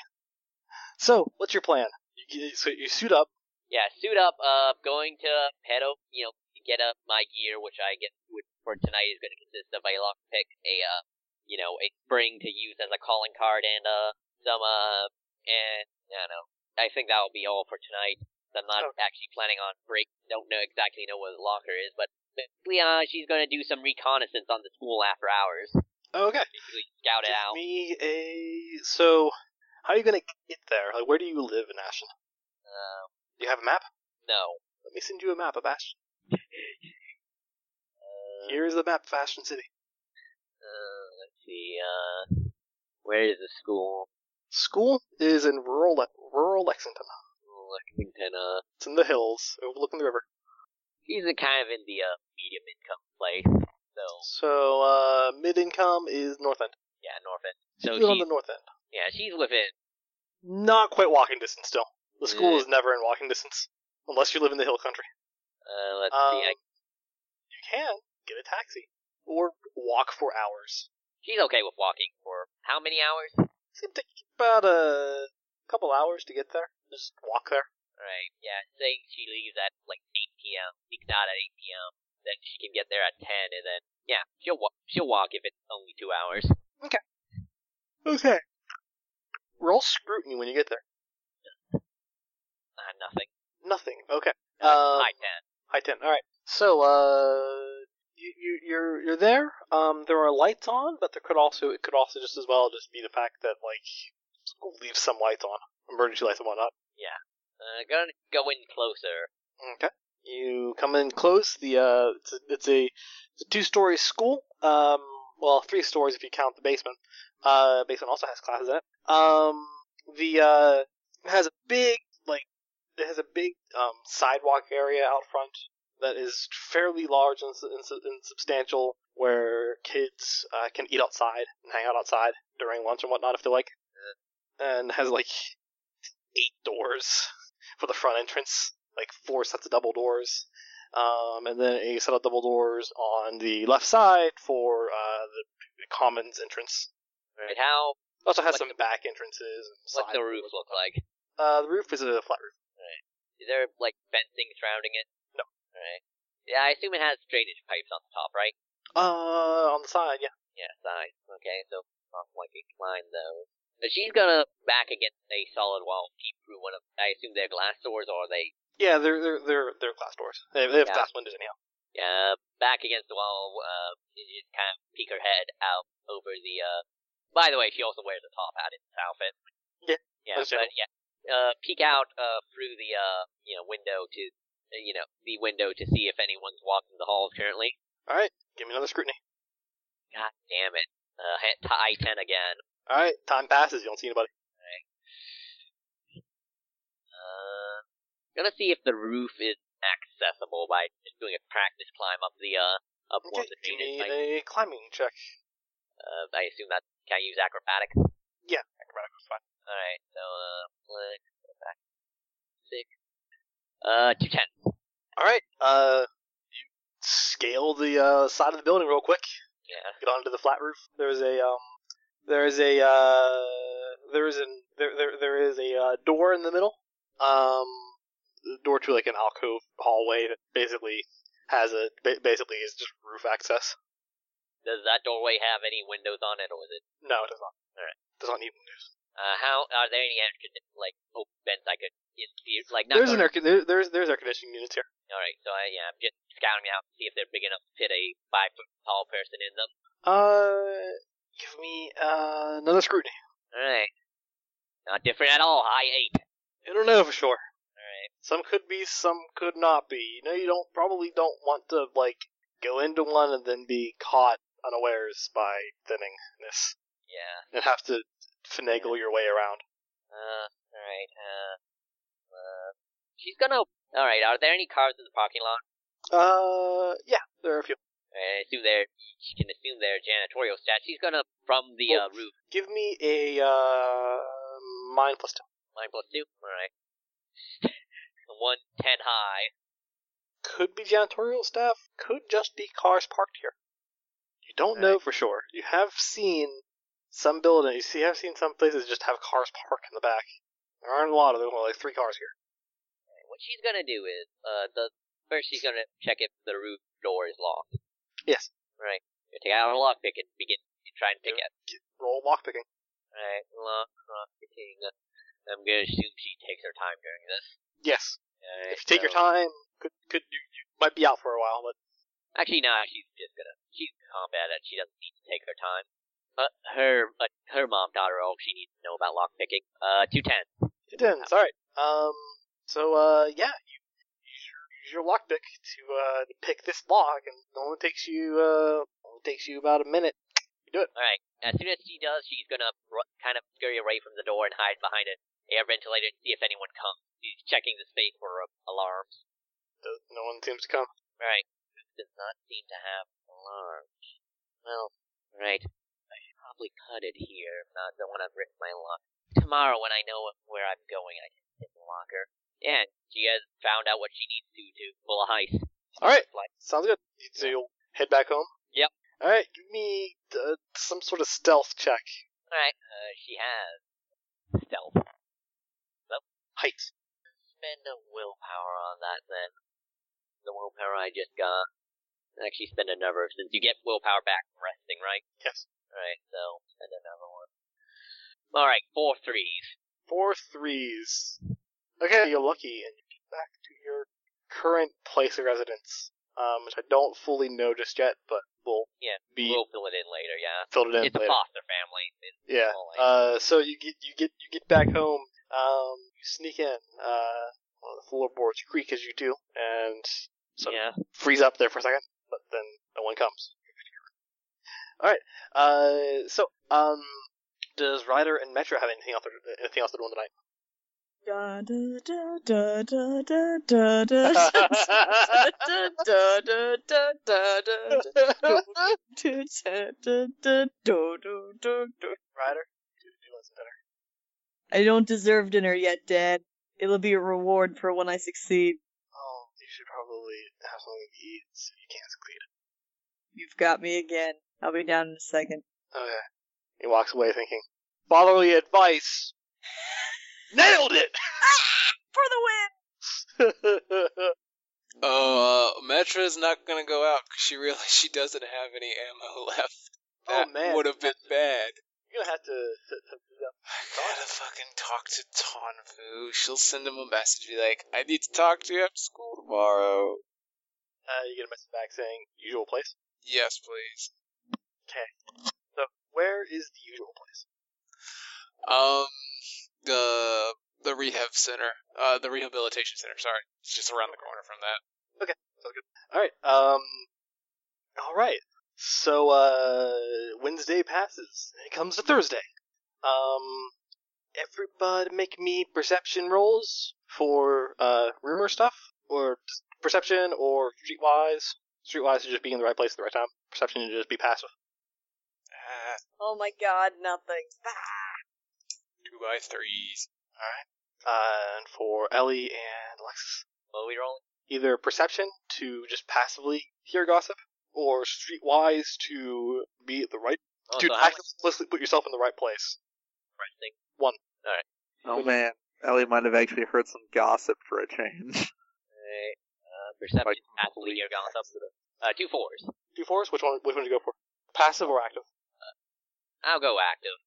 So, what's your plan? You, so you suit up. Yeah, suit up. Uh, going to head up. You know, get up my gear, which I guess would, for tonight is going to consist of a lockpick, a uh, you know, a spring to use as a calling card, and uh, some uh, and I don't know. I think that will be all for tonight. I'm not Okay. actually planning on break. Don't know exactly know where the locker is, but basically, uh, she's going to do some reconnaissance on the school after hours. Okay. Basically, scout it Give out. me a. So, how are you gonna get there? Like, where do you live in Ashton? Uh, Do you have a map? no. Let me send you a map of Ashton. Uh, Here's the map of Ashton City. Uh, let's see. Uh, where is the school? School is in rural Le- rural Lexington. Lexington. Uh, It's in the hills, overlooking the river. she's a kind of in the uh, medium income place. So So, uh, mid income is North End. yeah, North End. So Still on she's the North End. yeah, she's within. Not quite walking distance still. The school Yeah. is never in walking distance. Unless you live in the hill country. Uh, let's Um, see. I, you can get a taxi. Or walk for hours. she's okay with walking for how many hours? It's gonna take about a couple hours to get there. Just walk there. Right. Yeah. Saying she leaves at like 8 p.m. Sneaks out at 8 p.m. Then she can get there at 10, and then yeah, she'll wa- she'll walk if it's only two hours. Okay. Okay. Roll scrutiny when you get there. Uh, nothing. Nothing. Okay. Um, High 10. High ten. All right. So, uh, you, you you're you're there. Um, there are lights on, but there could also it could also just as well just be the fact that like leave some lights on, emergency lights and whatnot. Yeah, uh, gonna go in closer. Okay. You come in close. The uh, it's a, it's a, it's a two-story school. Um, well, three stories if you count the basement. Uh, basement also has classes in it. Um, the uh, it has a big like it has a big um sidewalk area out front that is fairly large and, and, and substantial, where kids uh, can eat outside and hang out outside during lunch and whatnot if they like. And has like eight doors for the front entrance like four sets of double doors, um, and then a set of double doors on the left side for uh, the commons entrance. Right, how Also has some the- back entrances. And what's the roof look like? Uh, the roof is a flat roof. Right. Is there like fencing surrounding it? Yeah, I assume it has drainage pipes on the top, right? Uh, on the side, yeah. Yeah, side. Okay, so not likely to climb those. She's gonna back against a solid wall, peep through one of. I assume they're glass doors, or are they? Yeah, they're they're they're they're glass doors. They have, they have Yeah. glass windows anyhow. Uh, back against the wall. Uh, just kind of peek her head out over the. Uh. By the way, she also wears a top hat in this outfit. Yeah, Yeah, but yeah. Uh, peek out uh through the uh you know window to you know the window to see if anyone's walking the halls currently. All right, give me another scrutiny. God damn it. Uh, tie ten again. All right, time passes. You don't see anybody. Uh, gonna see if the roof is accessible by just doing a practice climb up the uh up one of the give drainage me a climbing check. Uh, I assume that can I use acrobatics? Yeah, acrobatics is fine. All right, so uh, flex, go back, six, uh, two ten. All right, uh, you scale the uh, side of the building real quick. Yeah. Get onto the flat roof. There's a um, there's a uh, there's an there there there is a uh, door in the middle. Um, door to like an alcove hallway that basically has a ba- basically is just roof access. Does that doorway have any windows on it, or is it? No, it does not. All right. Does not need windows. Uh, how are there any air condi- like open vents I could? Like not There's an air con- there, there's there's air conditioning units here. All right, so I, yeah, I'm just scouting out to see if they're big enough to fit a five foot tall person in them. Uh, give me uh, another scrutiny. All right, not different at all. High eight. I don't know for sure. All right. Some could be, some could not be. You know, you don't probably don't want to like go into one and then be caught unawares by thinningness Yeah. and have to finagle your way around. Uh. All right. Uh. Uh. She's gonna. All right. Are there any cars in the parking lot? Uh, yeah, there are a few. I assume they're. She can assume they're janitorial staff. She's gonna from the uh, roof. Give me a uh, mine plus two. Line plus two. All right. One ten high. Could be janitorial staff. Could just be cars parked here. You don't know for sure. You have seen some buildings. You see, I've seen some places just have cars parked in the back. There aren't a lot of them. Well, like three cars here. What she's gonna do is, uh, the first she's gonna check if the roof door is locked. Yes. Right. Gonna take out a lockpick and begin trying to pick it. Roll lockpicking. Right. Lock, lock picking. I'm gonna assume she takes her time doing this. Yes. Alright, If you take your time, could could you, you might be out for a while, but Actually, no. She's just gonna. She's combat and she doesn't need to take her time. Uh, her uh, her mom taught her all she needs to know about lockpicking. Uh, two ten. it ends. All right. Um. So uh, yeah, you use your, use your lockpick to uh to pick this lock, and it only takes you uh only takes you about a minute. You do it. All right. As soon as she does, she's gonna ru- kind of scurry away from the door and hide behind an air ventilator and see if anyone comes. She's checking the space for uh, alarms. No one seems to come. Right. Does not seem to have alarms. Well, right. Probably cut it here. Not don't want to risk my luck. Tomorrow, when I know where I'm going, I can hit the locker. Yeah, she has found out what she needs to do to pull a heist. All right. Like, Sounds good. So you'll head back home. Yep. All right. Give me uh, some sort of stealth check. all right. Uh, she has stealth. Nope. Height. Spend a willpower on that then. The willpower I just got. Actually, spend another since you get willpower back from resting, right? Yes. Alright, so spend another one. Alright, four threes. Four threes. Okay, you're lucky, and you get back to your current place of residence, um, which I don't fully know just yet, but we'll Yeah, be We'll fill it in later, yeah. filled it in It's a foster family. It's Yeah. Uh, so you get you get you get back home. Um, you sneak in. Uh, on the floorboards creak as you do, and so yeah. freeze up there for a second, but then no one comes. All right. Uh, so um, does Ryder and Metra have anything else anything else to do on tonight? Da da da Ryder? I don't deserve dinner yet, Dad. It'll be a reward for when I succeed. Oh, you should probably have something to eat so you can't succeed. You've got me again. I'll be down in a second. Okay. He walks away thinking, fatherly advice. Nailed it! For the win! Oh, uh, Metra's not gonna go out because she realized she doesn't have any ammo left. Oh, That man. would have been bad. You're gonna have to set something up. I gotta fucking talk to Tonfu. She'll send him a message, be like, I need to talk to you after school tomorrow. Uh, you get a message back saying, usual place. Yes, please. So, where is the usual place? Um, the the rehab center, uh, the rehabilitation center. Sorry, it's just around the corner from that. Okay. sounds good. Alright, um, alright. So, uh, Wednesday passes. It comes to Thursday. Um, everybody make me perception rolls for, uh, rumor stuff, or perception, or streetwise. Streetwise is just being in the right place at the right time. Perception is just be passive. Ah, Oh my god, nothing. two by threes. Uh, and for Ellie and Alexis, What are we rolling? either perception to just passively hear gossip, or streetwise to be at the right, Oh, to so how much put yourself in the right place. Right thing? One. Alright. Oh man, Ellie might have actually heard some gossip for a change. Alright, Uh, perception, Like, passively or gossip. Uh, two fours. Two fours. Which one? Which one do you go for? Passive or active? I'll go active.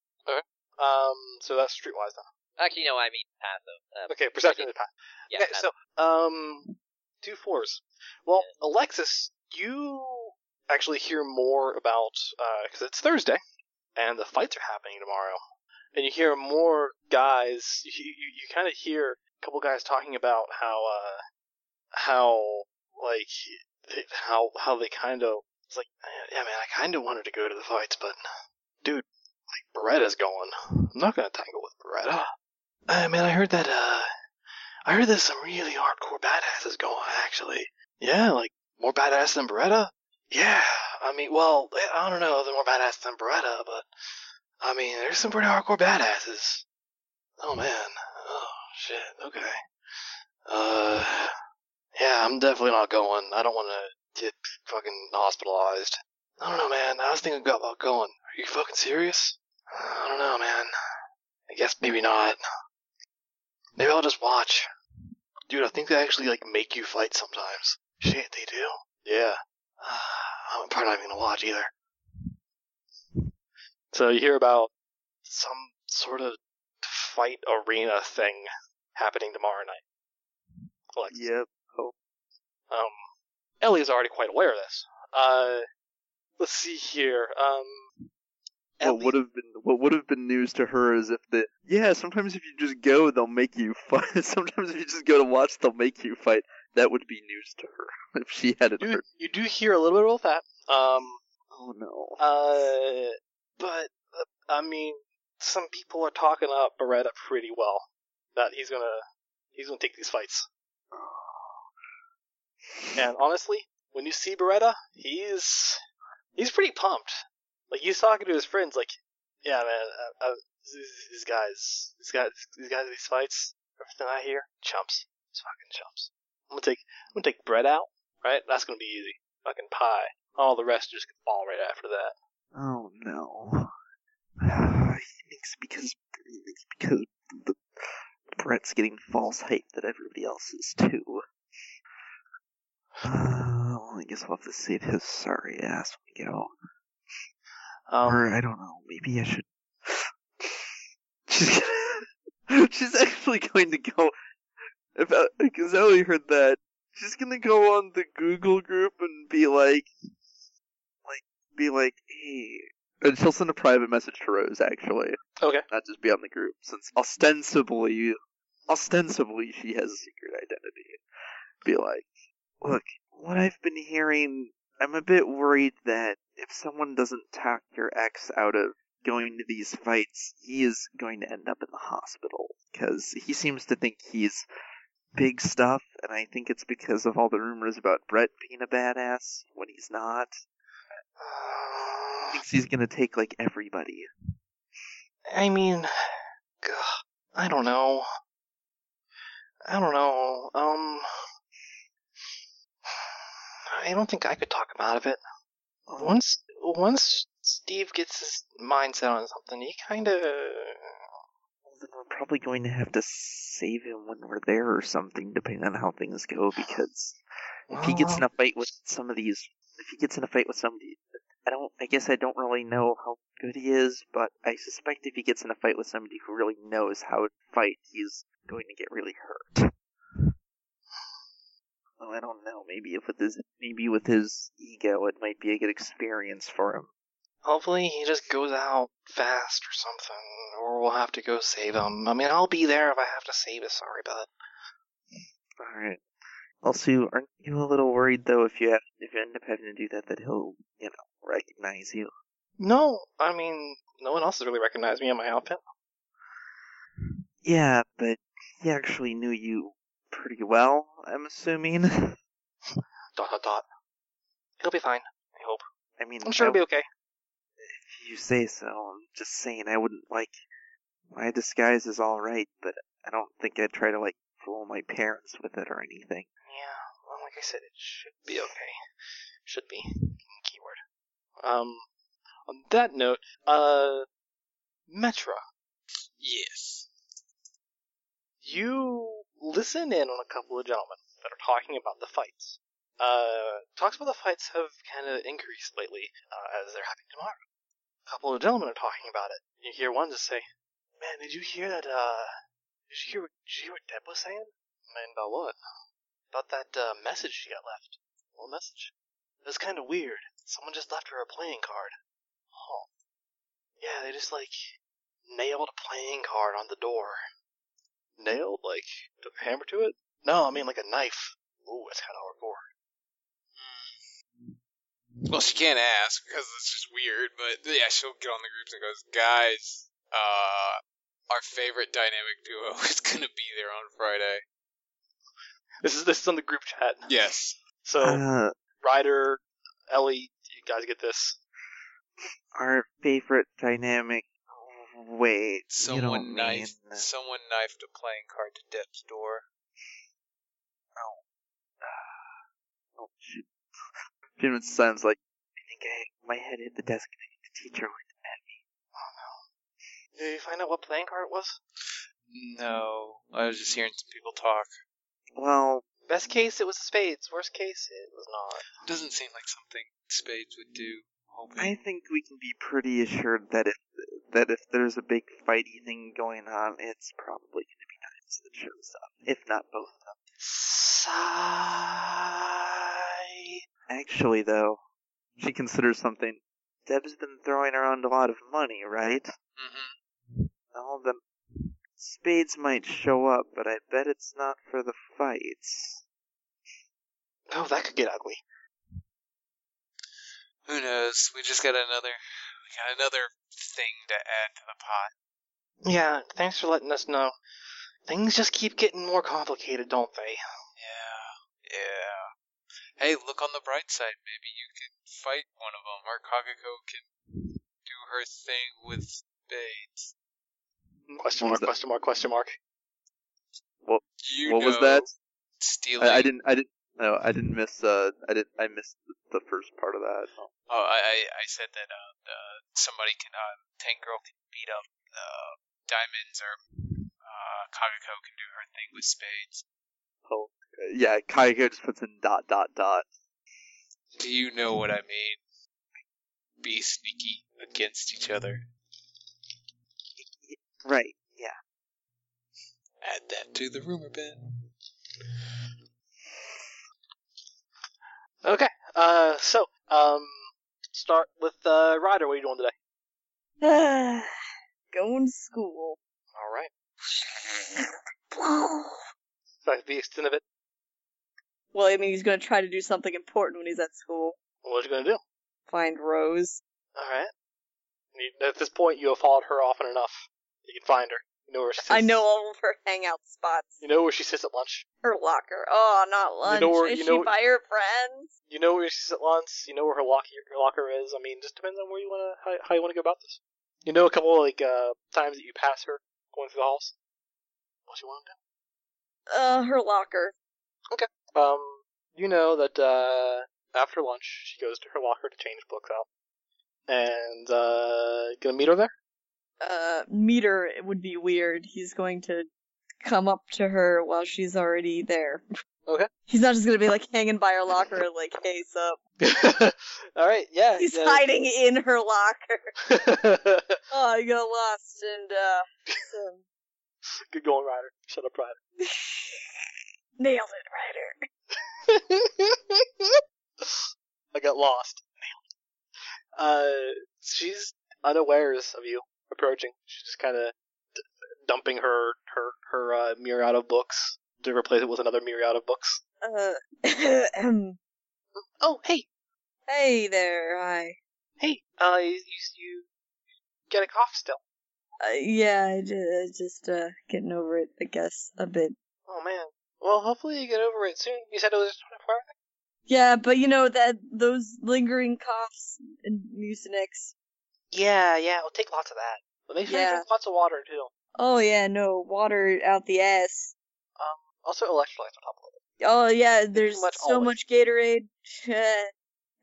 Um, so that's streetwise then. Actually, no, I mean passive. Uh, Okay, perception is passive. yeah, okay, passive. so um, two fours. Well, Alexis, you actually hear more about because it's Thursday and the fights are happening tomorrow, and you hear more guys. You you, you kind of hear a couple guys talking about how uh how like they- how how they kind of it's like yeah man I kind of wanted to go to the fights but dude like Beretta's going I'm not gonna tangle with Beretta. Uh, man I heard that uh I heard there's some really hardcore badasses going, actually. Yeah, like, more badass than Beretta? Yeah, I mean, well, I don't know they're more badass than Beretta, but, I mean, there's some pretty hardcore badasses. Oh, man. Oh, shit, okay. Uh, yeah, I'm definitely not going. I don't want to get fucking hospitalized. I don't know, man. I was thinking about going. Are you fucking serious? I don't know, man. I guess maybe not. Maybe I'll just watch. Dude, I think they actually like make you fight sometimes. Shit, they do. Yeah. I'm probably not even gonna watch either. So you hear about some sort of fight arena thing happening tomorrow night. Alexis. yep. Oh. Um, Ellie is already quite aware of this. Uh, let's see here. Um, What Ellie- would have been what would have been news to her is if the yeah sometimes if you just go they'll make you fight sometimes if you just go to watch they'll make you fight that would be news to her if she hadn't you, heard you do hear a little bit of that. Um, oh no Uh, but uh, I mean, some people are talking up Beretta pretty well. That he's gonna he's gonna take these fights. And honestly, when you see Beretta, he's he's pretty pumped. Like he's talking to his friends, like, yeah, man, uh, uh, these, guys, these guys, these guys, these fights, everything I hear, chumps, it's fucking chumps. I'm gonna take I'm gonna take Brett out, right? That's gonna be easy. Fucking pie. All the rest just can fall right after that. oh no he thinks because thinks because the Brett's getting false hype that everybody else is too uh, well, I guess we'll have to save his sorry ass when we go Um, or I don't know. Maybe I should. She's gonna, she's actually going to go. If because Ellie heard that, she's gonna go on the Google group and be like, like, be like, hey. And she'll send a private message to Rose actually, okay. not just be on the group, since ostensibly, ostensibly she has a secret identity. Be like, look, what I've been hearing, I'm a bit worried that if someone doesn't talk your ex out of going to these fights, he is going to end up in the hospital. Because he seems to think he's big stuff, and I think it's because of all the rumors about Brett being a badass when he's not. He thinks he's gonna take, like, everybody. I mean, I don't know. I don't know. Um, I don't think I could talk him out of it. Once once Steve gets his mindset on something, he kind of. We're probably going to have to save him when we're there or something, depending on how things go. Because if he gets in a fight with some of these, if he gets in a fight with somebody, I don't. I guess I don't really know how good he is, but I suspect if he gets in a fight with somebody who really knows how to fight, he's going to get really hurt. Well, I don't know. Maybe if with his, maybe with his ego, it might be a good experience for him. Hopefully, he just goes out fast or something, or we'll have to go save him. I mean, I'll be there if I have to save him. sorry butt. All right. Also, aren't you a little worried though if you have, if you end up having to do that that he'll you know recognize you? No, I mean, no one else has really recognized me in my outfit. Yeah, but he actually knew you pretty well. I'm assuming. Dot dot dot. He'll be fine. I hope. I mean, I'm sure I- he'll be okay. if you say so. I'm just saying I wouldn't like my disguise is all right, but I don't think I'd try to like fool my parents with it or anything. Yeah, well, like I said, it should be okay. Should be. Keyword. Um, on that note, uh, Metra, Yes. you listen in on a couple of gentlemen that are talking about the fights. Uh, talks about the fights have kind of increased lately, uh, as they're happening tomorrow. A couple of gentlemen are talking about it. You hear one just say, Man, did you hear that, uh, did you hear what, did you hear what Deb was saying? Man, about what? About that, uh, message she got left. What message? It was kind of weird. Someone just left her a playing card. Oh. Yeah, they just, like, nailed a playing card on the door. Nailed? Like, took a hammer to it? No, I mean like a knife. Ooh, that's kind of hardcore. Well, she can't ask because it's just weird, but yeah, she'll get on the groups and goes, guys, uh, our favorite dynamic duo is gonna be there on Friday. This is this is on the group chat. Yes. So Uh, Ryder, Ellie, you guys get this. our favorite dynamic. Wait, you don't Someone mean knifed, someone knifed a playing card to death's door. Oh, oh shoot. Jim sounds like I think I my head hit the desk. and I think the teacher looked at me. Oh no! Did you find out what playing card it was? No, I was just hearing some people talk. Well, Best case, it was spades. Worst case, it was not. Doesn't seem like something Spades would do. Hoping. I think we can be pretty assured that if that if there's a big fighty thing going on, it's probably going to be Knives that shows up, if not both of them. Sigh. Actually, though, she considers something. Deb's been throwing around a lot of money, right? Mm-hmm. Well, then Spades might show up, but I bet it's not for the fights. Oh, that could get ugly. Who knows? We just got another, we got another thing to add to the pot. Yeah, thanks for letting us know. Things just keep getting more complicated, don't they? Yeah, yeah. Hey, look on the bright side. Maybe you can fight one of them, or Kagako can do her thing with Spades. Question mark, question mark, question mark. You what know, was that? Stealing. I, I didn't. I didn't. No, I didn't miss. Uh, I did. I missed the first part of that. Oh, I, I, I said that uh, uh, somebody can, uh, Tank Girl can beat up uh, Diamonds, or uh, Kagako can do her thing with Spades. Oh, yeah. Kaigo just puts in dot dot dot. Do you know what I mean? Be sneaky against each other. Right. Yeah. Add that to the rumor bin. Okay, uh, so, um, start with, uh, Ryder. What are you doing today? Going to school. Alright. That's the extent of it. Well, I mean, he's gonna try to do something important when he's at school. What you gonna do? Find Rose. Alright. At this point, you have followed her often enough. You can find her. You know where she sits. I know all of her hangout spots. You know where she sits at lunch. Her locker. Oh, not lunch. You know where- Is you she know- by her friends? You know where she sits at lunch. You know where her locker, her locker is. I mean, just depends on where you wanna, how, how you wanna go about this. You know a couple of, like, uh, times that you pass her going through the halls. What you wanna do? Uh, her locker. Okay. Um, you know that, uh, after lunch, she goes to her locker to change books out. And, uh, gonna meet her there? Uh, meter it would be weird. He's going to come up to her while she's already there. Okay. He's not just gonna be like hanging by her locker, and like, "Hey, sup?" Alright, yeah. He's yeah. hiding in her locker. Oh, I got lost, and uh, some... Good going, Ryder. Shut up, Ryder. nailed it, Ryder. I got lost. Nailed. It. Uh, she's unawares of you approaching. She's just kind of d- dumping her her her uh, myriad of books to replace it with another myriad of books. Uh, ahem. Oh, hey, hey there, hi. hey, uh, you you, you get a cough still? Uh, yeah, I ju- just uh getting over it, I guess, a bit. Oh man. Well, hopefully you get over it soon. You said it was 24 hours. Yeah, but you know that those lingering coughs and mucinex. Yeah, yeah. Well, take lots of that. But make sure you Yeah. drink lots of water too. Oh yeah, no water out the ass. Also, electrolytes on top of it. Oh yeah, there's much so always. much Gatorade.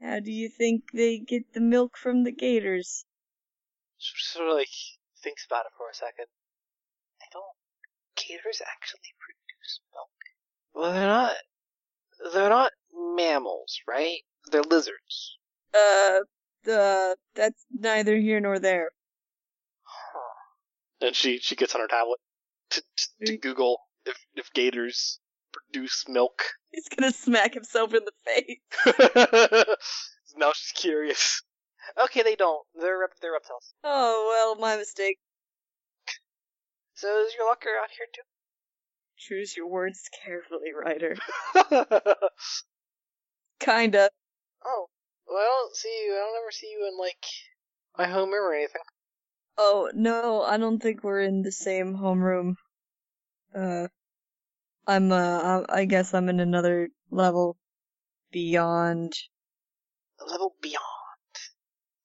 How do you think they get the milk from the gators? She sort of like thinks about it for a second. I don't. Gators actually produce milk. Well, they're not. They're not mammals, right? They're lizards. Uh, uh, that's neither here nor there. And she she gets on her tablet to, to, to Google if if gators produce milk. He's gonna smack himself in the face. now she's curious. Okay, they don't. They're rep- they're reptiles. Oh well, my mistake. So is your locker out here too? Choose your words carefully, Ryder. Kinda. oh, well, I don't see you. I don't ever see you in like my homeroom or anything. Oh no, I don't think we're in the same homeroom. Uh, I'm uh, I I guess I'm in another level beyond. A level beyond.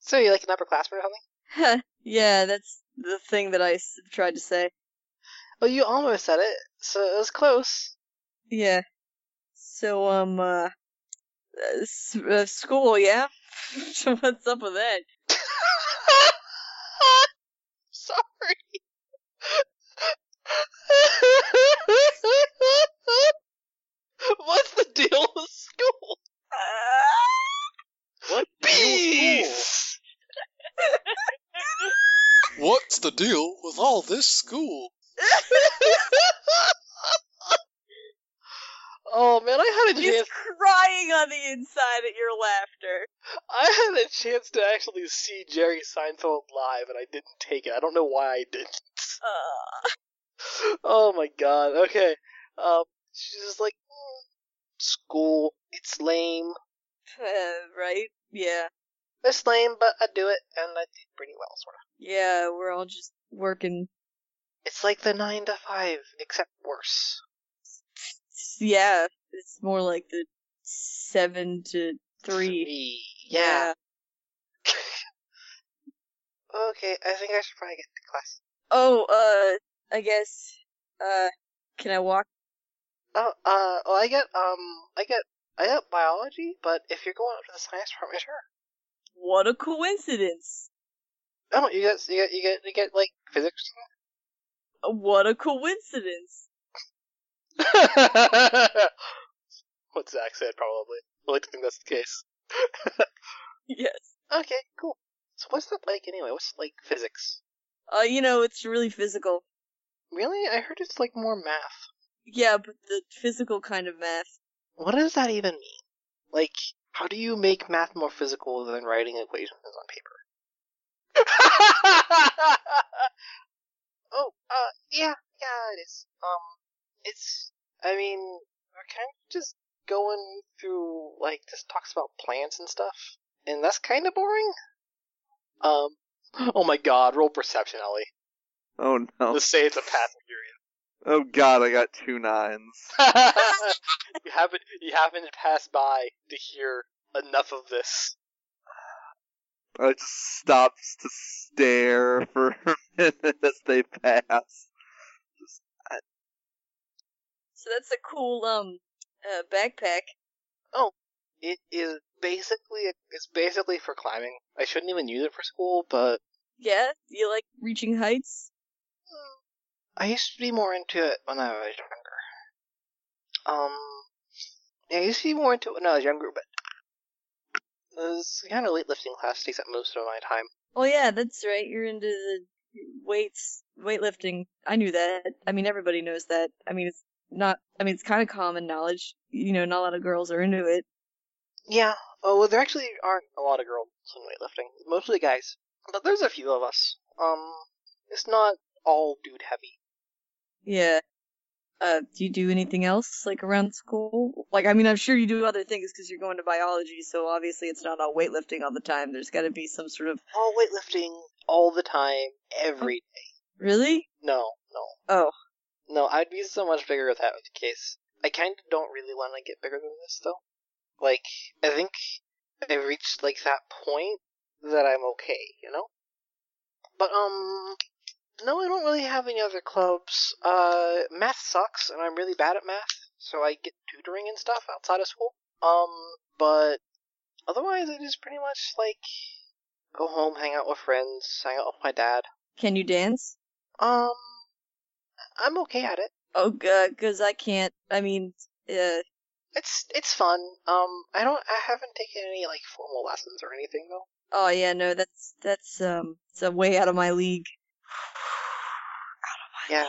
So you're like an upperclassman or something? yeah, that's the thing that I s- tried to say. Well, you almost said it, so it was close. Yeah. So um, uh, uh, school, yeah. so what's up with that? Sorry. What's the deal with school? What? Bees! What's the deal with all this school? Oh man, I had a He's chance. crying on the inside at your laughter. I had a chance to actually see Jerry Seinfeld live, and I didn't take it. I don't know why I didn't. Uh, oh my god. Okay. Um, she's just like, "Mm, school. It's lame. uh, right? Yeah. It's lame, but I do it, and I do pretty well, sort of. Yeah, we're all just working. It's like the nine to five, except worse. Yeah, it's more like the seven to three. Yeah. okay, I think I should probably get to class. Oh, uh, I guess, uh, can I walk? Oh, uh, well, I get, um, I get, I get biology, but if you're going up to the science department, sure. What a coincidence! Oh, you get, you get, you get, you get like physics. What a coincidence! what Zach said, probably. I like to think that's the case. Yes. Okay, cool. So what's that like anyway? What's like physics? Uh, you know, it's really physical. Really? I heard it's like more math. Yeah, but the physical kind of math. What does that even mean? Like, how do you make math more physical than writing equations on paper? oh, uh, yeah, yeah, it is. Um, it's, I mean, we're kind of just going through, like, this talks about plants and stuff, and that's kind of boring. Um, oh my god, roll perception, Ellie. Oh no. Let's say it's a period. Oh god, I got two nines. you haven't you haven't passed by to hear enough of this. I just stops to stare for a minute as they pass. So that's a cool, um, uh, backpack. Oh, it is basically it's basically for climbing. I shouldn't even use it for school, but Yeah, you like reaching heights? I used to be more into it when I was younger. Um, yeah, I used to be more into it when I was younger, but it was kind of weightlifting class takes up most of my time. Oh yeah, that's right. You're into the weights, weightlifting. I knew that. I mean, everybody knows that. I mean, it's not. I mean, it's kind of common knowledge. You know, not a lot of girls are into it. Yeah. Oh, well, there actually aren't a lot of girls in weightlifting. Mostly guys. But there's a few of us. Um, it's not all dude heavy. Yeah. Uh, do you do anything else like around school? Like, I mean, I'm sure you do other things because you're going to biology, so obviously it's not all weightlifting all the time. There's got to be some sort of. All weightlifting all the time, every day. Really? No, no. Oh. No, I'd be so much bigger if that was the case. I kind of don't really want to get bigger than this, though. Like, I think I've reached, like, that point that I'm okay, you know? But, um, no, I don't really have any other clubs. Uh, math sucks, and I'm really bad at math, so I get tutoring and stuff outside of school. Um, but otherwise, it is pretty much like go home, hang out with friends, hang out with my dad. Can you dance? Um, I'm okay at it. Oh, uh, cause I can't. I mean, uh, It's it's fun. Um, I don't. I haven't taken any like formal lessons or anything though. oh yeah, no, that's that's um, it's a way out of my league. Yeah,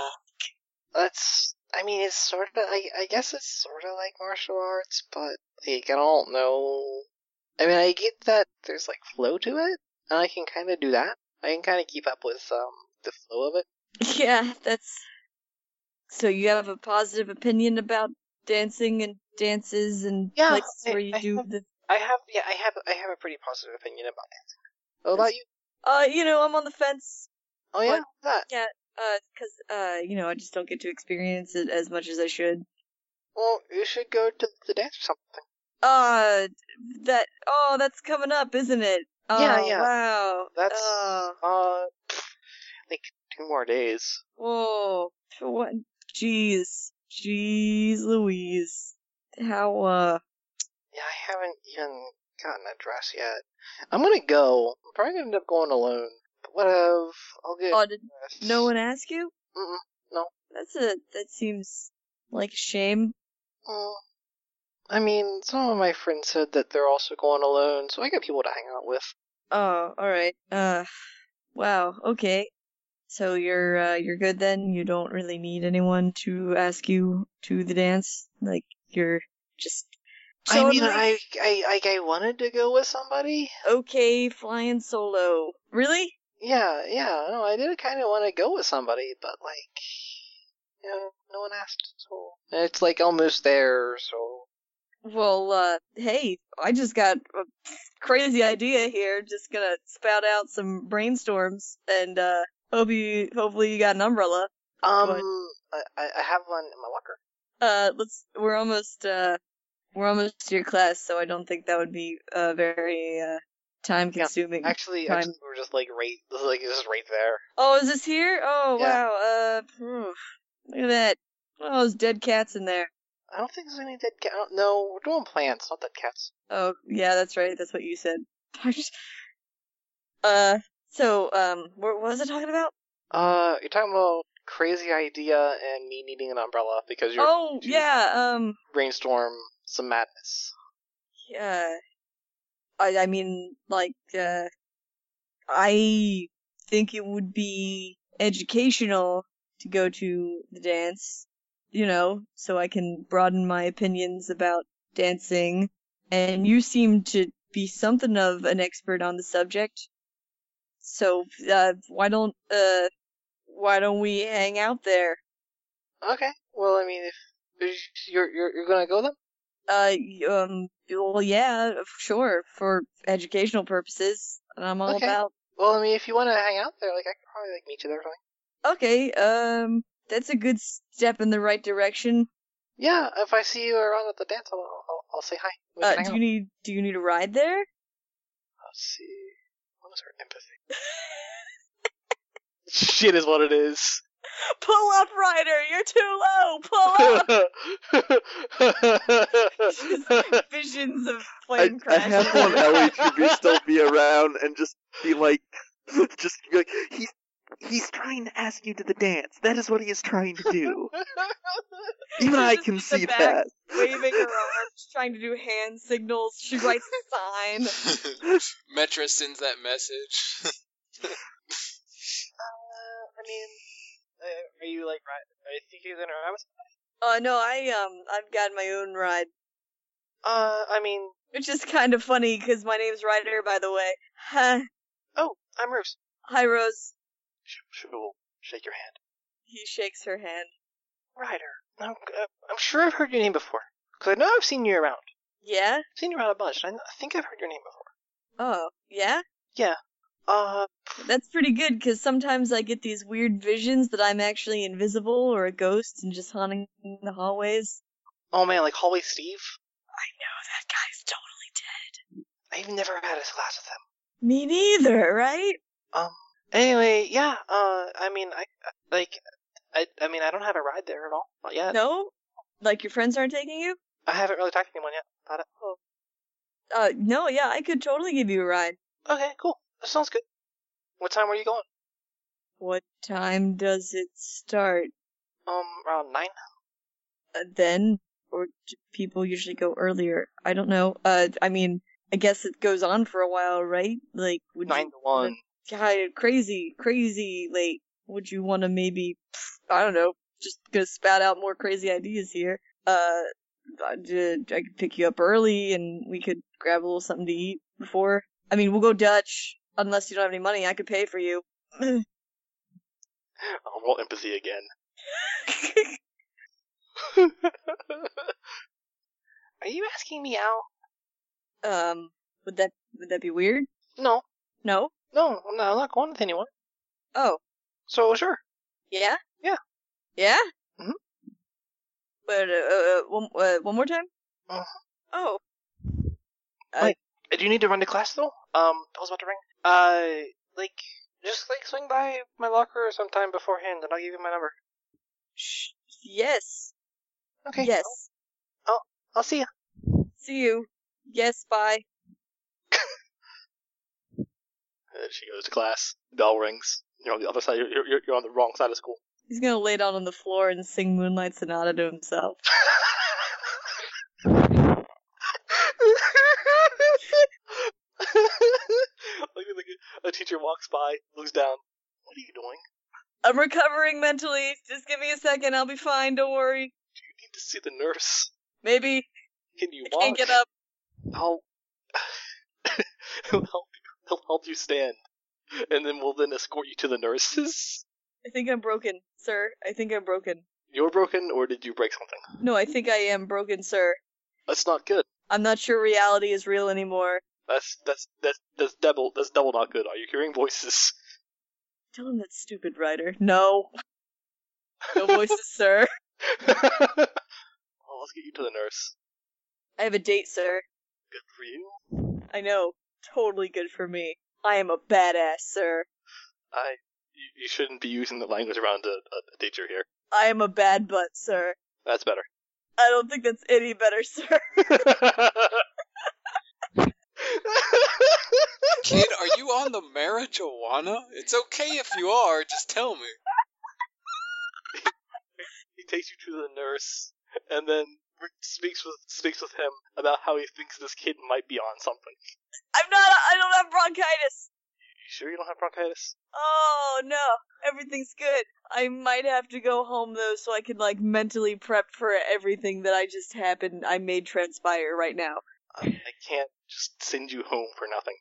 that's. I mean, it's sort of. I I guess it's sort of like martial arts, but like I don't know. I mean, I get that there's like flow to it, and I can kind of do that. I can kind of keep up with um the flow of it. Yeah, that's. So you have a positive opinion about dancing and dances and Yeah, places I- where you I do have- the. I have. Yeah, I have. I have a pretty positive opinion about it. What about you? Uh, you know, I'm on the fence. Oh yeah, What? that. Yeah, uh, cause uh, you know, I just don't get to experience it as much as I should. Well, you should go to the dance or something. Uh, that. Oh, that's coming up, isn't it? Oh, Yeah, yeah. Wow. That's- Uh, pff, like two more days. whoa. What? Jeez. Jeez, Louise. How? Uh. Yeah, I haven't even gotten a dress yet. I'm gonna go. I'm probably gonna end up going alone. But whatever. I'll get. Oh, did no one ask you? Mm-mm, no. That's a. That seems like a shame. Mm. I mean, some of my friends said that they're also going alone, so I got people to hang out with. Oh, all right. Uh, wow. Okay. So you're uh, you're good then. You don't really need anyone to ask you to the dance. Like you're just. I mean, I, I, like, I wanted to go with somebody. okay flying solo. Really? Yeah, yeah. No, I did kind of want to go with somebody, but like, you know, no one asked. So it's like almost there. So Well, uh, hey, I just got a crazy idea here. Just gonna spout out some brainstorms and uh, hope you hopefully you got an umbrella. um, I, I have one in my locker. Uh, let's. We're almost. Uh, we're almost to your class, so I don't think that would be uh very uh time consuming. Actually, Time. actually, we're just like right, this is like just right there. Oh, is this here? Oh Yeah. wow. Uh, look at that. Oh, those dead cats in there. I don't think there's any dead cat. No, we're doing plants, not dead cats. Oh, yeah, that's right. That's what you said. I just- uh, so um, what was I talking about? Uh, you're talking about crazy idea and me needing an umbrella because you're Oh, yeah. Um, brainstorm some madness. yeah. I I mean, like, uh, I think it would be educational to go to the dance, you know, so I can broaden my opinions about dancing. And you seem to be something of an expert on the subject. So, uh, why don't, uh, why don't we hang out there? Okay. Well, I mean, if you're you're you're gonna go then. Uh, um, well, yeah, sure, for educational purposes. And I'm all Okay. about Well, I mean, if you want to hang out there, like I could probably like meet you there or something. Okay, um, that's a good step in the right direction. Yeah, if I see you around at the dance, I'll I'll, I'll say hi. Uh, do out. you need do you need a ride there? Let's see. What is her empathy? Shit is what it is. Pull up, Ryder. You're too low. Pull up. Visions of I, plane I crash. have one Ellie to be still be around and just be like, just be like, he's he's trying to ask you to the dance. That is what he is trying to do. Even I can see that. Waving her trying to do hand signals. She writes a sign. Metra sends that message. Uh, I mean, uh, are you like right? Are you thinking gonna ride with? Oh no, I um, I've got my own ride, Uh, I mean, which is kind of funny because my name's Ryder, by the way. Huh. oh, I'm Rose. Hi, Rose. She, she will shake your hand. He shakes her hand. Ryder. I'm, uh, I'm sure I've heard your name before. Because I know I've seen you around. Yeah? I've seen you around a bunch. and I, I think I've heard your name before. Oh, yeah? Yeah. Uh, That's pretty good because sometimes I get these weird visions that I'm actually invisible or a ghost and just haunting the hallways. oh man, like Hallway Steve? I know that guy's totally dead. I've never had a class with him. Me neither, right? Anyway, yeah, uh, I mean, I, like, I, I mean, I don't have a ride there at all. Not yet. No? Like your friends aren't taking you? I haven't really talked to anyone yet about it. Uh, no, yeah, I could totally give you a ride. Okay, cool. That sounds good. What time are you going? What time does it start? Um, around nine? Uh, then? Or do people usually go earlier? I don't know. Uh, I mean, I guess it goes on for a while, right? Like, would Nine you, to one. God, crazy, crazy late. Would you want to maybe, pff, I don't know, just gonna spat out more crazy ideas here. Uh, I could pick you up early and we could grab a little something to eat before. I mean, we'll go Dutch. Unless you don't have any money, I could pay for you. I'll roll empathy again. Are you asking me out? um, would that would that be weird? No, No. no, I'm not, I'm not going with anyone. Oh, So sure. yeah. Yeah. Yeah. Mhm. But uh, uh, one uh, one more time. Uh-huh. Oh. Uh, Wait. Uh, Do you need to run to class though? Um, I was about to ring. Uh, like, just like swing by my locker sometime beforehand, and I'll give you my number. sh- yes. Okay. Yes. Oh, I'll see you. See you. Yes. Bye. And she goes to class. Bell rings. You're on the other side. You're, you're, you're on the wrong side of school. He's gonna lay down on the floor and sing Moonlight Sonata to himself. a teacher walks by, looks down. What are you doing? I'm recovering mentally. Just give me a second. I'll be fine. Don't worry. Do you need to see the nurse. Maybe Can you I walk? can't get up. I'll. he'll help you. He'll help you stand, and then we'll then escort you to the nurses. I think I'm broken, sir. I think I'm broken. You're broken, or did you break something? No, I think I am broken, sir. That's not good. I'm not sure reality is real anymore. That's that's that's that's double that's double not good. Are you hearing voices? Tell him that stupid writer. No. No voices, sir. well, let's get you to the nurse. I have a date, sir. Good for you. I know. Totally good for me. I am a badass, sir. I. You, you shouldn't be using the language around a, a, a teacher here. I am a bad butt, sir. That's better. I don't think that's any better, sir. Kid, are you on the marijuana? It's okay if you are, just tell me. he takes you to the nurse, and then Rick speaks with speaks with him about how he thinks this kid might be on something. I'm not. I don't have bronchitis. You sure you don't have bronchitis? Oh no, everything's good. I might have to go home though, so I can like mentally prep for everything that I just happened. I made transpire right now. I, I can't just send you home for nothing.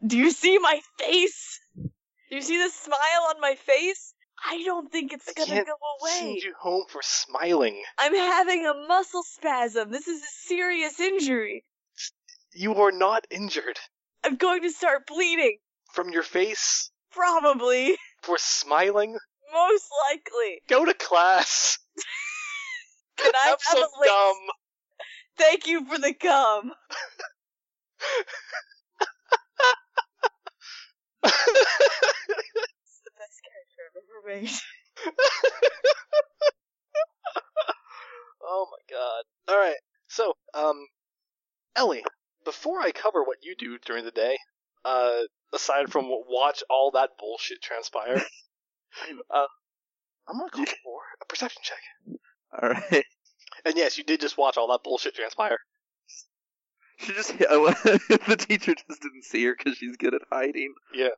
Do you see my face? Do you see the smile on my face? I don't think it's I gonna go away. Send you home for smiling. I'm having a muscle spasm. This is a serious injury. You are not injured I'm going to start bleeding. From your face? Probably. For smiling? Most likely. Go to class. Can I have, some a gum? Thank you for the gum. it's the best character I've ever made. oh my god. Alright, so, um, Ellie, before I cover what you do during the day, uh, aside from watch all that bullshit transpire, uh, I'm gonna call for a perception check. All right. And yes, you did just watch all that bullshit transpire. She just the teacher just didn't see her because she's good at hiding. Yeah.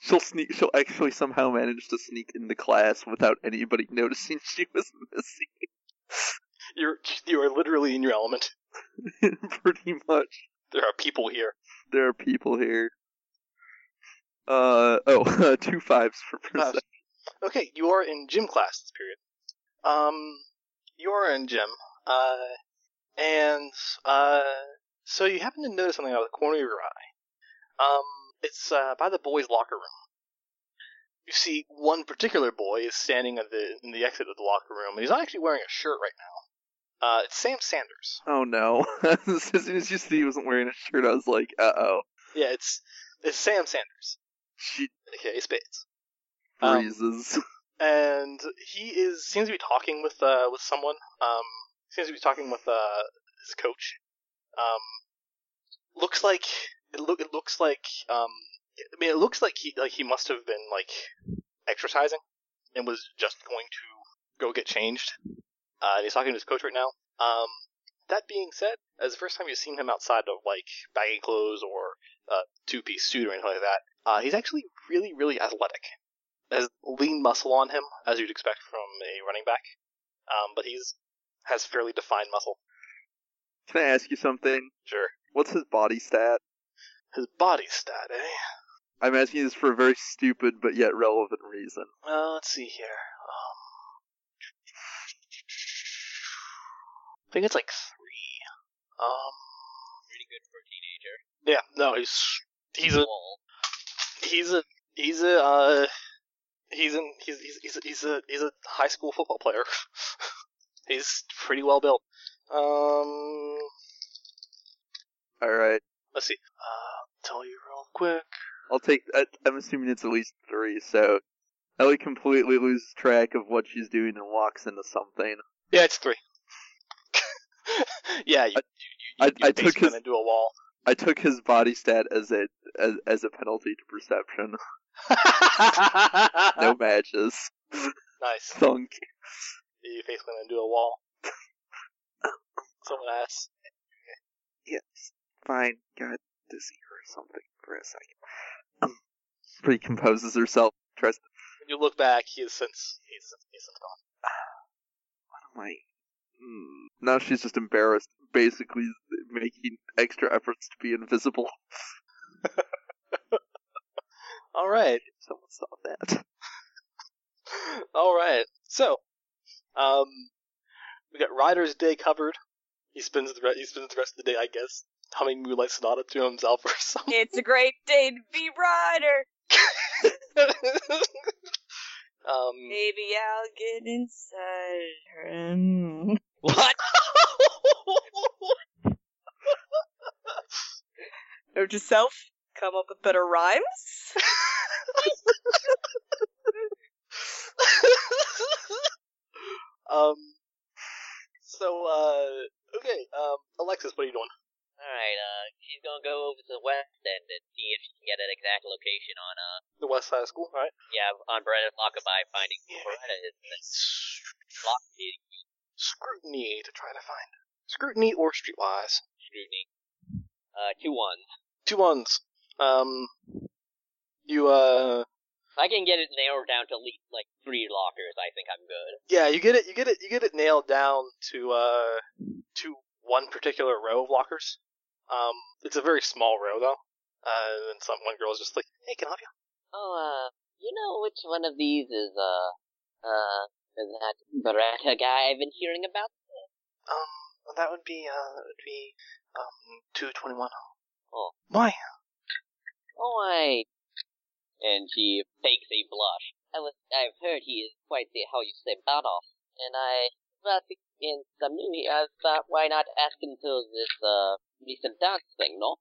She'll sneak. She'll actually somehow manage to sneak into class without anybody noticing she was missing. You're you are literally in your element. Pretty much. There are people here. There are people here. Uh oh, two fives for perception. Okay, you are in gym class this period. Um, you are in gym. Uh, and uh, so you happen to notice something out of the corner of your eye. Um, it's uh, by the boys' locker room. You see one particular boy is standing at the in the exit of the locker room, and he's not actually wearing a shirt right now. Uh, it's Sam Sanders. Oh no! as soon as you see he wasn't wearing a shirt, I was like, uh oh. Yeah, it's it's Sam Sanders, She aka Spades. Um, freezes. and he is seems to be talking with uh with someone. Um, seems to be talking with uh his coach. Um, looks like it look it looks like um I mean it looks like he like he must have been like exercising and was just going to go get changed. Uh, and he's talking to his coach right now. Um, that being said, as the first time you've seen him outside of like baggy clothes or uh, two piece suit or anything like that, uh, he's actually really really athletic has lean muscle on him, as you'd expect from a running back. Um, but he's has fairly defined muscle. Can I ask you something? Sure. What's his body stat? His body stat, eh? I'm asking this for a very stupid but yet relevant reason. Uh, let's see here. Um, I think it's like. Um, Pretty good for a teenager. yeah, no, he's he's a he's a he's a uh, he's in he's he's he's a, he's a he's a high school football player. he's pretty well built. Um, All right, let's see. Uh, tell you real quick. I'll take. I, I'm assuming it's at least three. So Ellie completely loses track of what she's doing and walks into something. Yeah, it's three. yeah, you, I- you, you, I- I took his- into a wall. I took his body stat as a as, as a penalty to perception. No matches. nice. Thunk. You basically went into a wall. Someone asked. Yes, fine. Got to see her or something for a second. Um, Bree composes herself. Tries. To, When you look back, he is since he's he's since gone. what am I? Hmm. Now she's just embarrassed, basically making extra efforts to be invisible. All right. Someone saw that. All right. So, um, we got Ryder's day covered. He spends the re- he spends the rest of the day, I guess, humming Moonlight Sonata to himself or something. It's a great day to be Ryder. um, Maybe I'll get inside her. What? Note to self, come up with better rhymes. um, so, uh, okay, um, Alexis, what are you doing? Alright, uh, she's gonna go over to the west end and see if she can get an exact location on, uh, The West Side of School, right? yeah, on Beretta's lockabye, finding Yeah. Beretta is. and Lock Scrutiny to try to find. Scrutiny or Streetwise. scrutiny. Uh, two ones. Two ones. Um, you, uh, If I can get it narrowed down to at least, like, three lockers, I think I'm good. yeah, you get it, you get it, you get it nailed down to, uh, to one particular row of lockers. Um, it's a very small row though. Uh, and some one girl's just like, hey, can I help you? Oh, uh, you know which one of these is, uh, uh, is that Beretta guy I've been hearing about? Um, that would be, uh, that would be, um, 221. Oh. Why? Oh, I... And she fakes a blush. I was, I've heard he is quite the, how you say, badass. And I, well, I think in some here, I thought, why not ask him to this, uh, recent dance thing, no?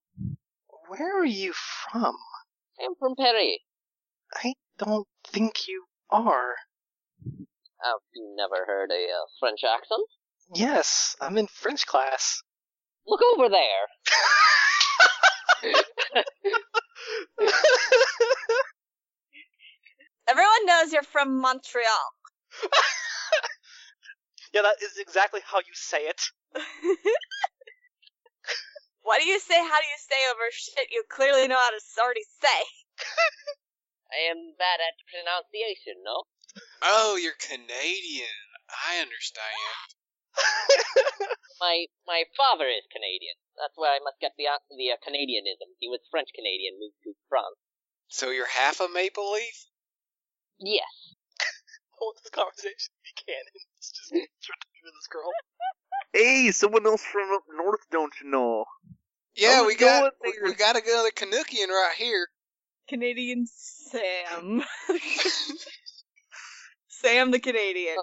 Where are you from? I'm from Perry. I don't think you are. I've never heard a, uh, French accent. Yes, I'm in French class. Look over there! Everyone knows you're from Montreal. yeah, that is exactly how you say it. Why do you say how do you say over shit you clearly know how to already say? I am bad at pronunciation, no? Oh, you're Canadian. I understand. My my father is Canadian. That's where I must get the uh, the uh, Canadianism. He was French Canadian, moved to France. So you're half a maple leaf? Yes. I want this conversation to be canon. It's just talking with this girl. Hey, someone else from up north, don't you know? Yeah, I'm we got going we, there. we got another Canuckian right here. Canadian Sam. Sam the Canadian.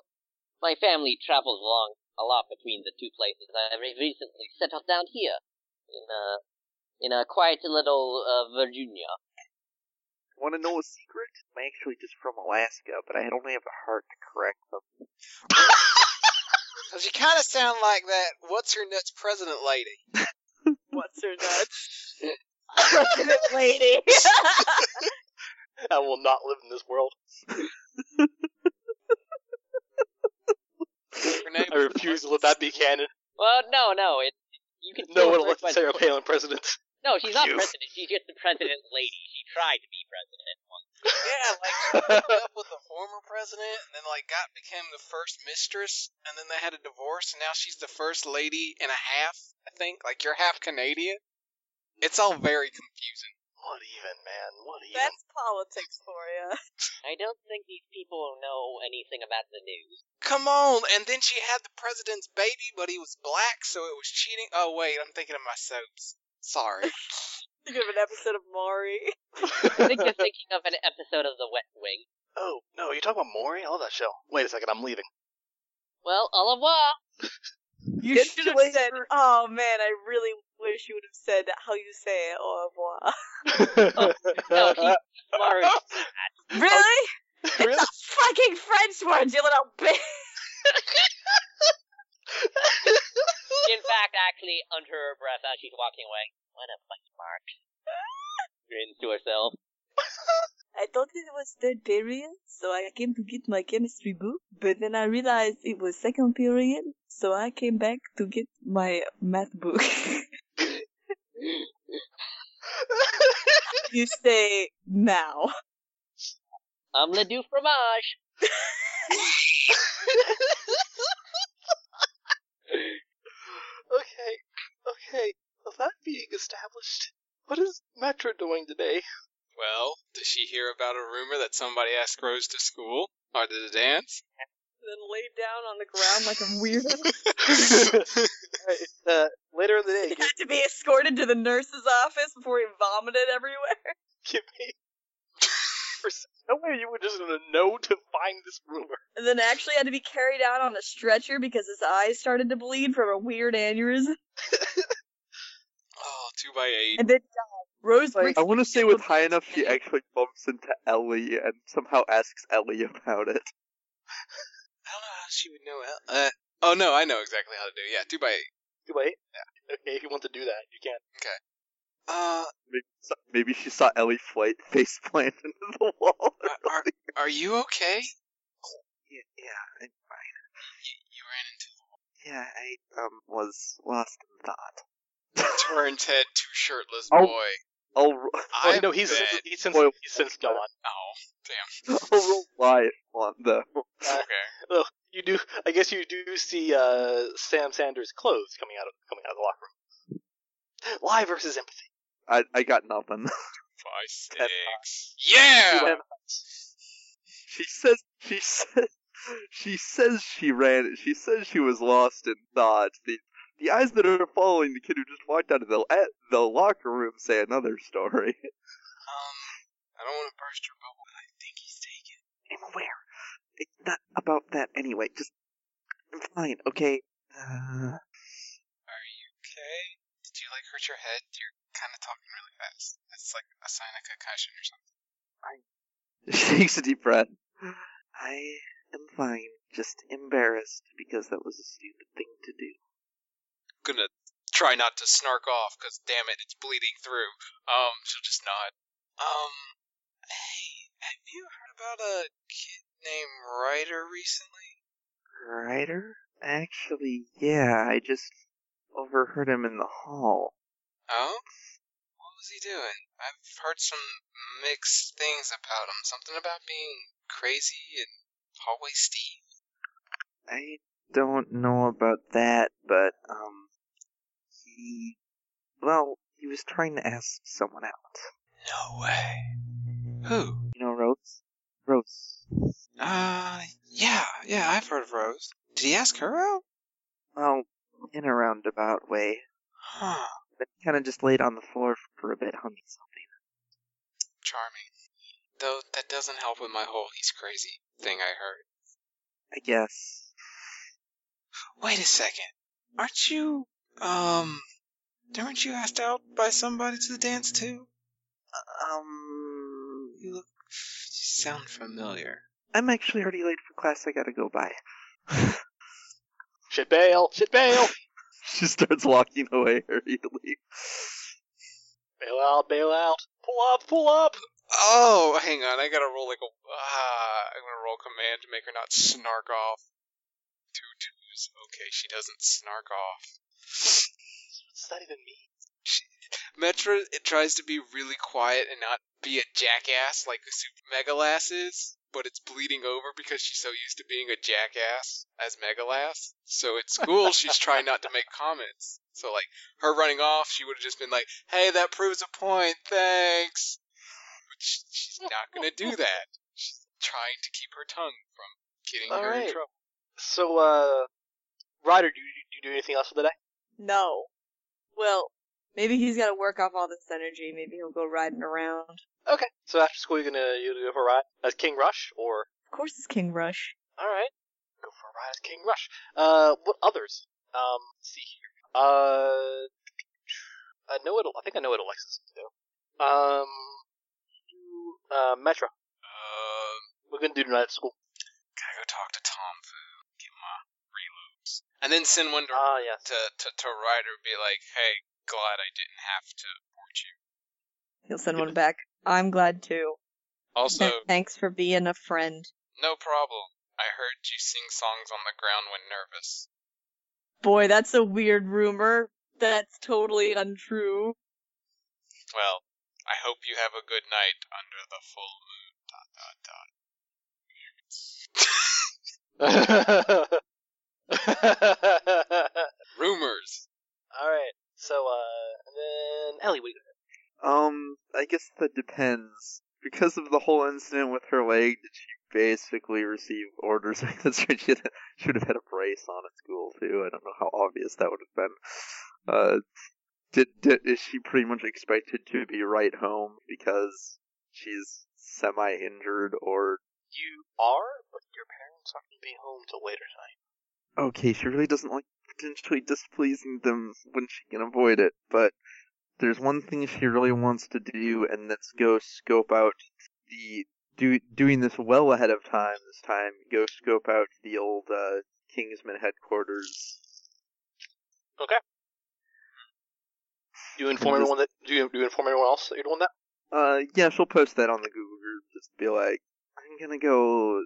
My family travels along a lot between the two places. I recently settled down here in uh in a quiet little uh, Virginia. Want to know a secret? I'm actually just from Alaska, but I don't have the heart to correct them. Cause you kind of sound like that. What's her nuts president lady? What's her nuts? President lady. I will not live in this world. Her name I refuse to let that be canon. Well, no, no, it you can No one refer elects to her as- Sarah Palin president. No, she's not You. president. She's just the president lady. She tried to be president once. Yeah, like she broke up with the former president, and then like got became the first mistress, and then they had a divorce, and now she's the first lady and a half. I think like you're half Canadian. It's all very confusing. What even, man? What even? That's politics for you. I don't think these people know anything about the news. Come on, and then she had the president's baby, but he was black, so it was cheating. Oh wait, I'm thinking of my soaps. Sorry. Think of an episode of Maury. I think you're thinking of an episode of The West Wing. oh, no, you're talking about Maury? I love that show. Wait a second, I'm leaving. Well, au revoir. You should have said, oh man, I really wish you would have said how you say it, au revoir. No, he, Maury. Really? really? It's a fucking French word, you little bitch. In fact, actually, under her breath as she's walking away, what a bunch mark. Grins to herself. I thought it was third period, so I came to get my chemistry book, but then I realized it was second period, so I came back to get my math book. You say now. I'm le du fromage. okay, okay. Well, that being established, what is Metra doing today? Well, did she hear about a rumor that somebody asked Rose to school or to the dance? Then laid down on the ground like a weirdo. Alright, uh, later in the day, he had to be escorted to the nurse's office before he vomited everywhere. give me. For no way you were just gonna know to find this rumor. And then actually had to be carried out on a stretcher because his eyes started to bleed from a weird aneurysm. Oh, two by eight. And then died. Rose I want to say with high enough, she actually bumps into Ellie and somehow asks Ellie about it. I don't know how she would know. El- Uh, oh no, I know exactly how to do. it. Yeah, two by eight. Wait. Yeah. Okay, if you want to do that, you can. Okay. Uh, Maybe, maybe she saw Ellie flight face plant into the wall. are, are are you okay? Yeah, yeah, I'm fine. You ran into the wall. Yeah, I um was lost in thought. Torrent's head, two shirtless Oh. boy. I'll ro- Oh, I no, he's bet. he's since Spoil- he's since gone. Oh, damn. I'll roll lie if you want though. Okay. Oh, you do. I guess you do see uh, Sam Sanders' clothes coming out of coming out of the locker room. Lie versus empathy. I I got nothing. Five, Ten six. Yeah. She says she says she says she ran. She says she was lost in thought. The the eyes that are following the kid who just walked out of the at the locker room say another story. Um, I don't want to burst your bubble, but I think he's taken. I'm aware. It's not about that anyway. Just I'm fine. Okay. Uh, Are you okay? Did you like hurt your head? You're kind of talking really fast. That's like a sign of concussion or something. she takes a deep breath. I am fine. Just embarrassed because that was a stupid thing to do. gonna try not to snark off because damn it, it's bleeding through. Um, she'll just nod. Um, hey, have you heard about a kid named Ryder recently? Ryder? Actually, yeah, I just overheard him in the hall. Oh? What was he doing? I've heard some mixed things about him. Something about being crazy and hallway Steve. I don't know about that, but, um, he, well, he was trying to ask someone out. No way. Who? You know Rose? Rose. Uh, yeah, yeah, I've heard of Rose. Did he ask her out? Well, in a roundabout way. Huh. But kind of just laid on the floor for a bit, humming something. Charming. Though that doesn't help with my whole he's crazy thing I heard. I guess. Wait a second. Aren't you, um, weren't you asked out by somebody to the dance too? Um, You look, sound familiar. I'm actually already late for class. I gotta go by. Shit bail! Shit bail! she starts walking away hurriedly. Bail out! Bail out! Pull up! Pull up! Oh, hang on, I gotta roll like a, ah, I'm gonna roll command to make her not snark off. Two twos, okay, she doesn't snark off. What's that even mean? Metra it tries to be really quiet and not be a jackass like the Super Megalass is, but it's bleeding over because she's so used to being a jackass as Megalass. So at school she's trying not to make comments. So like her running off, she would have just been like, "Hey, that proves a point, thanks." But sh- she's not gonna do that. She's trying to keep her tongue from getting All her in trouble. So, uh, Ryder, do you, do you do anything else for the day? No. Well, maybe he's got to work off all this energy. Maybe he'll go riding around. Okay. So after school, you're gonna you gonna go for a ride as King Rush, or Of course, it's King Rush. all right, go for a ride as King Rush. Uh, what others? Um, let's see here. Uh, I know what I think I know what Alexis is do. Um, you, uh, Metra, Um, we're gonna do tonight at school. gotta go talk to Tom Fu, get my reloads, and then send one to Ah, yes. to to, to Ryder be like, "Hey, glad I didn't have to port you." He'll send one back. I'm glad too. Also, Thanks for being a friend. no problem. I heard you sing songs on the ground when nervous. Boy, that's a weird rumor. That's totally untrue. Well, I hope you have a good night under the full moon. Dot dot dot. Rumors. all right. So, uh, and then Ellie, what do you Um, I guess that depends. Because of the whole incident with her leg, did she basically receive orders that she should should have had a brace on at school too? I don't know how obvious that would have been. Uh, did, did is she pretty much expected to be right home because she's semi injured or You are, but your parents aren't gonna be home till later tonight. okay, she really doesn't like potentially displeasing them when she can avoid it, but there's one thing she really wants to do, and that's go scope out the do doing this well ahead of time. This time, go scope out the old uh, Kingsman headquarters. Okay. Do you inform everyone that? Do you, do you inform everyone else that you're doing that? Uh, yeah, she'll post that on the Google group. Just be like, I'm gonna go.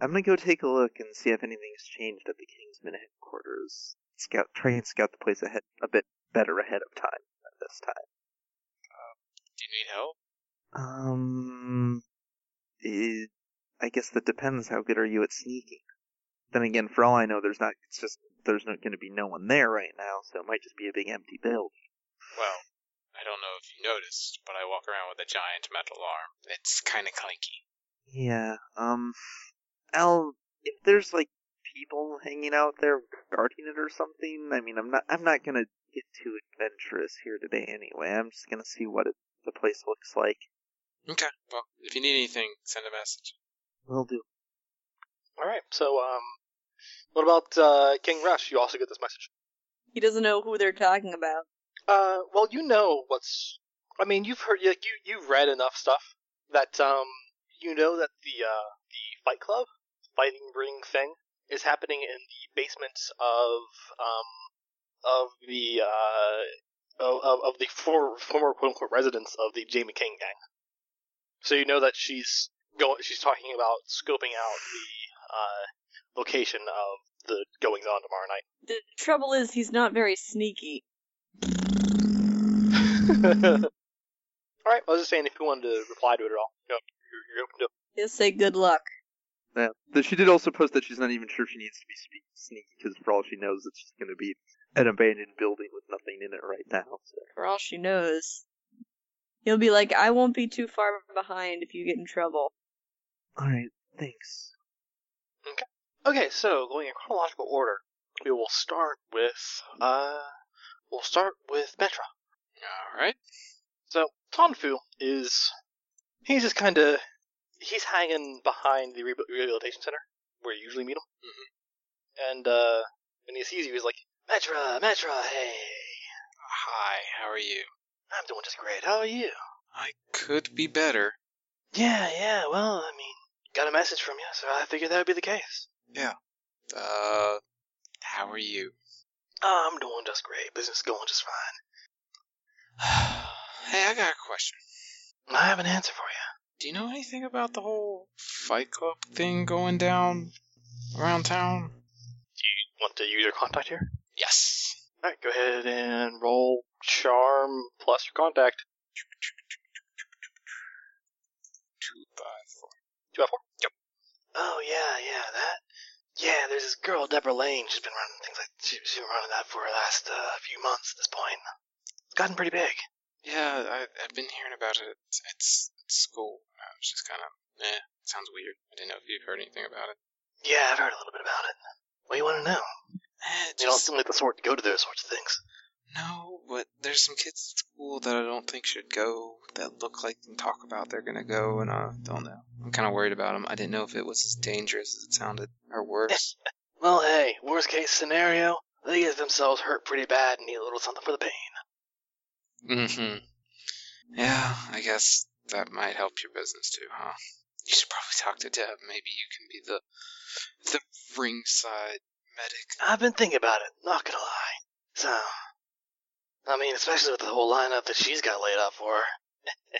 I'm gonna go take a look and see if anything's changed at the Kingsman headquarters. Scout, try and scout the place ahead a bit better ahead of time at this time. Do you need help? Um, it, I guess that depends. How good are you at sneaking? Then again, for all I know, there's not. It's just there's not going to be no one there right now, so it might just be a big empty building. Well, I don't know if you noticed, but I walk around with a giant metal arm. It's kind of clinky. Yeah. Um, Al, if there's like people hanging out there guarding it or something, I mean, I'm not. I'm not gonna get too adventurous here today anyway. I'm just gonna see what it, the place looks like. Okay. Well, if you need anything, send a message. Will do. All right. So, um, what about uh, King Rush? You also get this message. He doesn't know who they're talking about. Uh, well, you know what's. I mean, you've heard, like, you you've read enough stuff that um, you know that the uh, the Fight Club fighting ring thing is happening in the basement of um, of the uh, of, of, the for, former quote unquote residents of the Jamie King gang. So you know that she's going. She's talking about scoping out the uh, location of the goings on tomorrow night. The trouble is, he's not very sneaky. all right, I was just saying if you wanted to reply to it at all, you know, you're, you're open to. it. He'll say good luck. Yeah. Though she did also post that she's not even sure she needs to be spe- sneaky because for all she knows, it's just going to be an abandoned building with nothing in it right now. So. For all she knows. He'll be like, I won't be too far behind if you get in trouble. All right. Thanks. Okay. Okay, so going in chronological order, we will start with uh, we'll start with Metra. All right. So Tonfu is he's just kind of he's hanging behind the rehabilitation center where you usually meet him, Mhm. and uh, when he sees you, he's like, Metra, Metra, hey, Hi, how are you? I'm doing just great. How are you? I could be better. Yeah, yeah. Well, I mean, got a message from you, so I figured that would be the case. Yeah. Uh, how are you? I'm doing just great. Business going just fine. hey, I got a question. I have an answer for you. Do you know anything about the whole Fight Club thing going down around town? Do you want to use your contact here? Yes. All right, go ahead and roll charm plus your contact. Two, five, four. Two of four. Yep. Oh yeah, yeah, that. Yeah, there's this girl Deborah Lane. She's been running things like she, she's been running that for the last uh, few months at this point. It's gotten pretty big. Yeah, I, I've been hearing about it It's at, s- at school. I was just kind of, eh, sounds weird. I didn't know if you've heard anything about it. Yeah, I've heard a little bit about it. What do you want to know? Eh, You don't just, seem like the sort to go to those sorts of things. no, but there's some kids at school that I don't think should go that look like and talk about they're gonna go, and I don't know. I'm kind of worried about them. I didn't know if it was as dangerous as it sounded, or worse. Well, hey, worst case scenario, they get themselves hurt pretty bad and need a little something for the pain. Mm-hmm. Yeah, I guess that might help your business too, huh? You should probably talk to Deb. Maybe you can be the the ringside medic. I've been thinking about it, not gonna lie. So, I mean, especially with the whole lineup that she's got laid out for her.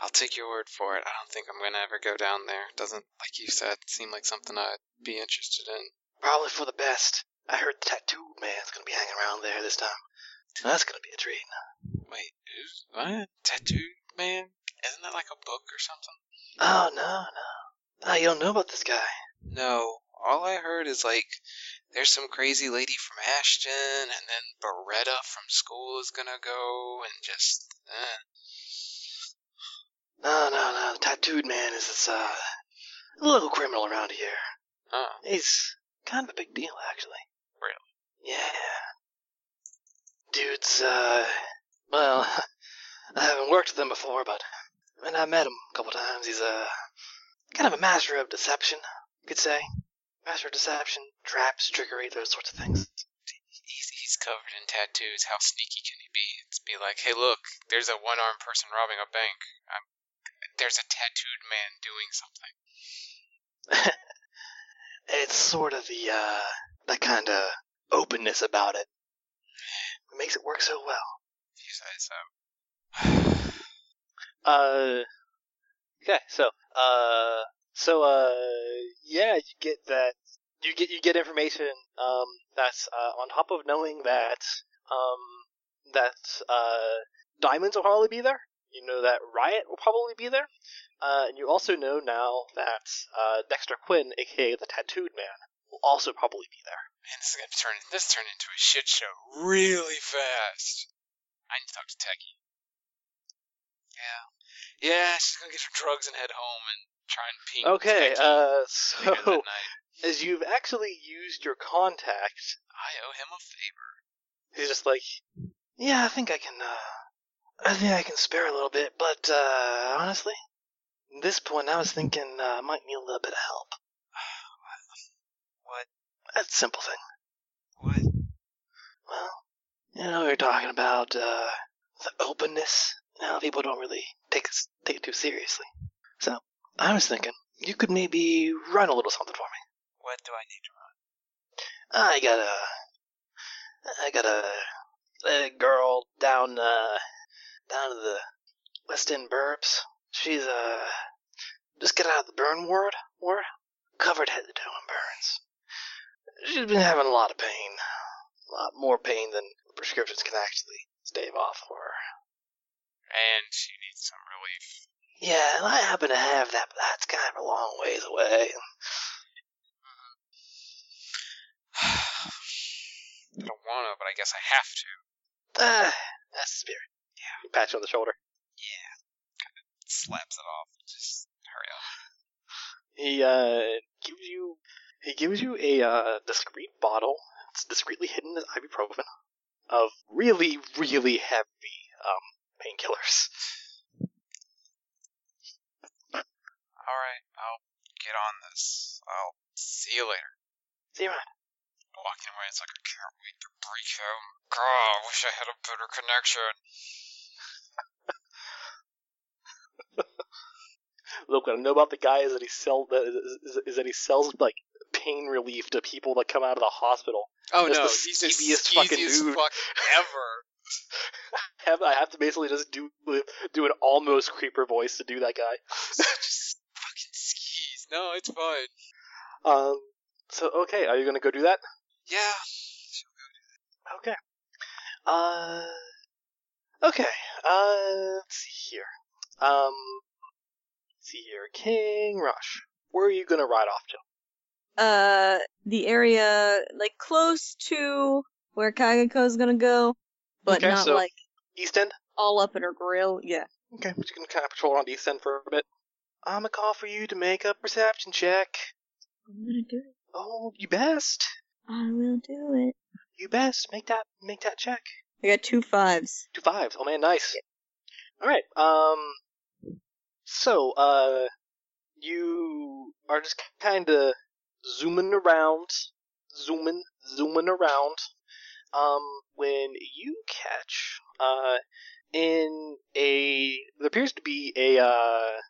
I'll take your word for it. I don't think I'm gonna ever go down there. Doesn't, like you said, seem like something I'd be interested in. Probably for the best. I heard the tattooed man's gonna be hanging around there this time. That's gonna be a treat. Wait, who's what? Tattoo man? Isn't that like a book or something? Oh, no, no. Ah, you don't know about this guy. No. All I heard is like there's some crazy lady from Ashton, and then Beretta from school is gonna go, and just eh. No, no, no. The tattooed man is this, uh, local criminal around here. Oh, He's kind of a big deal, actually. Really? Yeah. Dude's, uh, well, I haven't worked with him before, but when I met him a couple times, he's, uh, kind of a master of deception, you could say. Master of deception, traps, trickery, those sorts of things. he's he's covered in tattoos. How sneaky can he be? It's be like, hey, look, there's a one-armed person robbing a bank. I'm, there's a tattooed man doing something. it's sort of the, uh, that kind of openness about it. It makes it work so well. You say so. Uh, okay, so, uh, so, uh, yeah, you get that, you get, you get information, um, that's, uh, on top of knowing that, um, that, uh, Diamonds will probably be there. You know that Riot will probably be there. Uh, and you also know now that, uh, Dexter Quinn, aka the Tattooed Man, will also probably be there. Man, this is gonna turn this turned into a shit show really fast. I need to talk to Techie. Yeah. Yeah, she's gonna get her drugs and head home and try and ping Okay, Techie uh, so, as you've actually used your contact, I owe him a favor. He's just like, yeah, I think I can, uh, I think I can spare a little bit, but, uh, honestly, at this point I was thinking, uh, I might need a little bit of help. That's a simple thing. What? Well, you know, we are talking about, uh, the openness. You know, people don't really take it, take it too seriously. So, I was thinking, you could maybe run a little something for me. What do I need to run? I got a, I got a, a girl down uh down to the West End burbs. She's uh just got out of the burn ward ward, covered head to toe in burns. She's been having a lot of pain, a lot more pain than prescriptions can actually stave off for her. And she needs some relief. Yeah, and I happen to have that, but that's kind of a long ways away. I don't want to, but I guess I have to. Ah, that's the spirit. Yeah. Pat you on the shoulder. Yeah, slaps it off. Just hurry up. He uh gives you he gives you a uh, discreet bottle. It's discreetly hidden as ibuprofen of really really heavy um painkillers. Alright, I'll get on this. I'll see you later. See you around. Walking away, it's like I can't wait to break him. God, I wish I had a better connection. Look, what I know about the guy is that he sell that is, is, is that he sells like pain relief to people that come out of the hospital. Oh That's no, the he's the fucking dude. fuck ever. have I have to basically just do do an almost creeper voice to do that guy. Just fucking skis. No, it's fine. Um. So okay, are you gonna go do that? Yeah. Okay. Uh. Okay. Uh. Let's see here. Um. See here, King Rush. Where are you gonna ride off to? Uh, the area like close to where Kayako's gonna go, but Okay, not so- like East End. all up in her grill. Yeah. Okay, just gonna kind of patrol around East End for a bit. I'm gonna call for you to make a perception check. I'm gonna do it. Oh, you best. I will do it. You best make that make that check. I got two fives. Two fives. Oh man, nice. All right. Um. So, uh, you are just kind of zooming around, zooming, zooming around. Um, when you catch, uh, in a there appears to be a uh,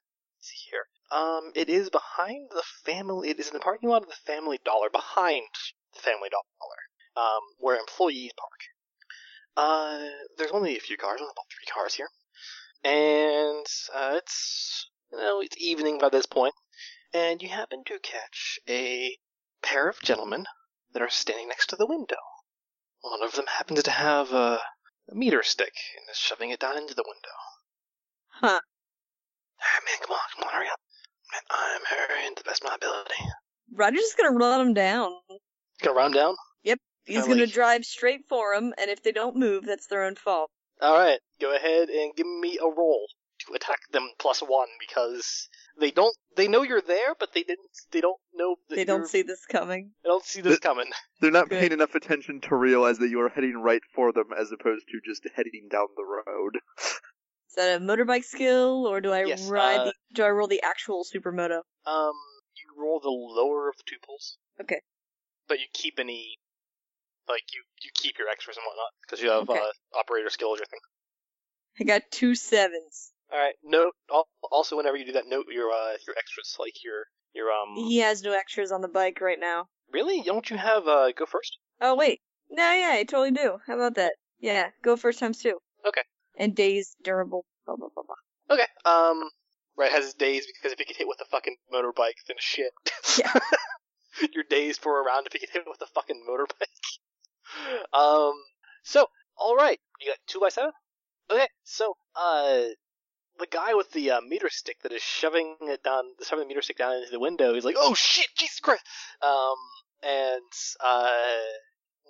see here. Um, it is behind the family. It is in the parking lot of the Family Dollar, behind the Family Dollar, um, where employees park. Uh, there's only a few cars, only about three cars here, and uh, it's you know it's evening by this point, and you happen to catch a pair of gentlemen that are standing next to the window. One of them happens to have a, a meter stick and is shoving it down into the window. Huh. Ah, man, come on, come on, hurry up. Man, I'm hurrying to the best of my ability. Roger's just gonna run them down. Gonna run 'em down? Yep. He's Kinda gonna like- drive straight for them, and if they don't move, that's their own fault. Alright, go ahead and give me a roll to attack them plus one because they don't they know you're there, but they didn't they don't know that They don't see this coming. they don't see this The- coming. They're not Good. paying enough attention to realize that you are heading right for them as opposed to just heading down the road. Is that a motorbike skill, or do I Yes, ride? uh, the, do I roll the actual supermoto? Um, you roll the lower of the two pulls. Okay. But you keep any, like you you keep your extras and whatnot because you have Okay. uh, operator skills or thing. I got two sevens. All right. Note also whenever you do that, note your uh your extras like your your um. He has no extras on the bike right now. Really? Don't you have uh go first? Oh wait, no, yeah, I totally do. How about that? Yeah, go first times two. Okay. And days durable. Blah blah blah blah. Okay. Um. Right has days because if you get hit with a fucking motorbike, then shit. Yeah. your days for a round if you get hit with a fucking motorbike. Um. So, all right, you got two by seven. Okay. So, uh, the guy with the uh, meter stick that is shoving it down, shoving the meter stick down into the window, he's like, "Oh shit, Jesus Christ!" Um, and uh,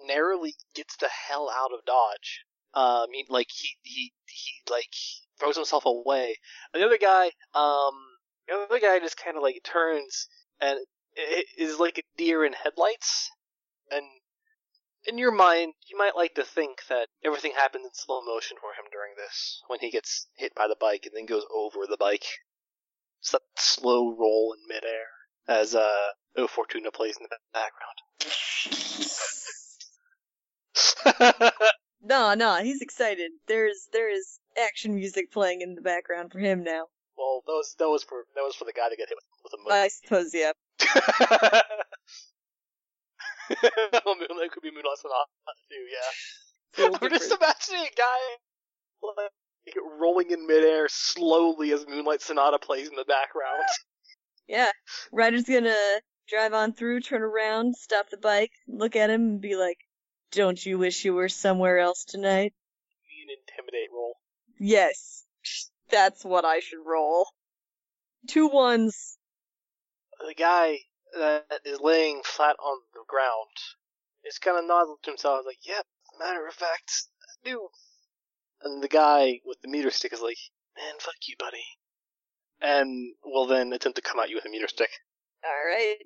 narrowly gets the hell out of dodge. Um, he like he he he like throws himself away. The other guy, um, the other guy just kind of like turns and is like a deer in headlights. And in your mind, you might like to think that everything happens in slow motion for him during this, when he gets hit by the bike and then goes over the bike. It's that slow roll in midair as uh, O Fortuna plays in the background. No, no, he's excited. There's there is action music playing in the background for him now. well, that was that was for that was for the guy to get hit with, with a motor. I suppose, yeah. Moonlight could be Moonlight Sonata too. Yeah. I'm just imagining a guy like rolling in midair slowly as Moonlight Sonata plays in the background. Yeah. Ryder's gonna drive on through, turn around, stop the bike, look at him, and be like, Don't you wish you were somewhere else tonight? Be an intimidate roll. Yes. That's what I should roll. Two ones. The guy that is laying flat on the ground is kind of nodding to himself like, "Yep, matter of fact, I do." And the guy with the meter stick is like, "Man, fuck you, buddy." And will then attempt to come at you with a meter stick. Alright.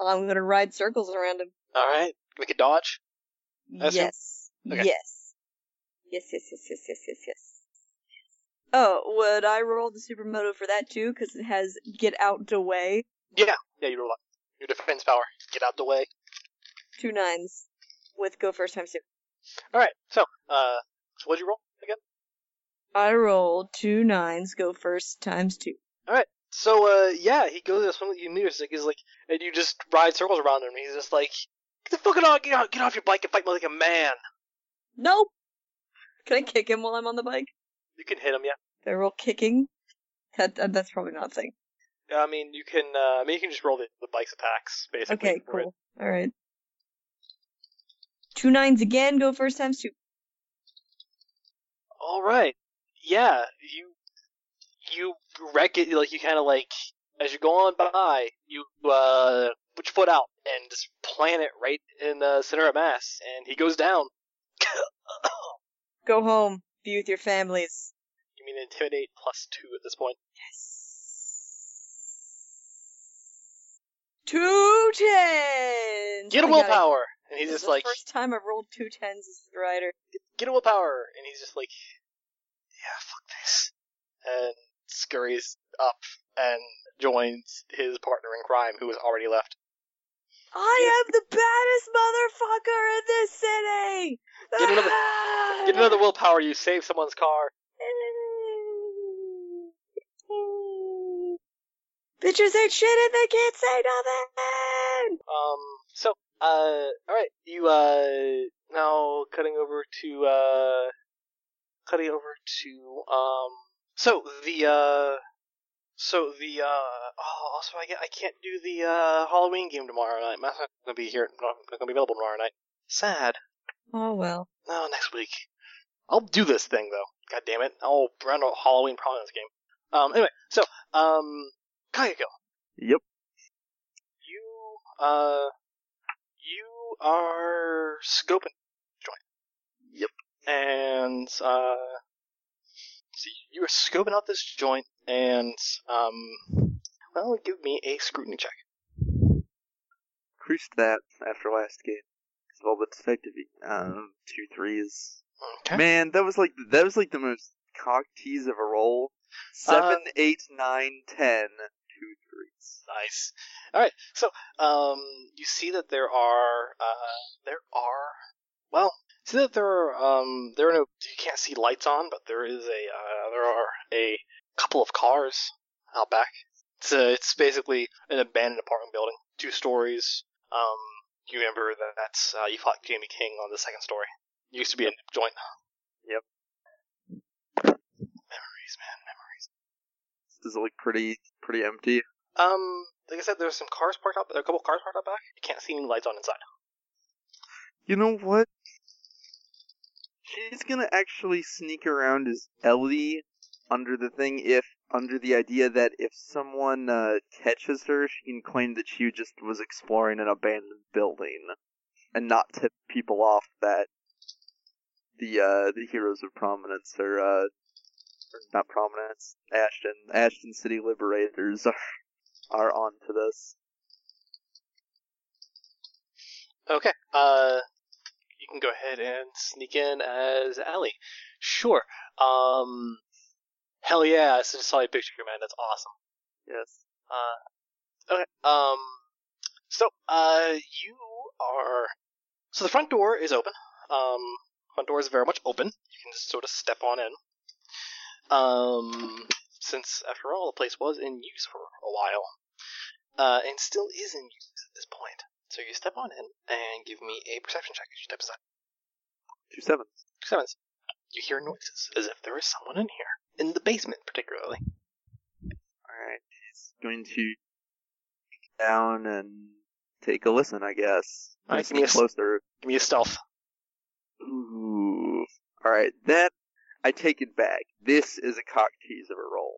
I'm gonna ride circles around him. All right, make a dodge. Yes. Okay. Yes. Yes, yes, yes, yes, yes, yes, yes. Oh, would I roll the supermoto for that too? Because it has get out the way. Yeah, yeah, you roll up. Your defense power. Get out the way. Two nines. With go first times two. All right. So, uh, so what'd you roll again? I rolled two nines, go first times two. Alright, So, uh, yeah, he goes to swing with you stick. He's like, and you just ride circles around him. He's just like, get the fucking off, get off, get off your bike and fight me like a man. Nope! Can I kick him while I'm on the bike? You can hit him, yeah. I roll kicking? That- that's probably not a thing. I mean, you can. Uh, I mean, you can just roll the, the bike's attacks, basically. Okay, cool. Alright. Two nines again, go first times two. All right. Yeah, you you wreck it. Like you kind of like as you're going by, you uh put your foot out and just plant it right in the center of mass, and he goes down. Go home. Be with your families. You mean intimidate plus two at this point? Two tens! Get a I got it. willpower, and he's just like, first time I've rolled two tens as a rider. get a willpower, and he's just like, yeah, fuck this, and scurries up and joins his partner in crime, who has already left. I am the baddest motherfucker in this city! Get another- Ah! Get another willpower, you save someone's car. Bitches ain't shit and they can't say nothing! Um, so, uh, alright, you, uh, now cutting over to, uh, cutting over to, um, so the, uh, so the, uh, oh, also I, get, I can't do the, uh, Halloween game tomorrow night. That's not gonna be here, not gonna be available tomorrow night. Sad. Oh well. No, next week. I'll do this thing though. God damn it. I'll run a Halloween probably in this game. Um, anyway, so, um, Kayako. Yep. You, uh, you are scoping joint. Yep. And, uh, see, you are scoping out this joint and, um, well, give me a scrutiny check. Cruised that after last game. It's all but detective Um, two threes. Okay. Man, that was like that was like the most cock tease of a roll. Seven, Uh, eight, nine, ten. Nice. All right. So, um, you see that there are, uh, there are, well, see that there are, um, there are no, you can't see lights on, but there is a, uh, there are a couple of cars out back. It's, uh, it's basically an abandoned apartment building, two stories. Um, you remember that that's, uh, you fought Jamie King on the second story. Used to be a joint. Yep. Memories, man, memories. Does it look pretty pretty empty? Um, like I said, there's some cars parked out. There are a couple cars parked out back. You can't see any lights on inside. You know what? She's gonna actually sneak around as Ellie under the thing if under the idea that if someone uh, catches her, she can claim that she just was exploring an abandoned building and not tip people off that the uh, the heroes of prominence are uh, not prominence Ashton Ashton City Liberators are are on to this. Okay. Uh, you can go ahead and sneak in as Ellie. Sure. Um, hell yeah! I just saw your picture, man. That's awesome. Yes. Uh, okay. Um, so uh, you are. So the front door is open. Um, front door is very much open. You can just sort of step on in. Um, since after all, the place was in use for a while, uh, and still is in use at this point. So you step on in and give me a perception check as you step aside. Two sevens. Two sevens. You hear noises as if there is someone in here. In the basement, particularly. Alright. He's going to down and take a listen, I guess. Alright, give me a closer. Give me a stealth. Ooh. Alright, that I take it back. This is a cock tease of a roll.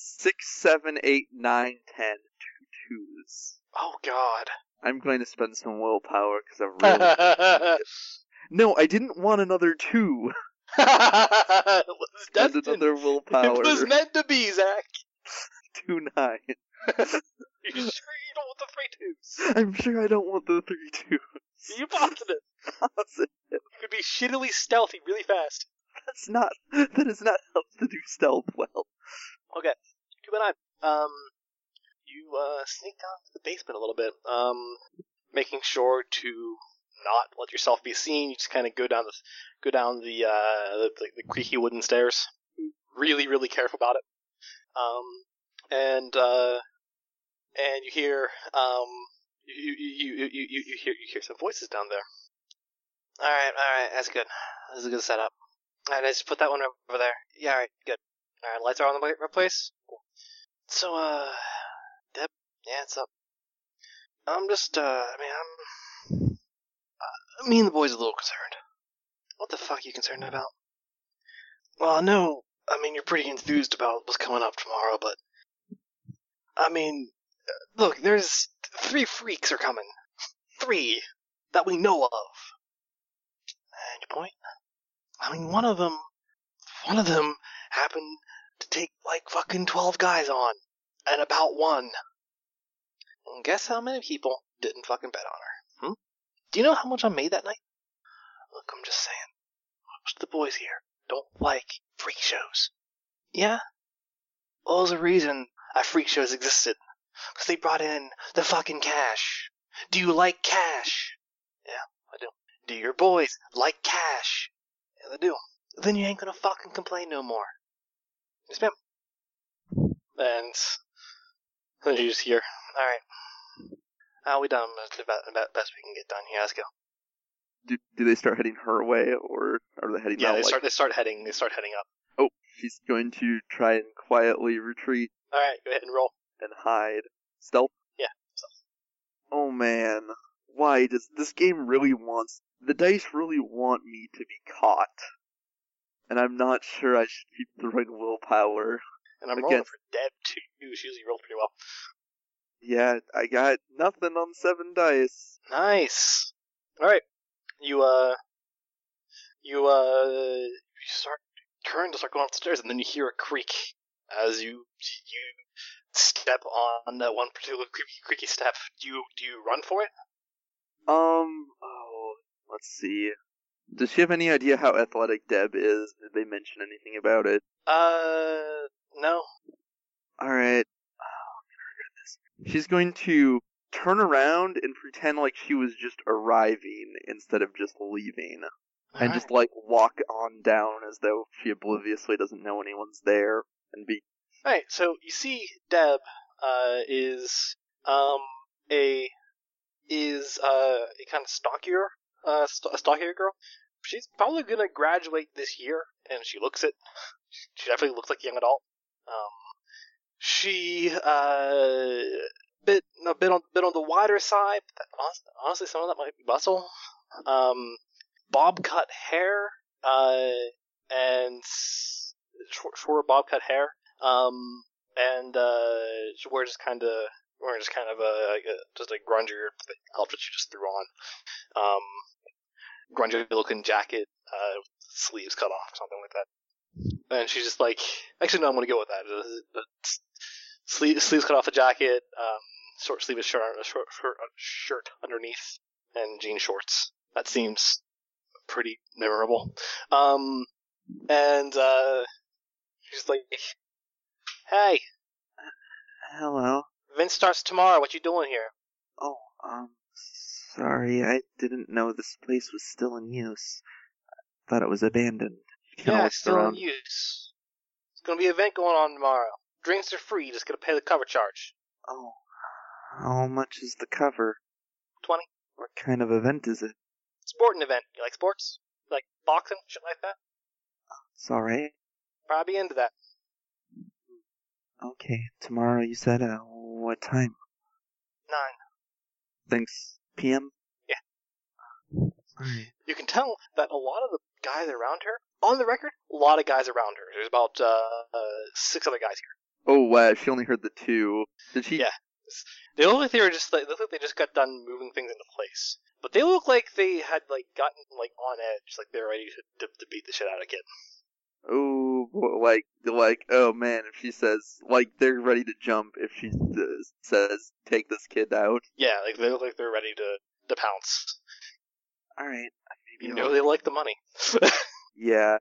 Six, seven, eight, nine, ten, two twos. Oh god. I'm going to spend some willpower because I really. no, I didn't want another two. it was Spend destined. another willpower. It was meant to be, Zach. two nine. You sure you don't want the three twos? I'm sure I don't want the three twos. Are you positive? Positive. You could be shittily stealthy really fast. That's not. That is not how to do stealth well. Okay, keep an eye. Um, you uh sneak down to the basement a little bit. Um, making sure to not let yourself be seen. You just kind of go down the go down the uh the, the, creaky wooden stairs. Really, really careful about it. Um, and uh, and you hear um you you you you you, hear you hear some voices down there. All right, all right, that's good. That's a good setup. All right, let's put that one over there. Yeah, all right, good. All right, lights are on the right place. Cool. So, uh, Deb, yeah, it's up. I'm just, uh, I mean, I'm, uh, me and the boys are a little concerned. What the fuck are you concerned about? Well, I know, I mean, you're pretty enthused about what's coming up tomorrow, but, I mean, uh, look, there's three freaks are coming. Three that we know of. And your point? I mean, one of them, one of them happened to take like fucking 12 guys on and about one. And guess how many people didn't fucking bet on her? Hmm? Do you know how much I made that night? Look, I'm just saying. Most of the boys here don't like freak shows. Yeah? Well, there's a reason that freak shows existed. Because they brought in the fucking cash. Do you like cash? Yeah, I do. Do your boys like cash? Yeah, they do. Then you ain't gonna fucking complain no more. Yes, ma'am. And then you just hear, alright. Uh, we done the about, about best we can get done here. Let's go. Do, do they start heading her way, or are they heading Yeah, they like, start. They start heading. They start heading up. Oh, she's going to try and quietly retreat All right, go ahead and roll. and hide. Stealth? Yeah, Oh man. Why does this game really wants the dice really want me to be caught? And I'm not sure I should keep throwing willpower. And I'm Again. rolling for Deb too. She usually rolls pretty well. Yeah, I got nothing on seven dice. Nice. All right. You uh, you uh, you start turn to start going upstairs, and then you hear a creak as you you step on that one particular creaky, creaky step. Do you do you run for it? Um, oh, let's see. Does she have any idea how athletic Deb is? Did they mention anything about it? Uh, no. Alright. Oh, goodness. She's going to turn around and pretend like she was just arriving instead of just leaving. and just like walk on down as though she obliviously doesn't know anyone's there and be All right. So you see, Deb uh is um a is uh a kind of stockier uh st- a stockier girl. She's probably gonna graduate this year, and she looks it. She definitely looks like a young adult. Um, she uh bit a bit on bit on the wider side. But honestly, some of that might be muscle. Um, bob cut hair. Uh, and short, bob cut hair. Um, and uh, she wears just kind of wearing just kind of a, a just a grungier outfit she just threw on. Um, grungy looking jacket, uh, sleeves cut off, something like that. And she's just like, actually, no, I'm gonna go with that. Uh, uh, Sleeve, sleeves cut off the jacket, um, short sleeveless shirt, a short, uh, shirt underneath, and jean shorts. That seems pretty memorable. Um, and uh, she's like, "Hey, hello Vince starts tomorrow. What you doing here?" oh um sorry i didn't know this place was still in use thought it was abandoned Kinda yeah, it's still in use. It's gonna be an event going on tomorrow. Drinks are free. You just gotta pay the cover charge. oh how much is the cover twenty. What kind of event is it? Sporting event. You like sports? Like boxing, shit like that? It's alright. Probably into that. Okay, tomorrow you said, uh, what time? Nine. Thanks, PM? Yeah. Alright. You can tell that a lot of the guys around her, on the record, a lot of guys around her. There's about uh, uh, six other guys here. Oh wow, she only heard the two. Did she? Yeah. They look like they were just like they look like they just got done moving things into place. But they look like they had like gotten like on edge, like they're ready to, to, to beat the shit out of kid. Oh, like, like, oh man, if she says, like, they're ready to jump if she uh, says, take this kid out. Yeah, like they look like they're ready to to pounce. Alright. You know they like the money. Yeah.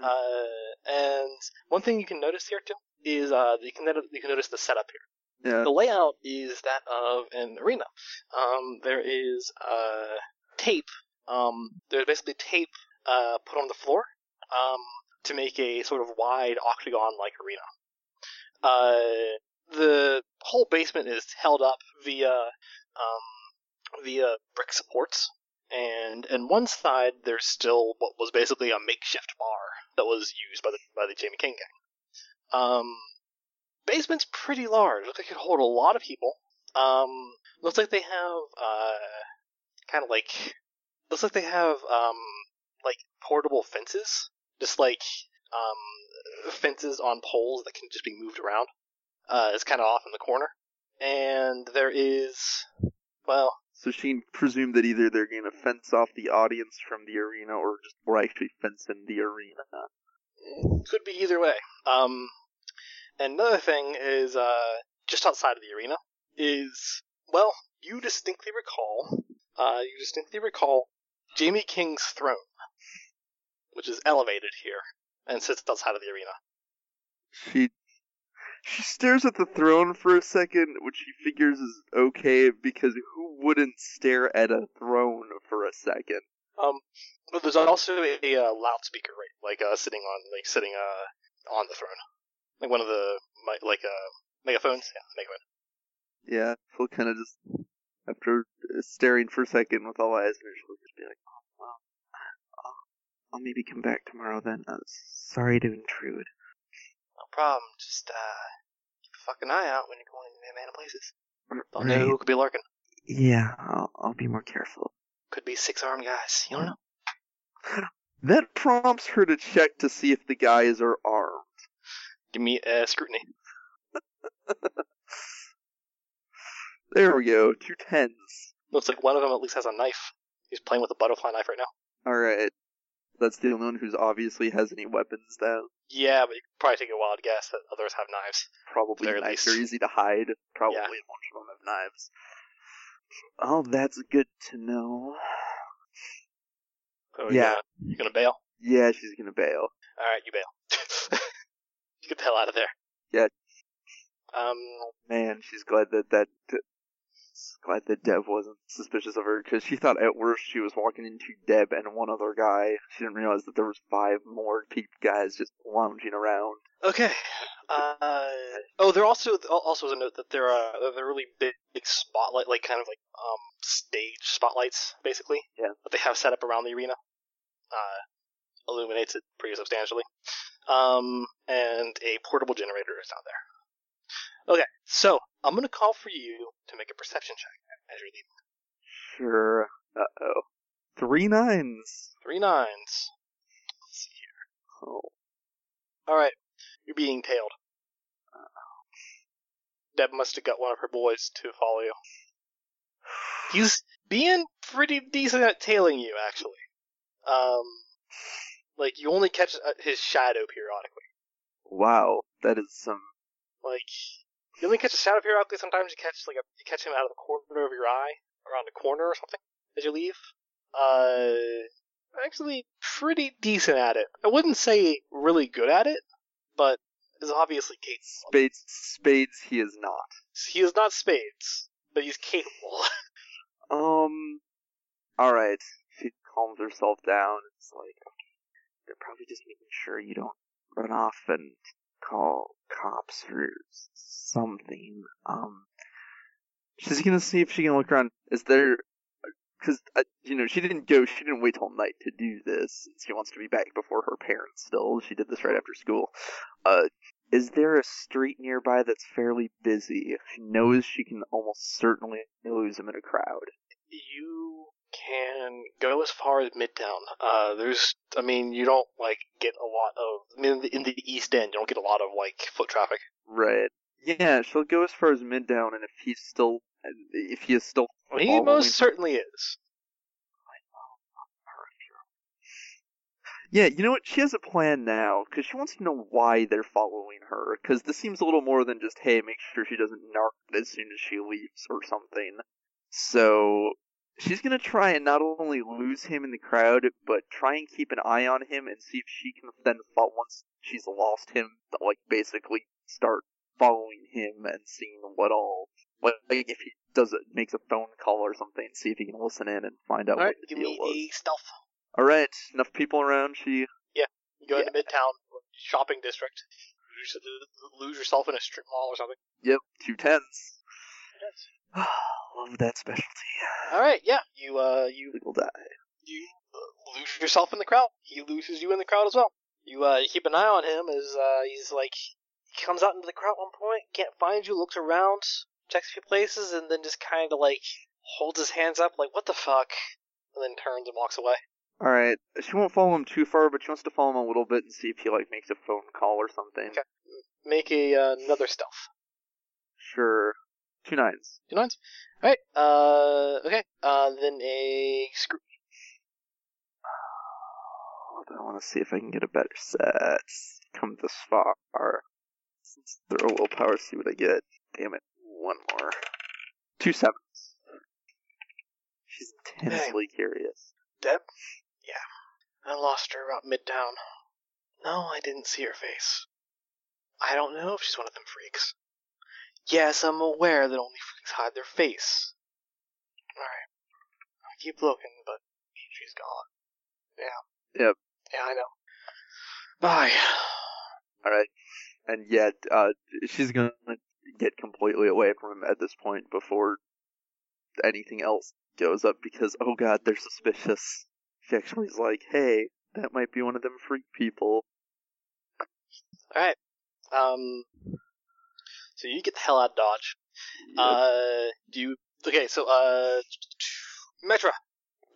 uh, and one thing you can notice here too is uh, you can you can notice the setup here. Yeah. The layout is that of an arena. Um, there is uh, tape. Um, there's basically tape uh, put on the floor um, to make a sort of wide octagon-like arena. Uh, the whole basement is held up via um, via brick supports, and and one side there's still what was basically a makeshift bar that was used by the by the Jamie King gang. Um, basement's pretty large. Looks like it could hold a lot of people. Um, looks like they have uh, kind of like looks like they have um like portable fences, just like um fences on poles that can just be moved around. Uh, it's kind of off in the corner, and there is well So she presumed that either they're going to fence off the audience from the arena or just or actually fence in the arena. could be either way. Um, another thing is, uh, just outside of the arena is, well, you distinctly recall, uh, you distinctly recall Jamie King's throne, which is elevated here and sits outside of the arena. She she stares at the throne for a second, which she figures is okay because who wouldn't stare at a throne for a second? Um, but there's also a, a uh, loudspeaker, right, like uh, sitting on, like sitting uh on the throne, like one of the like uh megaphones, yeah, megaphone. Yeah, she'll kind of just after staring for a second with all eyes, and she'll just be like, "Oh I'll maybe come back tomorrow then. Uh, sorry to intrude." No problem. Just uh, keep a fucking eye out when you're going to random places. Don't Right. know who could be lurking. Yeah, I'll, I'll be more careful. Could be six armed guys. You don't know. That prompts her to check to see if the guys are armed. Give me uh, scrutiny. There we go, two tens. Looks like one of them at least has a knife. He's playing with a butterfly knife right now. Alright. That's the only one who's obviously has any weapons though. Yeah, but you could probably take a wild guess that others have knives. Probably knives least. are easy to hide. Probably Yeah. a bunch of them have knives. Oh, that's good to know. So Yeah. You you gonna bail? Yeah, she's gonna bail. All right, you bail. you get the hell out of there. Yeah. Um. Man, she's glad that that. Glad that Deb wasn't suspicious of her because she thought at worst she was walking into Deb and one other guy. She didn't realize that there was five more peep guys just lounging around. Okay. Uh. Oh, there also also is a note that there are they're really big, big spotlight, like kind of like um stage spotlights, basically. Yeah. That they have set up around the arena. Uh, illuminates it pretty substantially. Um, and a portable generator is down there. Okay, so I'm gonna call for you to make a perception check as you're leaving. Sure. Uh oh. Three nines. Three nines. Let's see here. Oh. All right, you're being tailed. Deb must have got one of her boys to follow you. He's being pretty decent at tailing you, actually. Um, like you only catch uh, his shadow periodically. Wow, that is some. Like you only catch a shadow periodically. Sometimes you catch like a, you catch him out of the corner of your eye, around the corner or something as you leave. Uh, actually pretty decent at it. I wouldn't say really good at it, but is obviously capable. Spades, spades, he is not. He is not spades, but he's capable. Um. Alright. She calms herself down. It's like, okay, they're probably just making sure you don't run off and call cops or something. Um. She's gonna see if she can look around. Is there because uh, you know she didn't go. She didn't wait till night to do this. She wants to be back before her parents. Still, she did this right after school. Uh, is there a street nearby that's fairly busy? She knows she can almost certainly lose him in a crowd. You can go as far as Midtown. Uh, there's, I mean, you don't like get a lot of. I mean, in the, in the East End, you don't get a lot of like foot traffic. Right. Yeah, she'll go as far as Midtown, and if he's still, if he is still, he most certainly is. Yeah, you know what? She has a plan now because she wants to know why they're following her. Because this seems a little more than just, hey, make sure she doesn't narc as soon as she leaves or something. So she's gonna try and not only lose him in the crowd, but try and keep an eye on him and see if she can then follow once she's lost him, like basically start following him and seeing what all. Like if he does it, makes a phone call or something, see if he can listen in and find out All right, what the give deal me was. a stealth. All right, enough people around. She You go Yeah. into Midtown shopping district. Lose, lose yourself in a strip mall or something. Yep, two tens. Love that specialty. All right, yeah, you uh, you Legal die. you uh, lose yourself in the crowd. He loses you in the crowd as well. You uh, keep an eye on him as uh, he's like he comes out into the crowd at one point, can't find you, looks around, checks a few places, and then just kind of like holds his hands up like what the fuck, and then turns and walks away. All right, she won't follow him too far, but she wants to follow him a little bit and see if he like makes a phone call or something. Okay. Make a uh, another stealth. Sure. Two nines. Two nines. All right. Uh, okay. Uh, then a screw. I want to see if I can get a better set. Come this far. Throw willpower, see what I get. Damn it. One more. Two sevens. She's intensely curious. Deb? Yeah. I lost her about midtown. No, I didn't see her face. I don't know if she's one of them freaks. Yes, I'm aware that only freaks hide their face. Alright. I keep looking, but she's gone. Yeah. Yep. Yeah, I know. Bye. Alright. And yet, uh, she's gonna get completely away from him at this point before anything else goes up because, oh god, they're suspicious. She actually is like, hey, that might be one of them freak people. Alright. Um, so you get the hell out of Dodge. Uh, do you, okay, so, uh, Metra.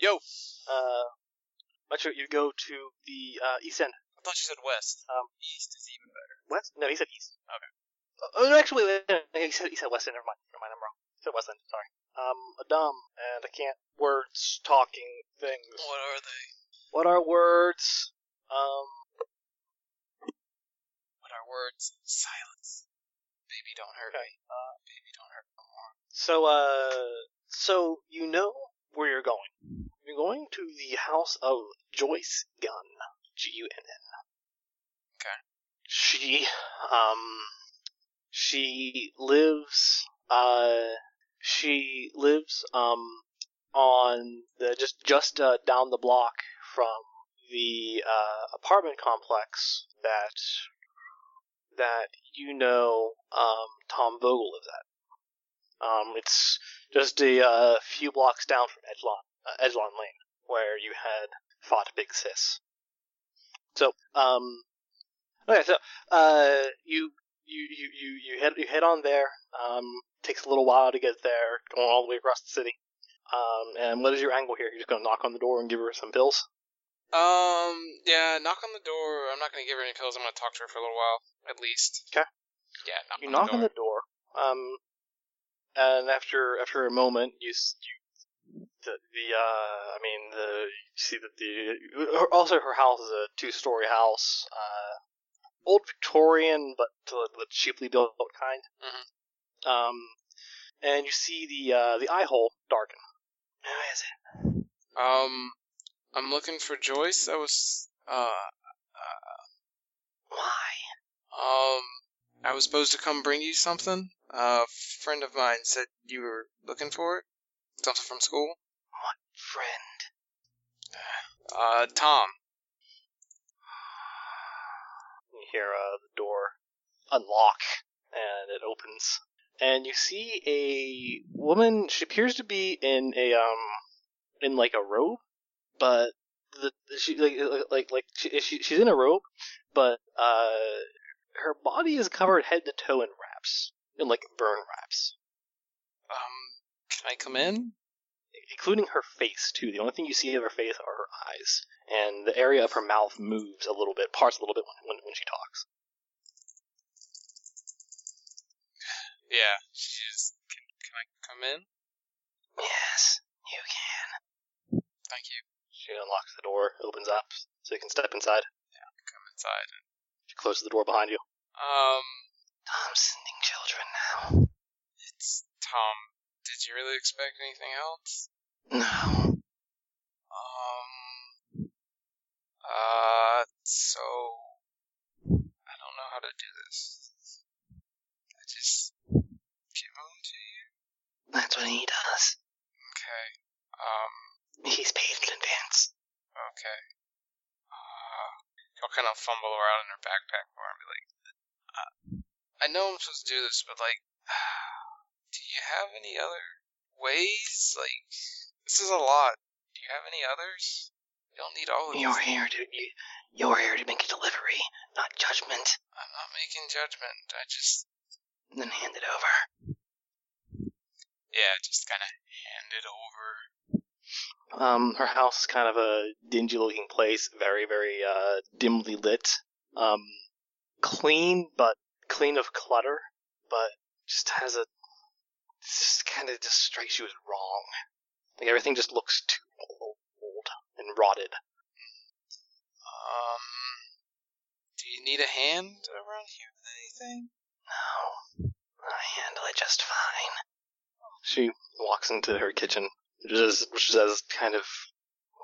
Yo, Uh, Metra, you go to the, uh, East End. I thought you said west. Um, East is even better. West? No, he said East. Okay. Uh, oh, no, actually, he said, he said West End. Never mind. Never mind, I'm wrong. He said West End. Sorry. Um, a dumb, and I can't words talking things. What are they? What are words? Um, What are words? Silence. Don't hurt Okay. me. Uh, baby, don't hurt me. so, uh, so you know where you're going. You're going to the house of Joyce Gunn. G-U-N-N. Okay. She, um, she lives, uh, she lives, um, on the, just, just, uh, down the block from the, uh, apartment complex that, that you know, um, Tom Vogel lives at. Um, it's just a, uh, few blocks down from Edgelon, uh, Lane, where you had fought Big Sis. So, um, okay, so, uh, you, you, you, you, you head, you head on there, um, takes a little while to get there, going all the way across the city. Um, and what is your angle here? You're just gonna knock on the door and give her some pills? Um, yeah, knock on the door. I'm not gonna give her any pills. I'm gonna talk to her for a little while, at least. Okay. Yeah, knock You on knock the on the door, um, and after, after a moment, you, s- you, the, the, uh, I mean, the, you see that the, her- also her house is a two-story house, uh, old Victorian, but uh, the cheaply built kind. Mhm. Um, and you see the, uh, the eye hole darken. Who is it? Um, I'm looking for Joyce. I was, uh, Why? um, I was supposed to come bring you something. a friend of mine said you were looking for it. Something from school. What friend. Uh, Tom. You hear uh, the door unlock, and it opens, and you see a woman. She appears to be in a um in like a robe, but the she like like like she, she she's in a robe, but uh her body is covered head to toe in wraps, in like burn wraps, Um, can I come in? including her face too. The only thing you see of her face are her eyes, and the area of her mouth moves a little bit, parts a little bit when when, when she talks. Yeah, she's. Can, can I come in? Yes, you can. Thank you. She unlocks the door, opens up, so you can step inside. Yeah, come inside. She closes the door behind you. Um, Tom's sending children now. it's Tom. Did you really expect anything else? No. Um. Uh. So. I don't know how to do this. I just give them to you. That's what he does. Okay. Um. He's paid in advance. Okay. Uh. He'll kind of fumble around in her backpack for and be like, uh, I know I'm supposed to do this, but like, do you have any other ways? Like, this is a lot. Do you have any others? You don't need all of You're these. here to you, you're here to make a delivery, not judgment. I'm not making judgment. I just, Then hand it over. yeah, just kind of hand it over. Um, her house is kind of a dingy looking place, very, very, uh, dimly lit. Um, clean, but clean of clutter, but just has a, just kind of just strikes you as wrong. Like everything just looks too old and rotted. Um, do you need a hand around here with anything? No, I handle it just fine. She walks into her kitchen, which is, which is as kind of,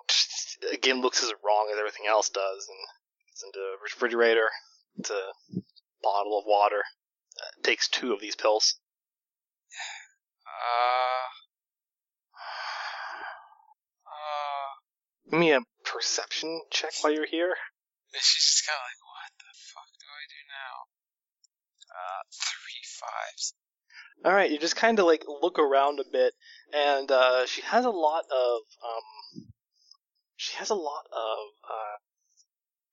just, again, looks as wrong as everything else does, and gets into a refrigerator, it's a bottle of water, uh, takes two of these pills. Uh, uh, Give me a perception check while you're here. and she's just kind of like, what the fuck do I do now? Uh, three fives. All right, you just kind of like look around a bit, and uh, she has a lot of um, she has a lot of uh,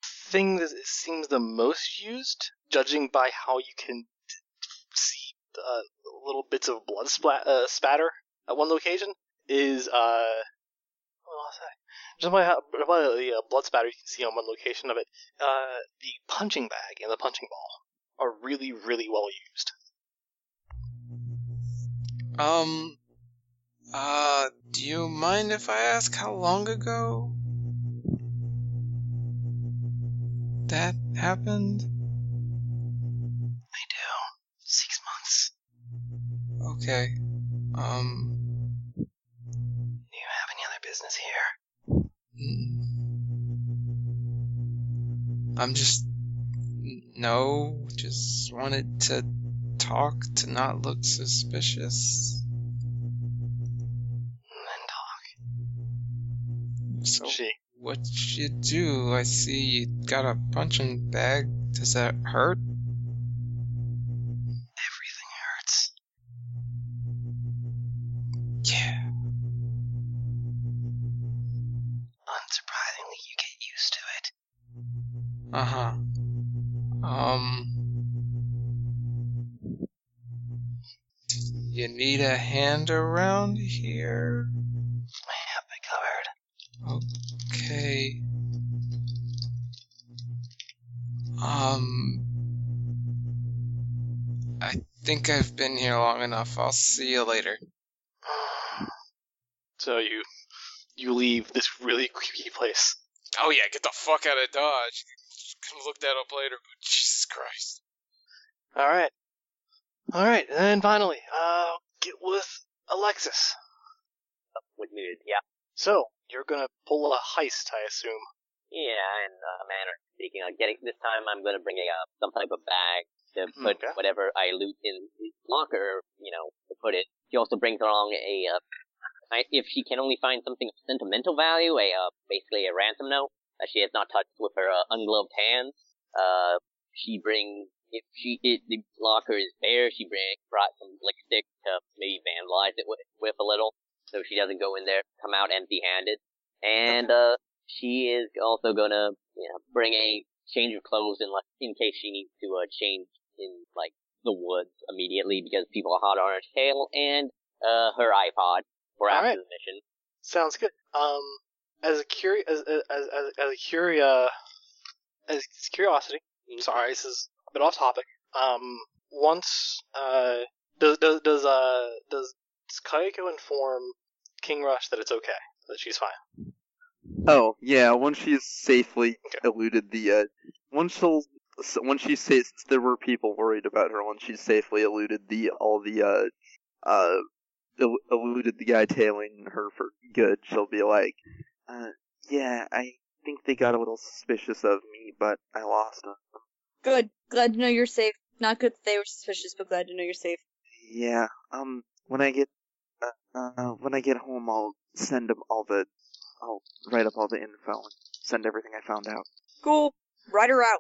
things that seems the most used, judging by how you can see uh, little bits of blood splat uh, spatter at one location. Is uh? Just by, by the uh, blood spatter you can see on one location of it, uh, the punching bag and the punching ball are really, really well used. Um, uh, do you mind if I ask how long ago that happened? I do. Six months. Okay. Um, Do you have any other business here? mm. I'm just, no, just wanted to talk to not look suspicious. So, She. what you do? I see you got a punching bag. Does that hurt? Everything hurts. Yeah. Unsurprisingly, you get used to it. Uh huh. Um. You need a hand around here? Okay. Um. I think I've been here long enough. I'll see you later. So you you leave this really creepy place. Oh yeah, get the fuck out of Dodge. Could look that up later, but Jesus Christ. All right, all right, and then finally, uh, get with Alexis. With me, yeah. So you're gonna pull a heist, I assume. Yeah, in a manner of speaking, uh, getting this time I'm gonna bring a uh, some type of bag to put Okay. whatever I loot in his locker, you know, to put it. She also brings along a, uh, I, if she can only find something of sentimental value, a uh, basically a ransom note that she has not touched with her uh, ungloved hands. Uh, she brings if she if the locker is bare, she bring brought some lipstick to maybe vandalize it with, with a little. So she doesn't go in there, come out empty-handed. And uh, she is also gonna, you know, bring a change of clothes in like in case she needs to uh, change in like the woods immediately because people are hot on her tail, and uh, her iPod for after Alright. the mission. Sounds good. Um, as a curi- as as as as, as a curia, as curiosity. Sorry, this is a bit off topic. Um, once uh, does does does uh does Kayako inform King Rush that it's okay, that she's fine? Oh yeah, once she's safely Okay. eluded the uh, once she'll once she says there were people worried about her, once she's safely eluded the all the uh uh el- eluded the guy tailing her for good, she'll be like, uh yeah, I think they got a little suspicious of me, but I lost them. Good. Glad to know you're safe. Not good that they were suspicious, but glad to know you're safe. Yeah, um, when I get uh, when I get home, I'll send them all the I'll write up all the info and send everything I found out. Cool. Ride her out.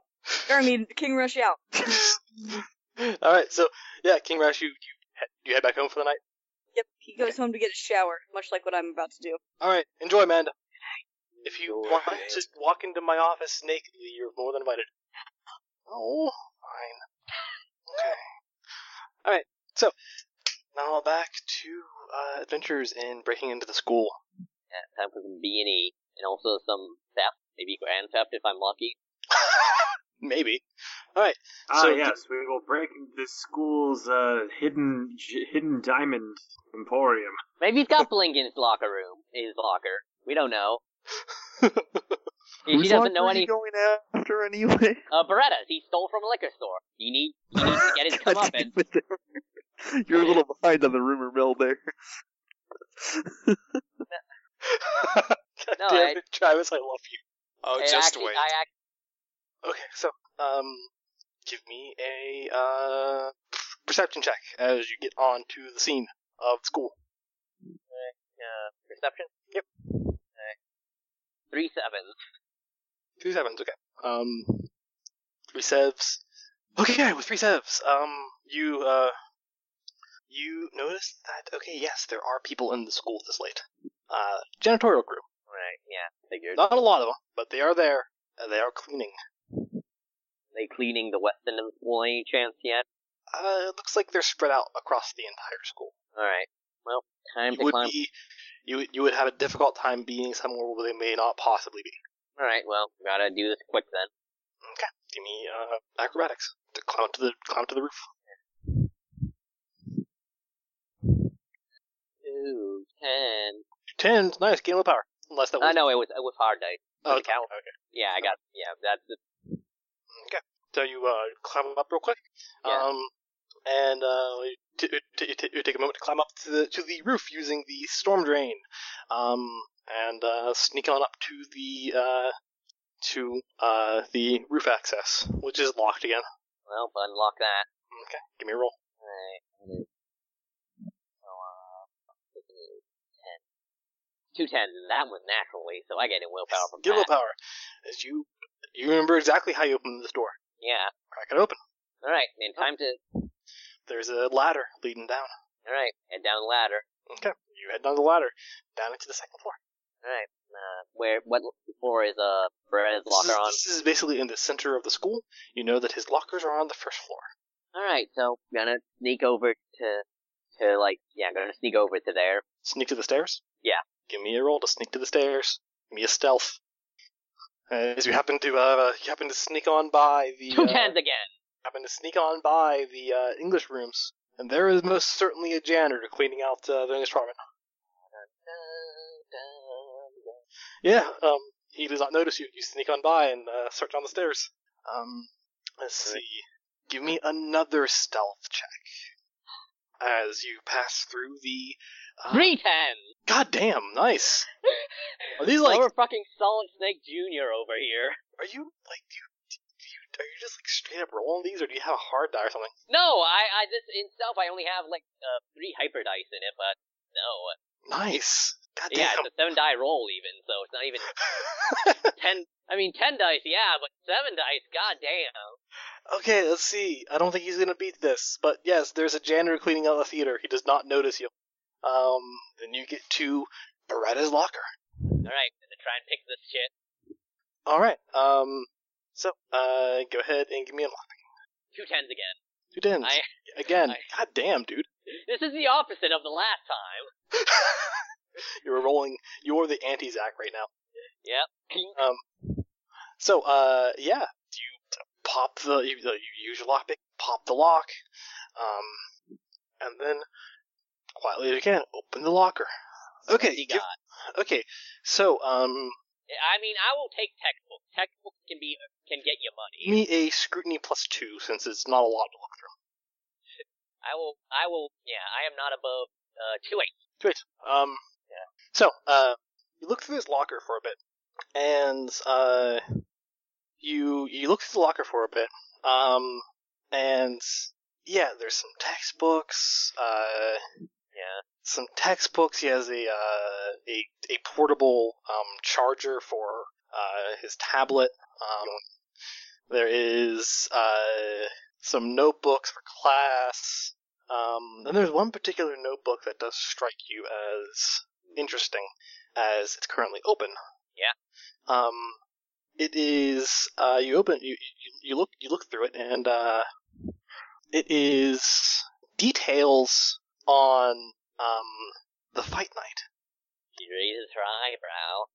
Or, I mean, King Rush out. All right, so yeah, King Rush, you you head, you head back home for the night. Yep, he goes home to get a shower, much like what I'm about to do. All right, enjoy, Amanda. If you Enjoy. want to walk into my office nakedly, you're more than invited. Oh, fine. Okay. All right. So now back to uh, adventures in breaking into the school. Yeah, time for some B and E, and also some theft, maybe grand theft if I'm lucky. Maybe. All right. Ah, So- yes, we will break into this school's uh, hidden j- hidden diamond emporium. Maybe he's got Blink in his locker room, his locker. We don't know. He, he doesn't know any. you going after anyway? Uh, Berettas, he stole from a liquor store. He need, you need to get his God comeuppance. damn it. You're a little behind on the rumor mill there. God No, damn I- it, Travis, I love you. Oh, I just actually, wait. I act, Okay, so um, give me a uh perception check as you get on to the scene of school. uh, perception. Yep. Alright. Three sevens. Three sevens, okay. Um, three sevs. Okay, with three sevs, um, you, uh, you notice that, okay, yes, there are people in the school this late. Uh, janitorial crew. Right. Yeah. Figured. Not a lot of them, but they are there, and they are cleaning. They cleaning the west end of the school any chance yet? Uh, it looks like they're spread out across the entire school. All right. Well, time You to would climb. be, you, you would have a difficult time being somewhere where they may not possibly be. All right. Well, gotta do this quick then. Okay, give me, uh, acrobatics. To climb to the, climb to the roof. Ooh, ten. Tens, nice, gain willpower. Unless that was I know it was it was hard dice. Oh, Does it count? okay. Yeah, I got. Yeah, that's it. Okay. So you uh, climb up real quick, Yeah. um, and uh, you, t- t- t- you take a moment to climb up to the to the roof using the storm drain, um, and uh, sneak on up to the uh, to uh, the roof access, which is locked again. Well, unlock that. Okay, give me a roll. Alright. So, uh, ten. Two tens, and that was naturally, so I get a willpower from Give that. willpower, as you you remember exactly how you opened this door. Yeah. Crack it open. Alright, and time to. There's a ladder leading down. Alright, head down the ladder. Okay, you head down the ladder, down into the second floor. Alright. Uh, where, what floor is, uh, Beretta's This is, locker on? this is basically in the center of the school. You know that his lockers are on the first floor. Alright, so, gonna sneak over to, to, like, yeah, gonna sneak over to there. Sneak to the stairs? Yeah. Give me a roll to sneak to the stairs. Give me a stealth. As you happen to, uh, you happen to sneak on by the, Two uh, tens again! happen to sneak on by the, uh, English rooms. And there is most certainly a janitor cleaning out, uh, the English department. Yeah, um, he does not notice you. You sneak on by and, uh, start down the stairs. Um, let's see. Give me another stealth check. As you pass through the, uh, Three tens! God damn, nice. Are these like? Lower fucking Solid Snake Jr. over here. Are you like? Do you, you are you just like straight up rolling these, or do you have a hard die or something? No, I, I, this, in stealth, I only have, like, uh, three hyper dice in it, but, no. Nice. God Yeah, damn. it's a seven die roll even, so it's not even ten. I mean, ten dice, yeah, but seven dice, god damn. okay, let's see. I don't think he's gonna beat this, but yes, there's a janitor cleaning out the theater. He does not notice you. Um, then you get to Beretta's locker. Alright, gonna try and pick this shit. All right. Um, so uh, go ahead and give me a lock. Two tens again. Two tens. I, Again. I- God damn, dude. this is the opposite of the last time. You're rolling. You're the anti-Zac right now. Yep. So, uh, yeah, you pop the you, you use your lockpick, pop the lock, um, and then quietly again open the locker. Okay, give- got. okay. So, um, I mean, I will take textbooks. Textbooks can be can get you money. me a scrutiny plus two since it's not a lot to look through. I will. I will. Yeah, I am not above uh two eight. Great. Um, so, uh, you look through this locker for a bit, and uh, you you look through the locker for a bit, um, and yeah, there's some textbooks. Uh, Yeah. some textbooks. He has a uh, a a portable um, charger for uh, his tablet. Um, there is uh, some notebooks for class. Um, and there's one particular notebook that does strike you as interesting, as it's currently open. Yeah. Um, it is. Uh, you open. You, you you look. You look through it, and uh, it is details on um the fight night. She raises her eyebrow.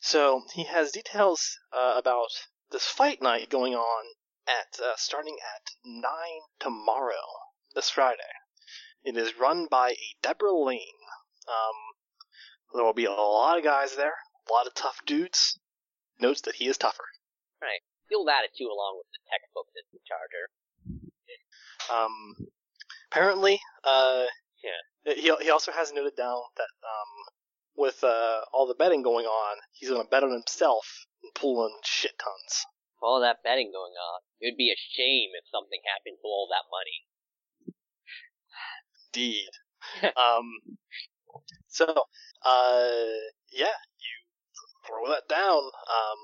So he has details uh, about this fight night going on at uh, starting at nine tomorrow, this Friday. It is run by a Deborah Lane. Um, there will be a lot of guys there, a lot of tough dudes. Notes that he is tougher. Right. You'll add it too, along with the textbooks and the charger. Um, apparently, uh, Yeah. He he also has noted down that um, with uh, all the betting going on, he's going to bet on himself and pull in shit tons. All that betting going on. It would be a shame if something happened to all that money. Indeed. um, so, uh, yeah, you throw that down. Um,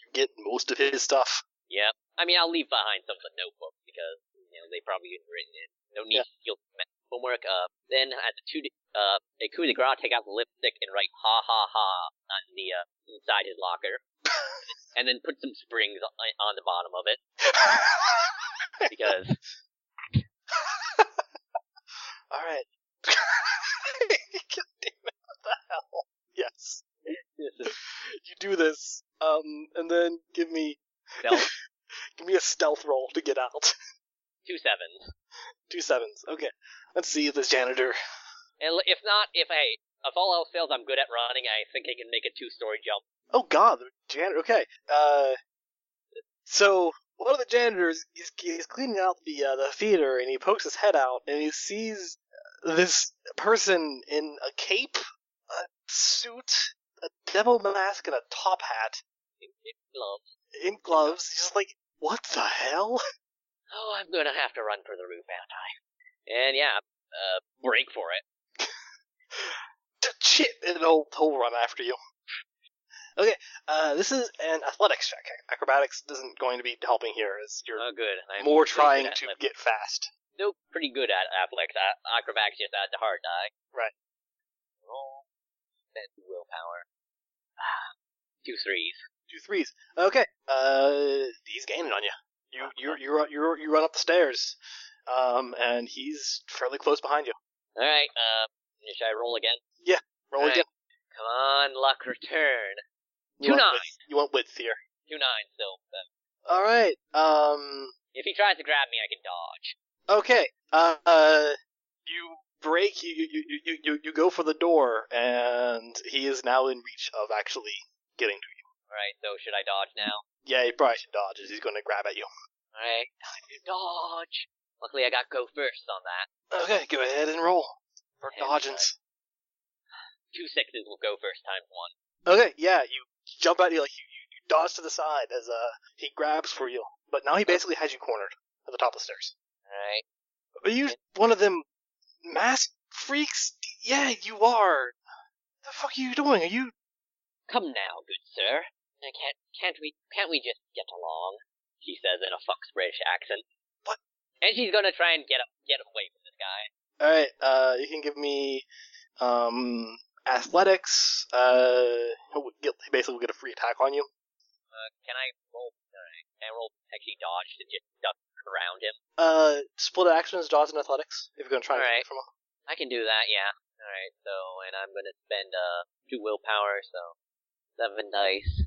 you get most of his stuff. Yeah. I mean, I'll leave behind some of the notebooks because you know they probably didn't written in. No need Yeah. to steal homework. Uh, then at the two, uh, a coup de grace, take out the lipstick and write "ha ha ha" on the uh, inside his locker, and then put some springs on, on the bottom of it because all right. God damn it! What the hell? Yes, you do this. Um, and then give me stealth. give me a stealth roll to get out. two sevens. Two sevens. Okay. Let's see this janitor. And if not, if hey, if all else fails, I'm good at running. I think I can make a two-story jump. Oh God, the janitor. Okay. Uh, so one of the janitors he's, he's cleaning out the uh, the theater, and he pokes his head out, and he sees this person in a cape, a suit, a devil mask, and a top hat, It, it gloves. in gloves. He's just like, what the hell? Oh, I'm gonna have to run for the roof, aren't I? And yeah, uh, break for it. Shit, and he'll, run after you. Okay, uh, this is an athletics check. Acrobatics isn't going to be helping here, as you're Oh, good. I'm more trying to get fast. Still pretty good at athletics. Acrobatics just add the hard die. Right. Roll. Then willpower. Ah, Two threes. Two threes. Okay. Uh, he's gaining on you. You you you run you you run up the stairs, um, and he's fairly close behind you. All right. Uh, should I roll again? Yeah. Roll All again. Come on, luck return. You Two want nines. width- You want width here. Two nines still. Uh, All right. Um. if he tries to grab me, I can dodge. Okay. Uh. uh you break. You you you you you go for the door, and he is now in reach of actually getting to you. All right. So should I dodge now? Yeah, he probably should dodge as he's going to grab at you. All right. Time to dodge. Luckily, I got go first on that. Okay, go ahead and roll for Yeah, dodgings. Two sixes will go first times one. Okay, yeah, you jump out, you like you, you, you dodge to the side as uh he grabs for you, but now he basically has you cornered at the top of the stairs. All right. Are you one of them mask freaks? Yeah, you are. What the fuck are you doing? Are you? Come now, good sir. Can't can't we can't we just get along? She says in a Fox British accent. What? And she's gonna try and get up get away from this guy. All right, uh, you can give me Um, athletics. Uh, he'll get basically will get a free attack on you. Uh, can I roll? Alright, can I roll actually dodge to just duck around him? Uh, split actions, dodge, and athletics. If you're gonna try and Alright. get from him. I can do that, yeah. Alright, so, and I'm gonna spend, uh, two willpower, so, seven dice.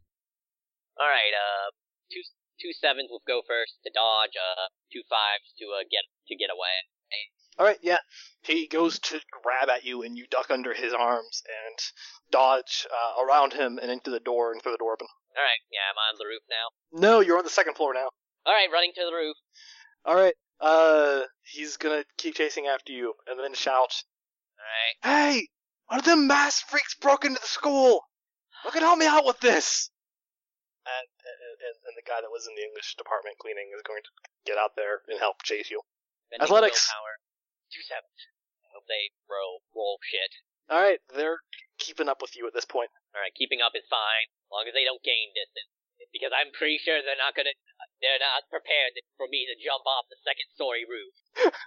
Alright, uh, two, two sevens will go first to dodge, uh, two fives to, uh, get, to get away. All right, yeah. He goes to grab at you, and you duck under his arms and dodge uh, around him and into the door and throw the door open. Alright, yeah, I'm on the roof now. No, you're on the second floor now. Alright, running to the roof. All right. Uh, he's gonna keep chasing after you, and then shout, Alright, "Hey, one of them mass freaks broke into the school. Look and help me out with this." And, and and the guy that was in the English department cleaning is going to get out there and help chase you. spending Athletics. willpower. Two sevens. I hope they roll, roll shit. All right, they're keeping up with you at this point. Alright, keeping up is fine, as long as they don't gain distance. Because I'm pretty sure they're not gonna, they're not prepared for me to jump off the second story roof.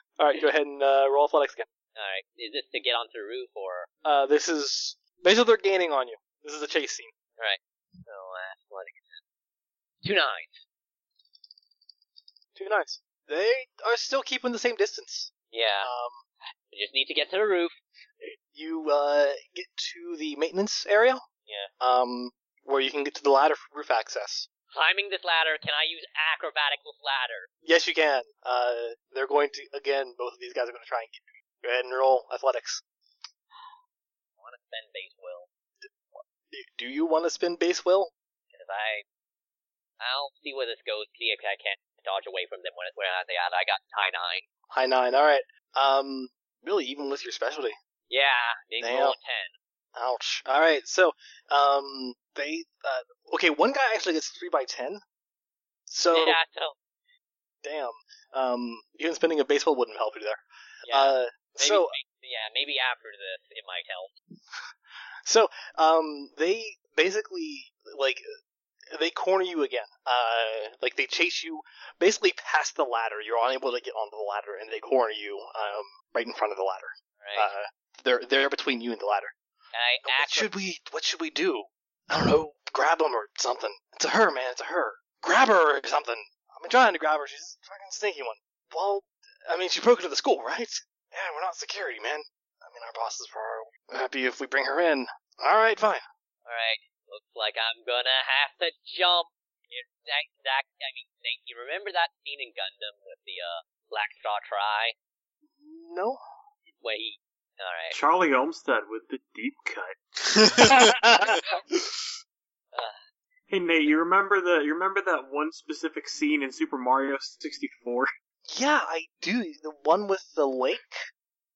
All right, go ahead and uh, roll athletics again. Alright, is this to get onto the roof or? Uh, this is basically they're gaining on you. This is a chase scene. So, uh, athletics. Two nines. Two nines. They are still keeping the same distance. Yeah, Um, I just need to get to the roof. you uh, get to the maintenance area. Yeah. Um, where you can get to the ladder for roof access. Climbing this ladder, can I use acrobatic with ladder? Yes, you can. Uh, they're going to again. Both of these guys are going to try and get you. Go ahead and roll athletics. I want to spend base will, Do you want to spin base will? because I, I'll see where this goes, see if I can dodge away from them when where are they at. I got high nine. High nine. All right. Um, really, even with your specialty. Yeah, Damn. roll ten. Ouch. All right. So, um, they. Uh, okay, one guy actually gets three by ten. So, yeah, so, damn. Um, even spinning a base will wouldn't help you there. yeah, Uh, maybe, so yeah, maybe after this it might help. So, um, they basically like they corner you again. Uh, like they chase you basically past the ladder. You're unable to get onto the ladder, and they corner you um right in front of the ladder. Right? Uh, they're they're between you and the ladder. Can I What should we What should we do? I don't know. Grab them or something. It's a her, man. It's a her. Grab her or something. I've been trying to grab her. She's a fucking sneaky one. Well, I mean, she broke into the school, right? Yeah, we're not security, man. I mean, our bosses are happy if we bring her in. All right, fine. Alright, looks like I'm gonna have to jump. That, that, I mean, Nate, you remember that scene in Gundam with the, uh, Black Straw Try? No. Where he, alright. Charlie Olmsted with the deep cut. Hey Nate, you remember the you remember that one specific scene in Super Mario 64? yeah, I do. The one with the lake.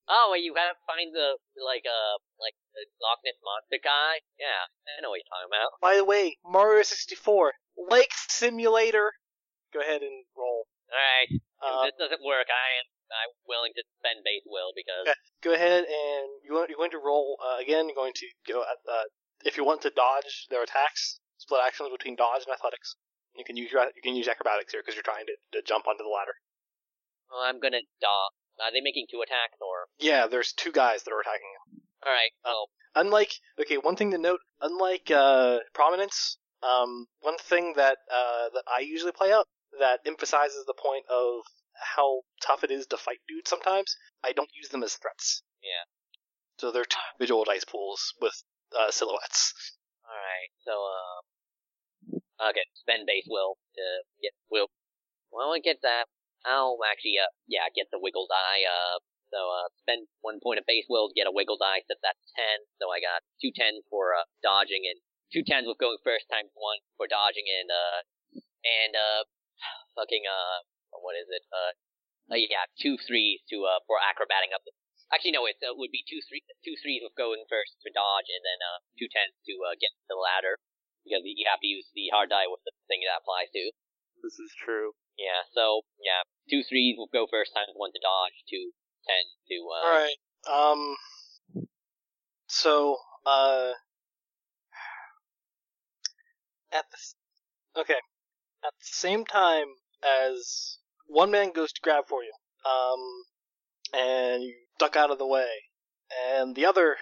Oh, where you gotta find the, like, uh, like, the Loch Ness Monster guy? Yeah, I know what you're talking about. By the way, Mario 64 Lake Simulator. Go ahead and roll. Alright, Uh, if this doesn't work, I am, I'm willing to spend base will because, Okay. go ahead and you want, you're going to roll uh, again. You're going to go at, uh, if you want to dodge their attacks, split actions between dodge and athletics. You can use your, you can use acrobatics here because you're trying to, to jump onto the ladder. well, I'm gonna dodge. Are they making two attacks or? Yeah, there's two guys that are attacking you. Alright, oh, Unlike okay, one thing to note, unlike uh, prominence, um, one thing that uh, that I usually play up that emphasizes the point of how tough it is to fight dudes sometimes, I don't use them as threats. Yeah. So they're two visual dice pools with uh, silhouettes. alright, so, um, okay, spend base will to get, will, well, I get that. I'll actually, uh, yeah, get the wiggle die, uh, so, uh, spend one point of base will to get a wiggle die, so that's ten, so I got two tens for, uh, dodging and two tens with going first times one for dodging and, uh, and, uh, fucking, uh, what is it, uh, uh yeah, two threes to, uh, for acrobating up the, actually no, it uh, would be two three, two threes with going first to dodge and then, uh, two tens to, uh, get to the ladder, because you have to use the hard die with the thing that applies to. This is true. Yeah, so, yeah, two threes will go first times one to dodge, two ten to, uh, All right. Um. So, uh, at the okay, at the same time as one man goes to grab for you, um, and you duck out of the way, and the other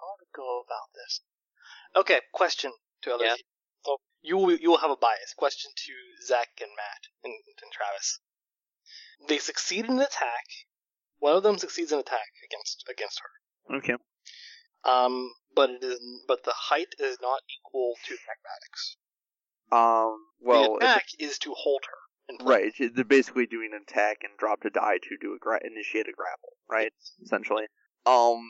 how to go about this? Okay, question to others. Yeah. So you will you will have a bias. Question to Zach and Matt and, and Travis. They succeed in an attack. One of them succeeds in attack against against her. Okay. Um, but it is but the height is not equal to the acrobatics. Um. Well, the attack is to hold her. In it- place. right. They're basically doing an attack and drop to die to do a gra- initiate a grapple. Right. Essentially. Um.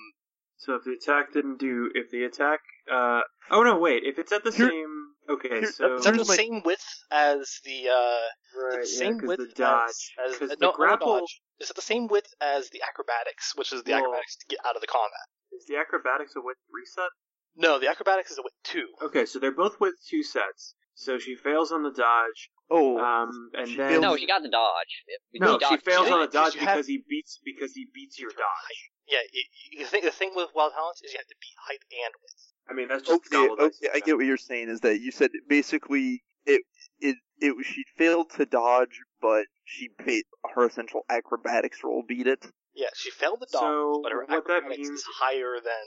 So if the attack didn't do, if the attack, uh, oh no, wait, if it's at the Here- same, okay, here- so It's at the my- same width as the uh, right, the yeah, width the dodge, as, as uh, the no, grapple dodge. It's at the same width as the acrobatics, which is the Whoa. acrobatics to get out of the combat. is the acrobatics a width reset? No, the acrobatics is a width two. Okay, so they're both with two sets. So she fails on the dodge, Oh. um, and She then fails- No, she got the dodge. If- no, she dodged fails it. on the dodge you have- because he beats because he beats your dodge. Yeah, you, you, the thing the thing with wild talents is you have to beat height and width. I mean that's just Okay, double dice okay, I get what you're saying. Is that you said basically it it it was she failed to dodge, but she paid her essential acrobatics roll beat it. Yeah, she failed the dodge, So but her what that acrobatics means, is higher than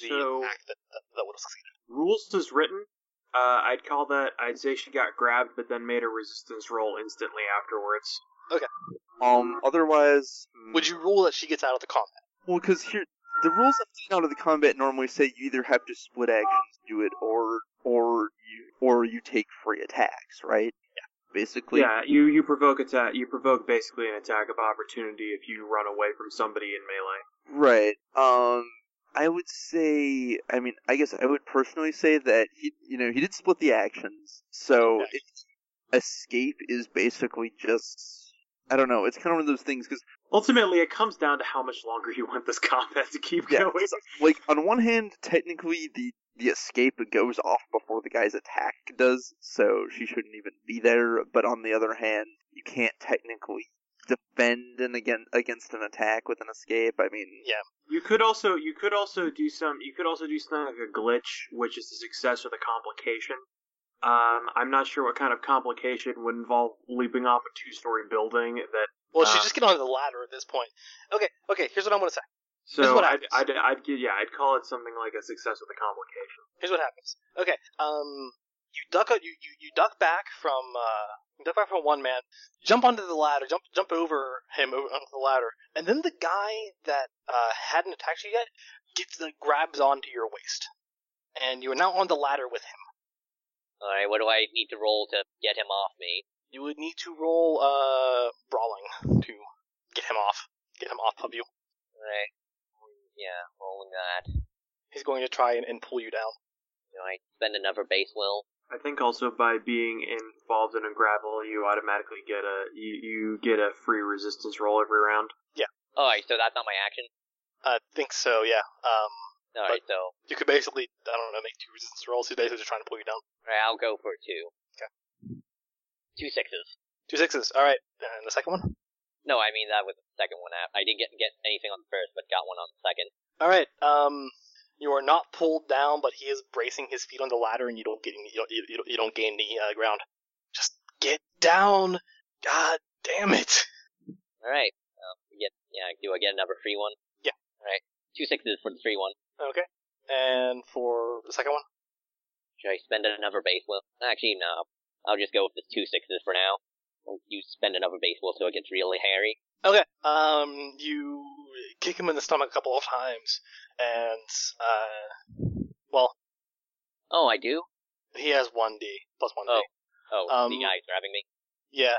the so attack that, that, that would have succeeded. rules as written, uh, I'd call that. I'd say she got grabbed, but then made a resistance roll instantly afterwards. Okay. Um, otherwise, hmm, Would you rule that she gets out of the combat? Well, because here the rules of getting out of the combat normally say you either have to split actions to do it, or or you or you take free attacks, right? Yeah. Basically, yeah, you you provoke attack. You provoke basically an attack of opportunity if you run away from somebody in melee. Right. Um, I would say. I mean, I guess I would personally say that he, you know, he did split the actions, so it, escape is basically just. I don't know. It's kind of one of those things because, Ultimately, it comes down to how much longer you want this combat to keep yeah, going. like on one hand, technically the the escape goes off before the guy's attack does, so she shouldn't even be there. But on the other hand, you can't technically defend and again against an attack with an escape. I mean, Yeah. You could also you could also do some you could also do something like a glitch, which is a success with the complication. Um, I'm not sure what kind of complication would involve leaping off a two-story building. That Well, she Uh, just get on the ladder at this point. Okay, okay. Here's what I'm gonna say. so what I'd. I'd I'd yeah I'd call it something like a success with a complication. Here's what happens. Okay, um, you duck out. You, you you duck back from uh, duck back from one man. Jump onto the ladder. Jump jump over him over onto the ladder, and then the guy that uh hadn't attacked you yet gets the grabs onto your waist, and you are now on the ladder with him. Alright, what do I need to roll to get him off me? You would need to roll uh brawling to get him off, get him off of you. Alright. Yeah, rolling that. He's going to try and, and pull you down. Do I spend another base will? I think also by being involved in a grapple, you automatically get a you, you get a free resistance roll every round. Yeah. Alright, so that's not my action? I think so. Yeah. Um, Alright, so you could basically I don't know make two resistance rolls. He's basically just trying to pull you down. alright, I'll go for two. Okay. Two sixes. Two sixes. All right. And the second one. No, I mean that was the second one. I I didn't get get anything on the first, but got one on the second. All right. Um, you are not pulled down, but he is bracing his feet on the ladder, and you don't get any, you don't, you don't, you don't gain any uh, ground. Just get down. God damn it. Alright. Um, get yeah, do I get another free one? Yeah. Alright. Two sixes for the free one. Okay. And for the second one. Should I spend another base Well, Actually, no. I'll just go with the two sixes for now. You spend another base will so it gets really hairy. Okay. Um, you kick him in the stomach a couple of times, and uh, well, Oh, I do? he has one D plus one D. Oh. Oh, Um, the guy's grabbing me. Yeah.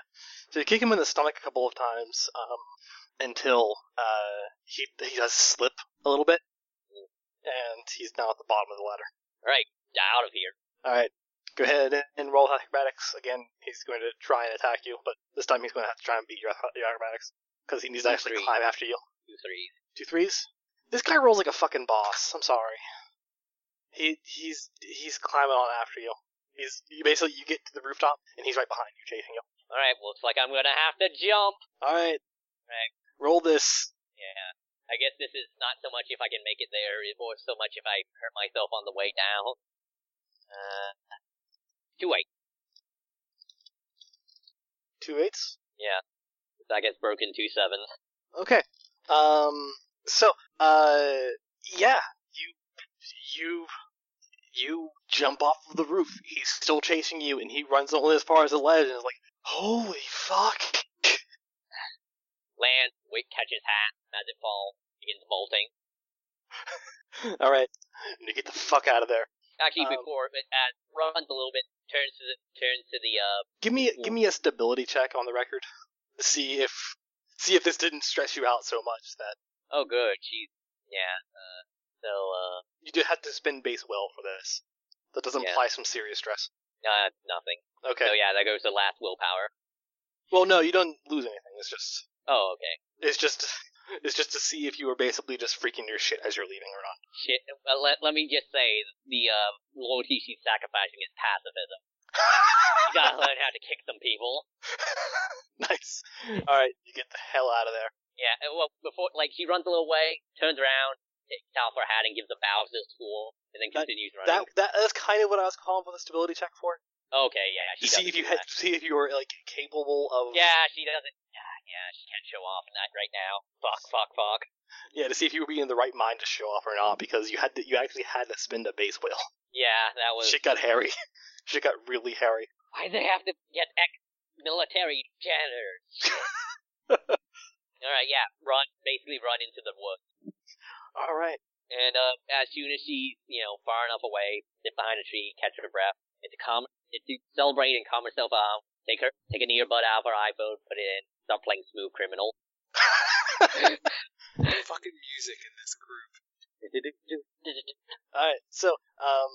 So you kick him in the stomach a couple of times um, until uh, he he does slip a little bit, and he's now at the bottom of the ladder. Alright, out of here. All right, go ahead and roll acrobatics again. He's going to try and attack you, but this time he's going to have to try and beat your, your acrobatics because he needs to actually Three. climb after you. Two threes. Two threes. This guy rolls like a fucking boss. I'm sorry. He he's he's climbing on after you. He's you basically you get to the rooftop and he's right behind you chasing you. Alright, looks like I'm gonna have to jump. All right, Right. roll this. Yeah. I guess this is not so much if I can make it there, it's more so much if I hurt myself on the way down. Uh, two eight. Two eights. Yeah. That gets broken two sevens. Okay. Um. So, uh, yeah, you you you jump off of the roof. He's still chasing you, and he runs only as far as the ledge, and is like, "Holy fuck!" Lands, Wick catches hat as it falls, begins bolting. All right, you get the fuck out of there. Actually, Um, before, but uh, runs a little bit, turns to the turns to the uh. Give me give me a stability check on the record to see if see if this didn't stress you out so much that Oh, good. She's yeah. Uh, so uh, you do have to spend base will for this. That does Yeah. imply some serious stress. uh, nothing. Okay. So yeah, that goes to last willpower. Well, no, you don't lose anything. It's just Oh, okay. it's just it's just to see if you were basically just freaking your shit as you're leaving or not. Shit. Well, let let me just say the uh loyalty she's sacrificing is pacifism. You gotta learn how to kick some people. nice. All right, you get the hell out of there. Yeah. Well, before like he runs a little way, turns around, takes off her hat, and gives a bow to the school, and then That- continues That running. that that's kind of what I was calling for the stability check for. okay. Yeah. To She see if you had see if you were like capable of Yeah, she doesn't. Yeah, she can't show off that right now. Fuck, fuck, fuck. yeah to see if you were being in the right mind to show off or not because you had to, you actually had to spend a base will. Yeah, that was. Shit got hairy. Shit got really hairy. Why they have to get ex-military janitors? All right, yeah, run, basically run into the woods. All right. And uh, as soon as she's, you know, far enough away, sit behind a tree, catch her breath, and to calm, and to celebrate and calm herself out, take her, take an earbud out of her iPhone, put it in, start playing Smooth Criminal. Fucking music in this group. All right. So um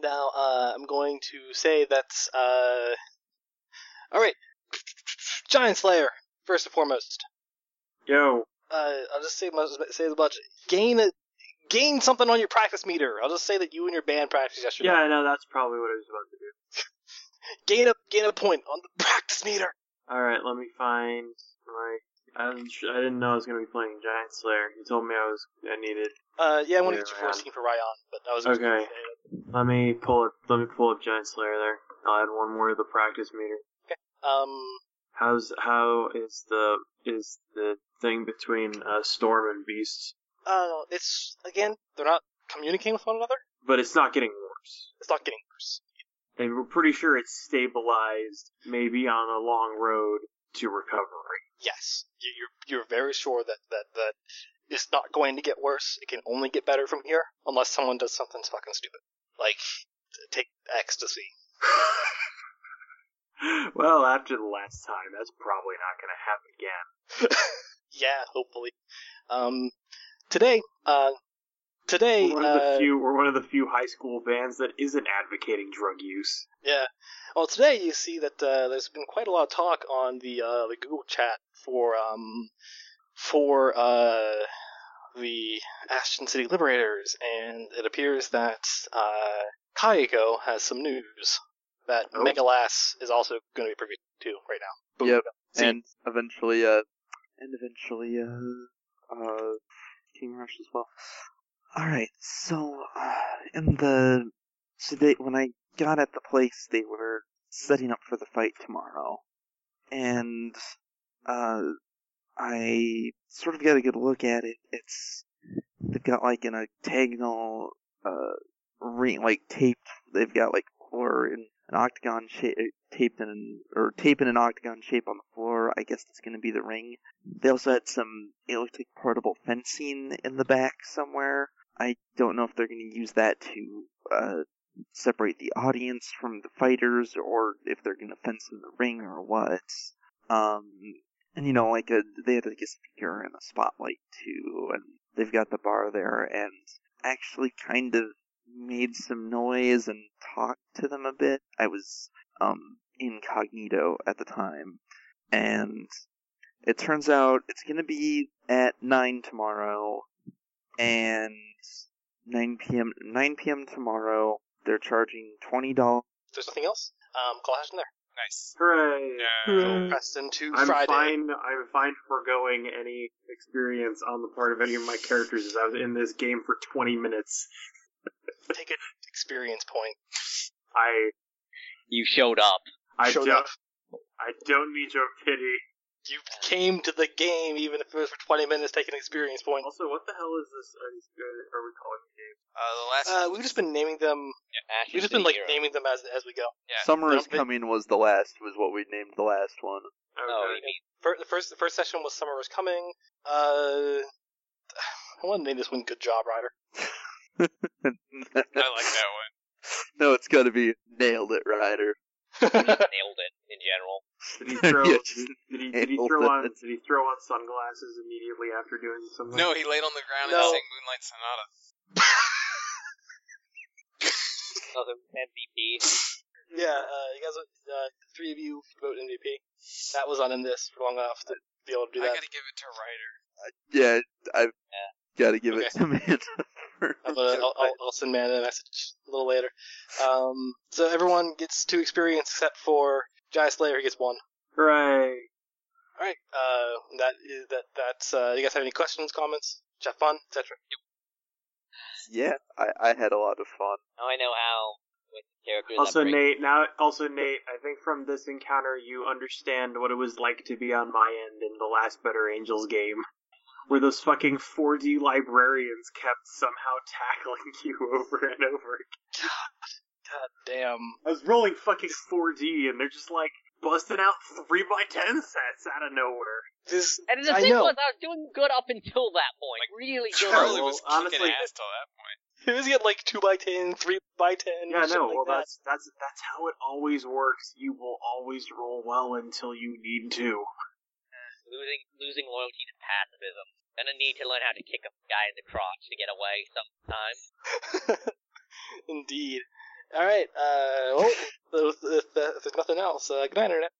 now uh, I'm going to say that's uh. All right. Giant Slayer first and foremost. Yo, uh, I'll just say say as much. Gain a, gain something on your practice meter. I'll just say that you and your band practiced yesterday. yeah, I know that's probably what I was about to do. Gain a gain a point on the practice meter. All right, let me find my. I, didn't know I was gonna be playing Giant Slayer. You told me I was. I needed. Uh, yeah, I want to get you Ryan. 14 for Ryan, but I was Okay. Let me pull it. Let me pull up Giant Slayer there. I'll add one more to the practice meter. Okay. Um, How's how is the is the thing between uh, Storm and Beast? uh, it's again they're not communicating with one another. But it's not getting worse. It's not getting worse. And we're pretty sure it's stabilized, maybe on a long road to recovery. Yes, you, you're you're very sure that that that it's not going to get worse. It can only get better from here, unless someone does something fucking stupid, like take ecstasy. well, after the last time, that's probably not going to happen again. Yeah, hopefully. Um, today, uh, today, We're one of the uh, few. We're one of the few high school bands that isn't advocating drug use. yeah. Well, today you see that uh, there's been quite a lot of talk on the uh, the Google chat for um for uh the Ashton City Liberators, and it appears that uh Kayako has some news that Oh. Megalass is also going to be privy to right now. Boom. Yep. See? and eventually, uh, and eventually, uh, uh, King Rush as well. All right, so in the so they when I got at the place, they were setting up for the fight tomorrow, and uh, I sort of got a good look at it. It's they've got like an octagonal uh ring, like taped. They've got like or in an octagon shape taped in an, or tape in an octagon shape on the floor. I guess that's going to be the ring. They also had some it looked like portable fencing in the back somewhere. I don't know if they're going to use that to uh, separate the audience from the fighters, or if they're going to fence in the ring or what. Um, and you know, like a, they had like a speaker and a spotlight too, and they've got the bar there, and actually kind of made some noise and talked to them a bit. I was um incognito at the time, and it turns out it's gonna be at nine tomorrow, and nine p.m. nine p.m. tomorrow. They're charging twenty dollars. There's nothing else. Um, call Ashton there. Nice. Hooray! No. Preston to I'm Friday. fine. I'm fine foregoing any experience on the part of any of my characters as I was in this game for 20 minutes. Take an experience point. I You showed up. I Showed don't up. I don't need your pity. You came to the game even if it was for 20 minutes taking experience points. Also, what the hell is this? Are, these, are we calling the game? Uh, the last Uh, we've just been naming them. Ashes We've just been like Hero. naming them as as we go. yeah. Summer is Don't coming was the last was what we named the last one. Okay. Oh, you mean First, the first the first session was summer is coming. Uh, I want to name this one "Good Job, Ryder." I like that one. no, it's gonna be nailed it, Ryder. nailed it in general? Did he throw? Yeah, did, just did he, did he throw on? Did he throw on sunglasses immediately after doing something? No, he laid on the ground No. and sang Moonlight Sonata. Another MVP. yeah, uh, you guys, uh, three of you vote MVP. That was on in this for long enough to be able to do that. I gotta give it to Ryder. Yeah, I've got to give it to Amanda. For- I'm gonna, I'll, I'll, I'll send Amanda a message a little later. Um, so everyone gets two experience except for Giant Slayer, who gets one. Hooray! All right. Uh, that is that. That's. Uh, you guys have any questions, comments, have fun, etc. yeah, I, I had a lot of fun. Now I know how. Also, Nate. Now, also Nate. I think from this encounter, you understand what it was like to be on my end in the last Better Angels game, where those fucking 4D librarians kept somehow tackling you over and over. God God damn. I was rolling fucking 4D, and they're just like busting out three by ten sets out of nowhere. This. And the I thing know. was, I was doing good up until that point. Like, really good. Charlie well, was kicking honestly- ass till that point. It was get like two by ten, three by ten. Yeah, shit no. like well, that. that's that's that's how it always works. You will always roll well until you need to. Losing losing loyalty to pacifism. Gonna need to learn how to kick a guy in the crotch to get away sometimes. Indeed. All right. Uh, well, if, if, if there's nothing else, uh, good night, internet.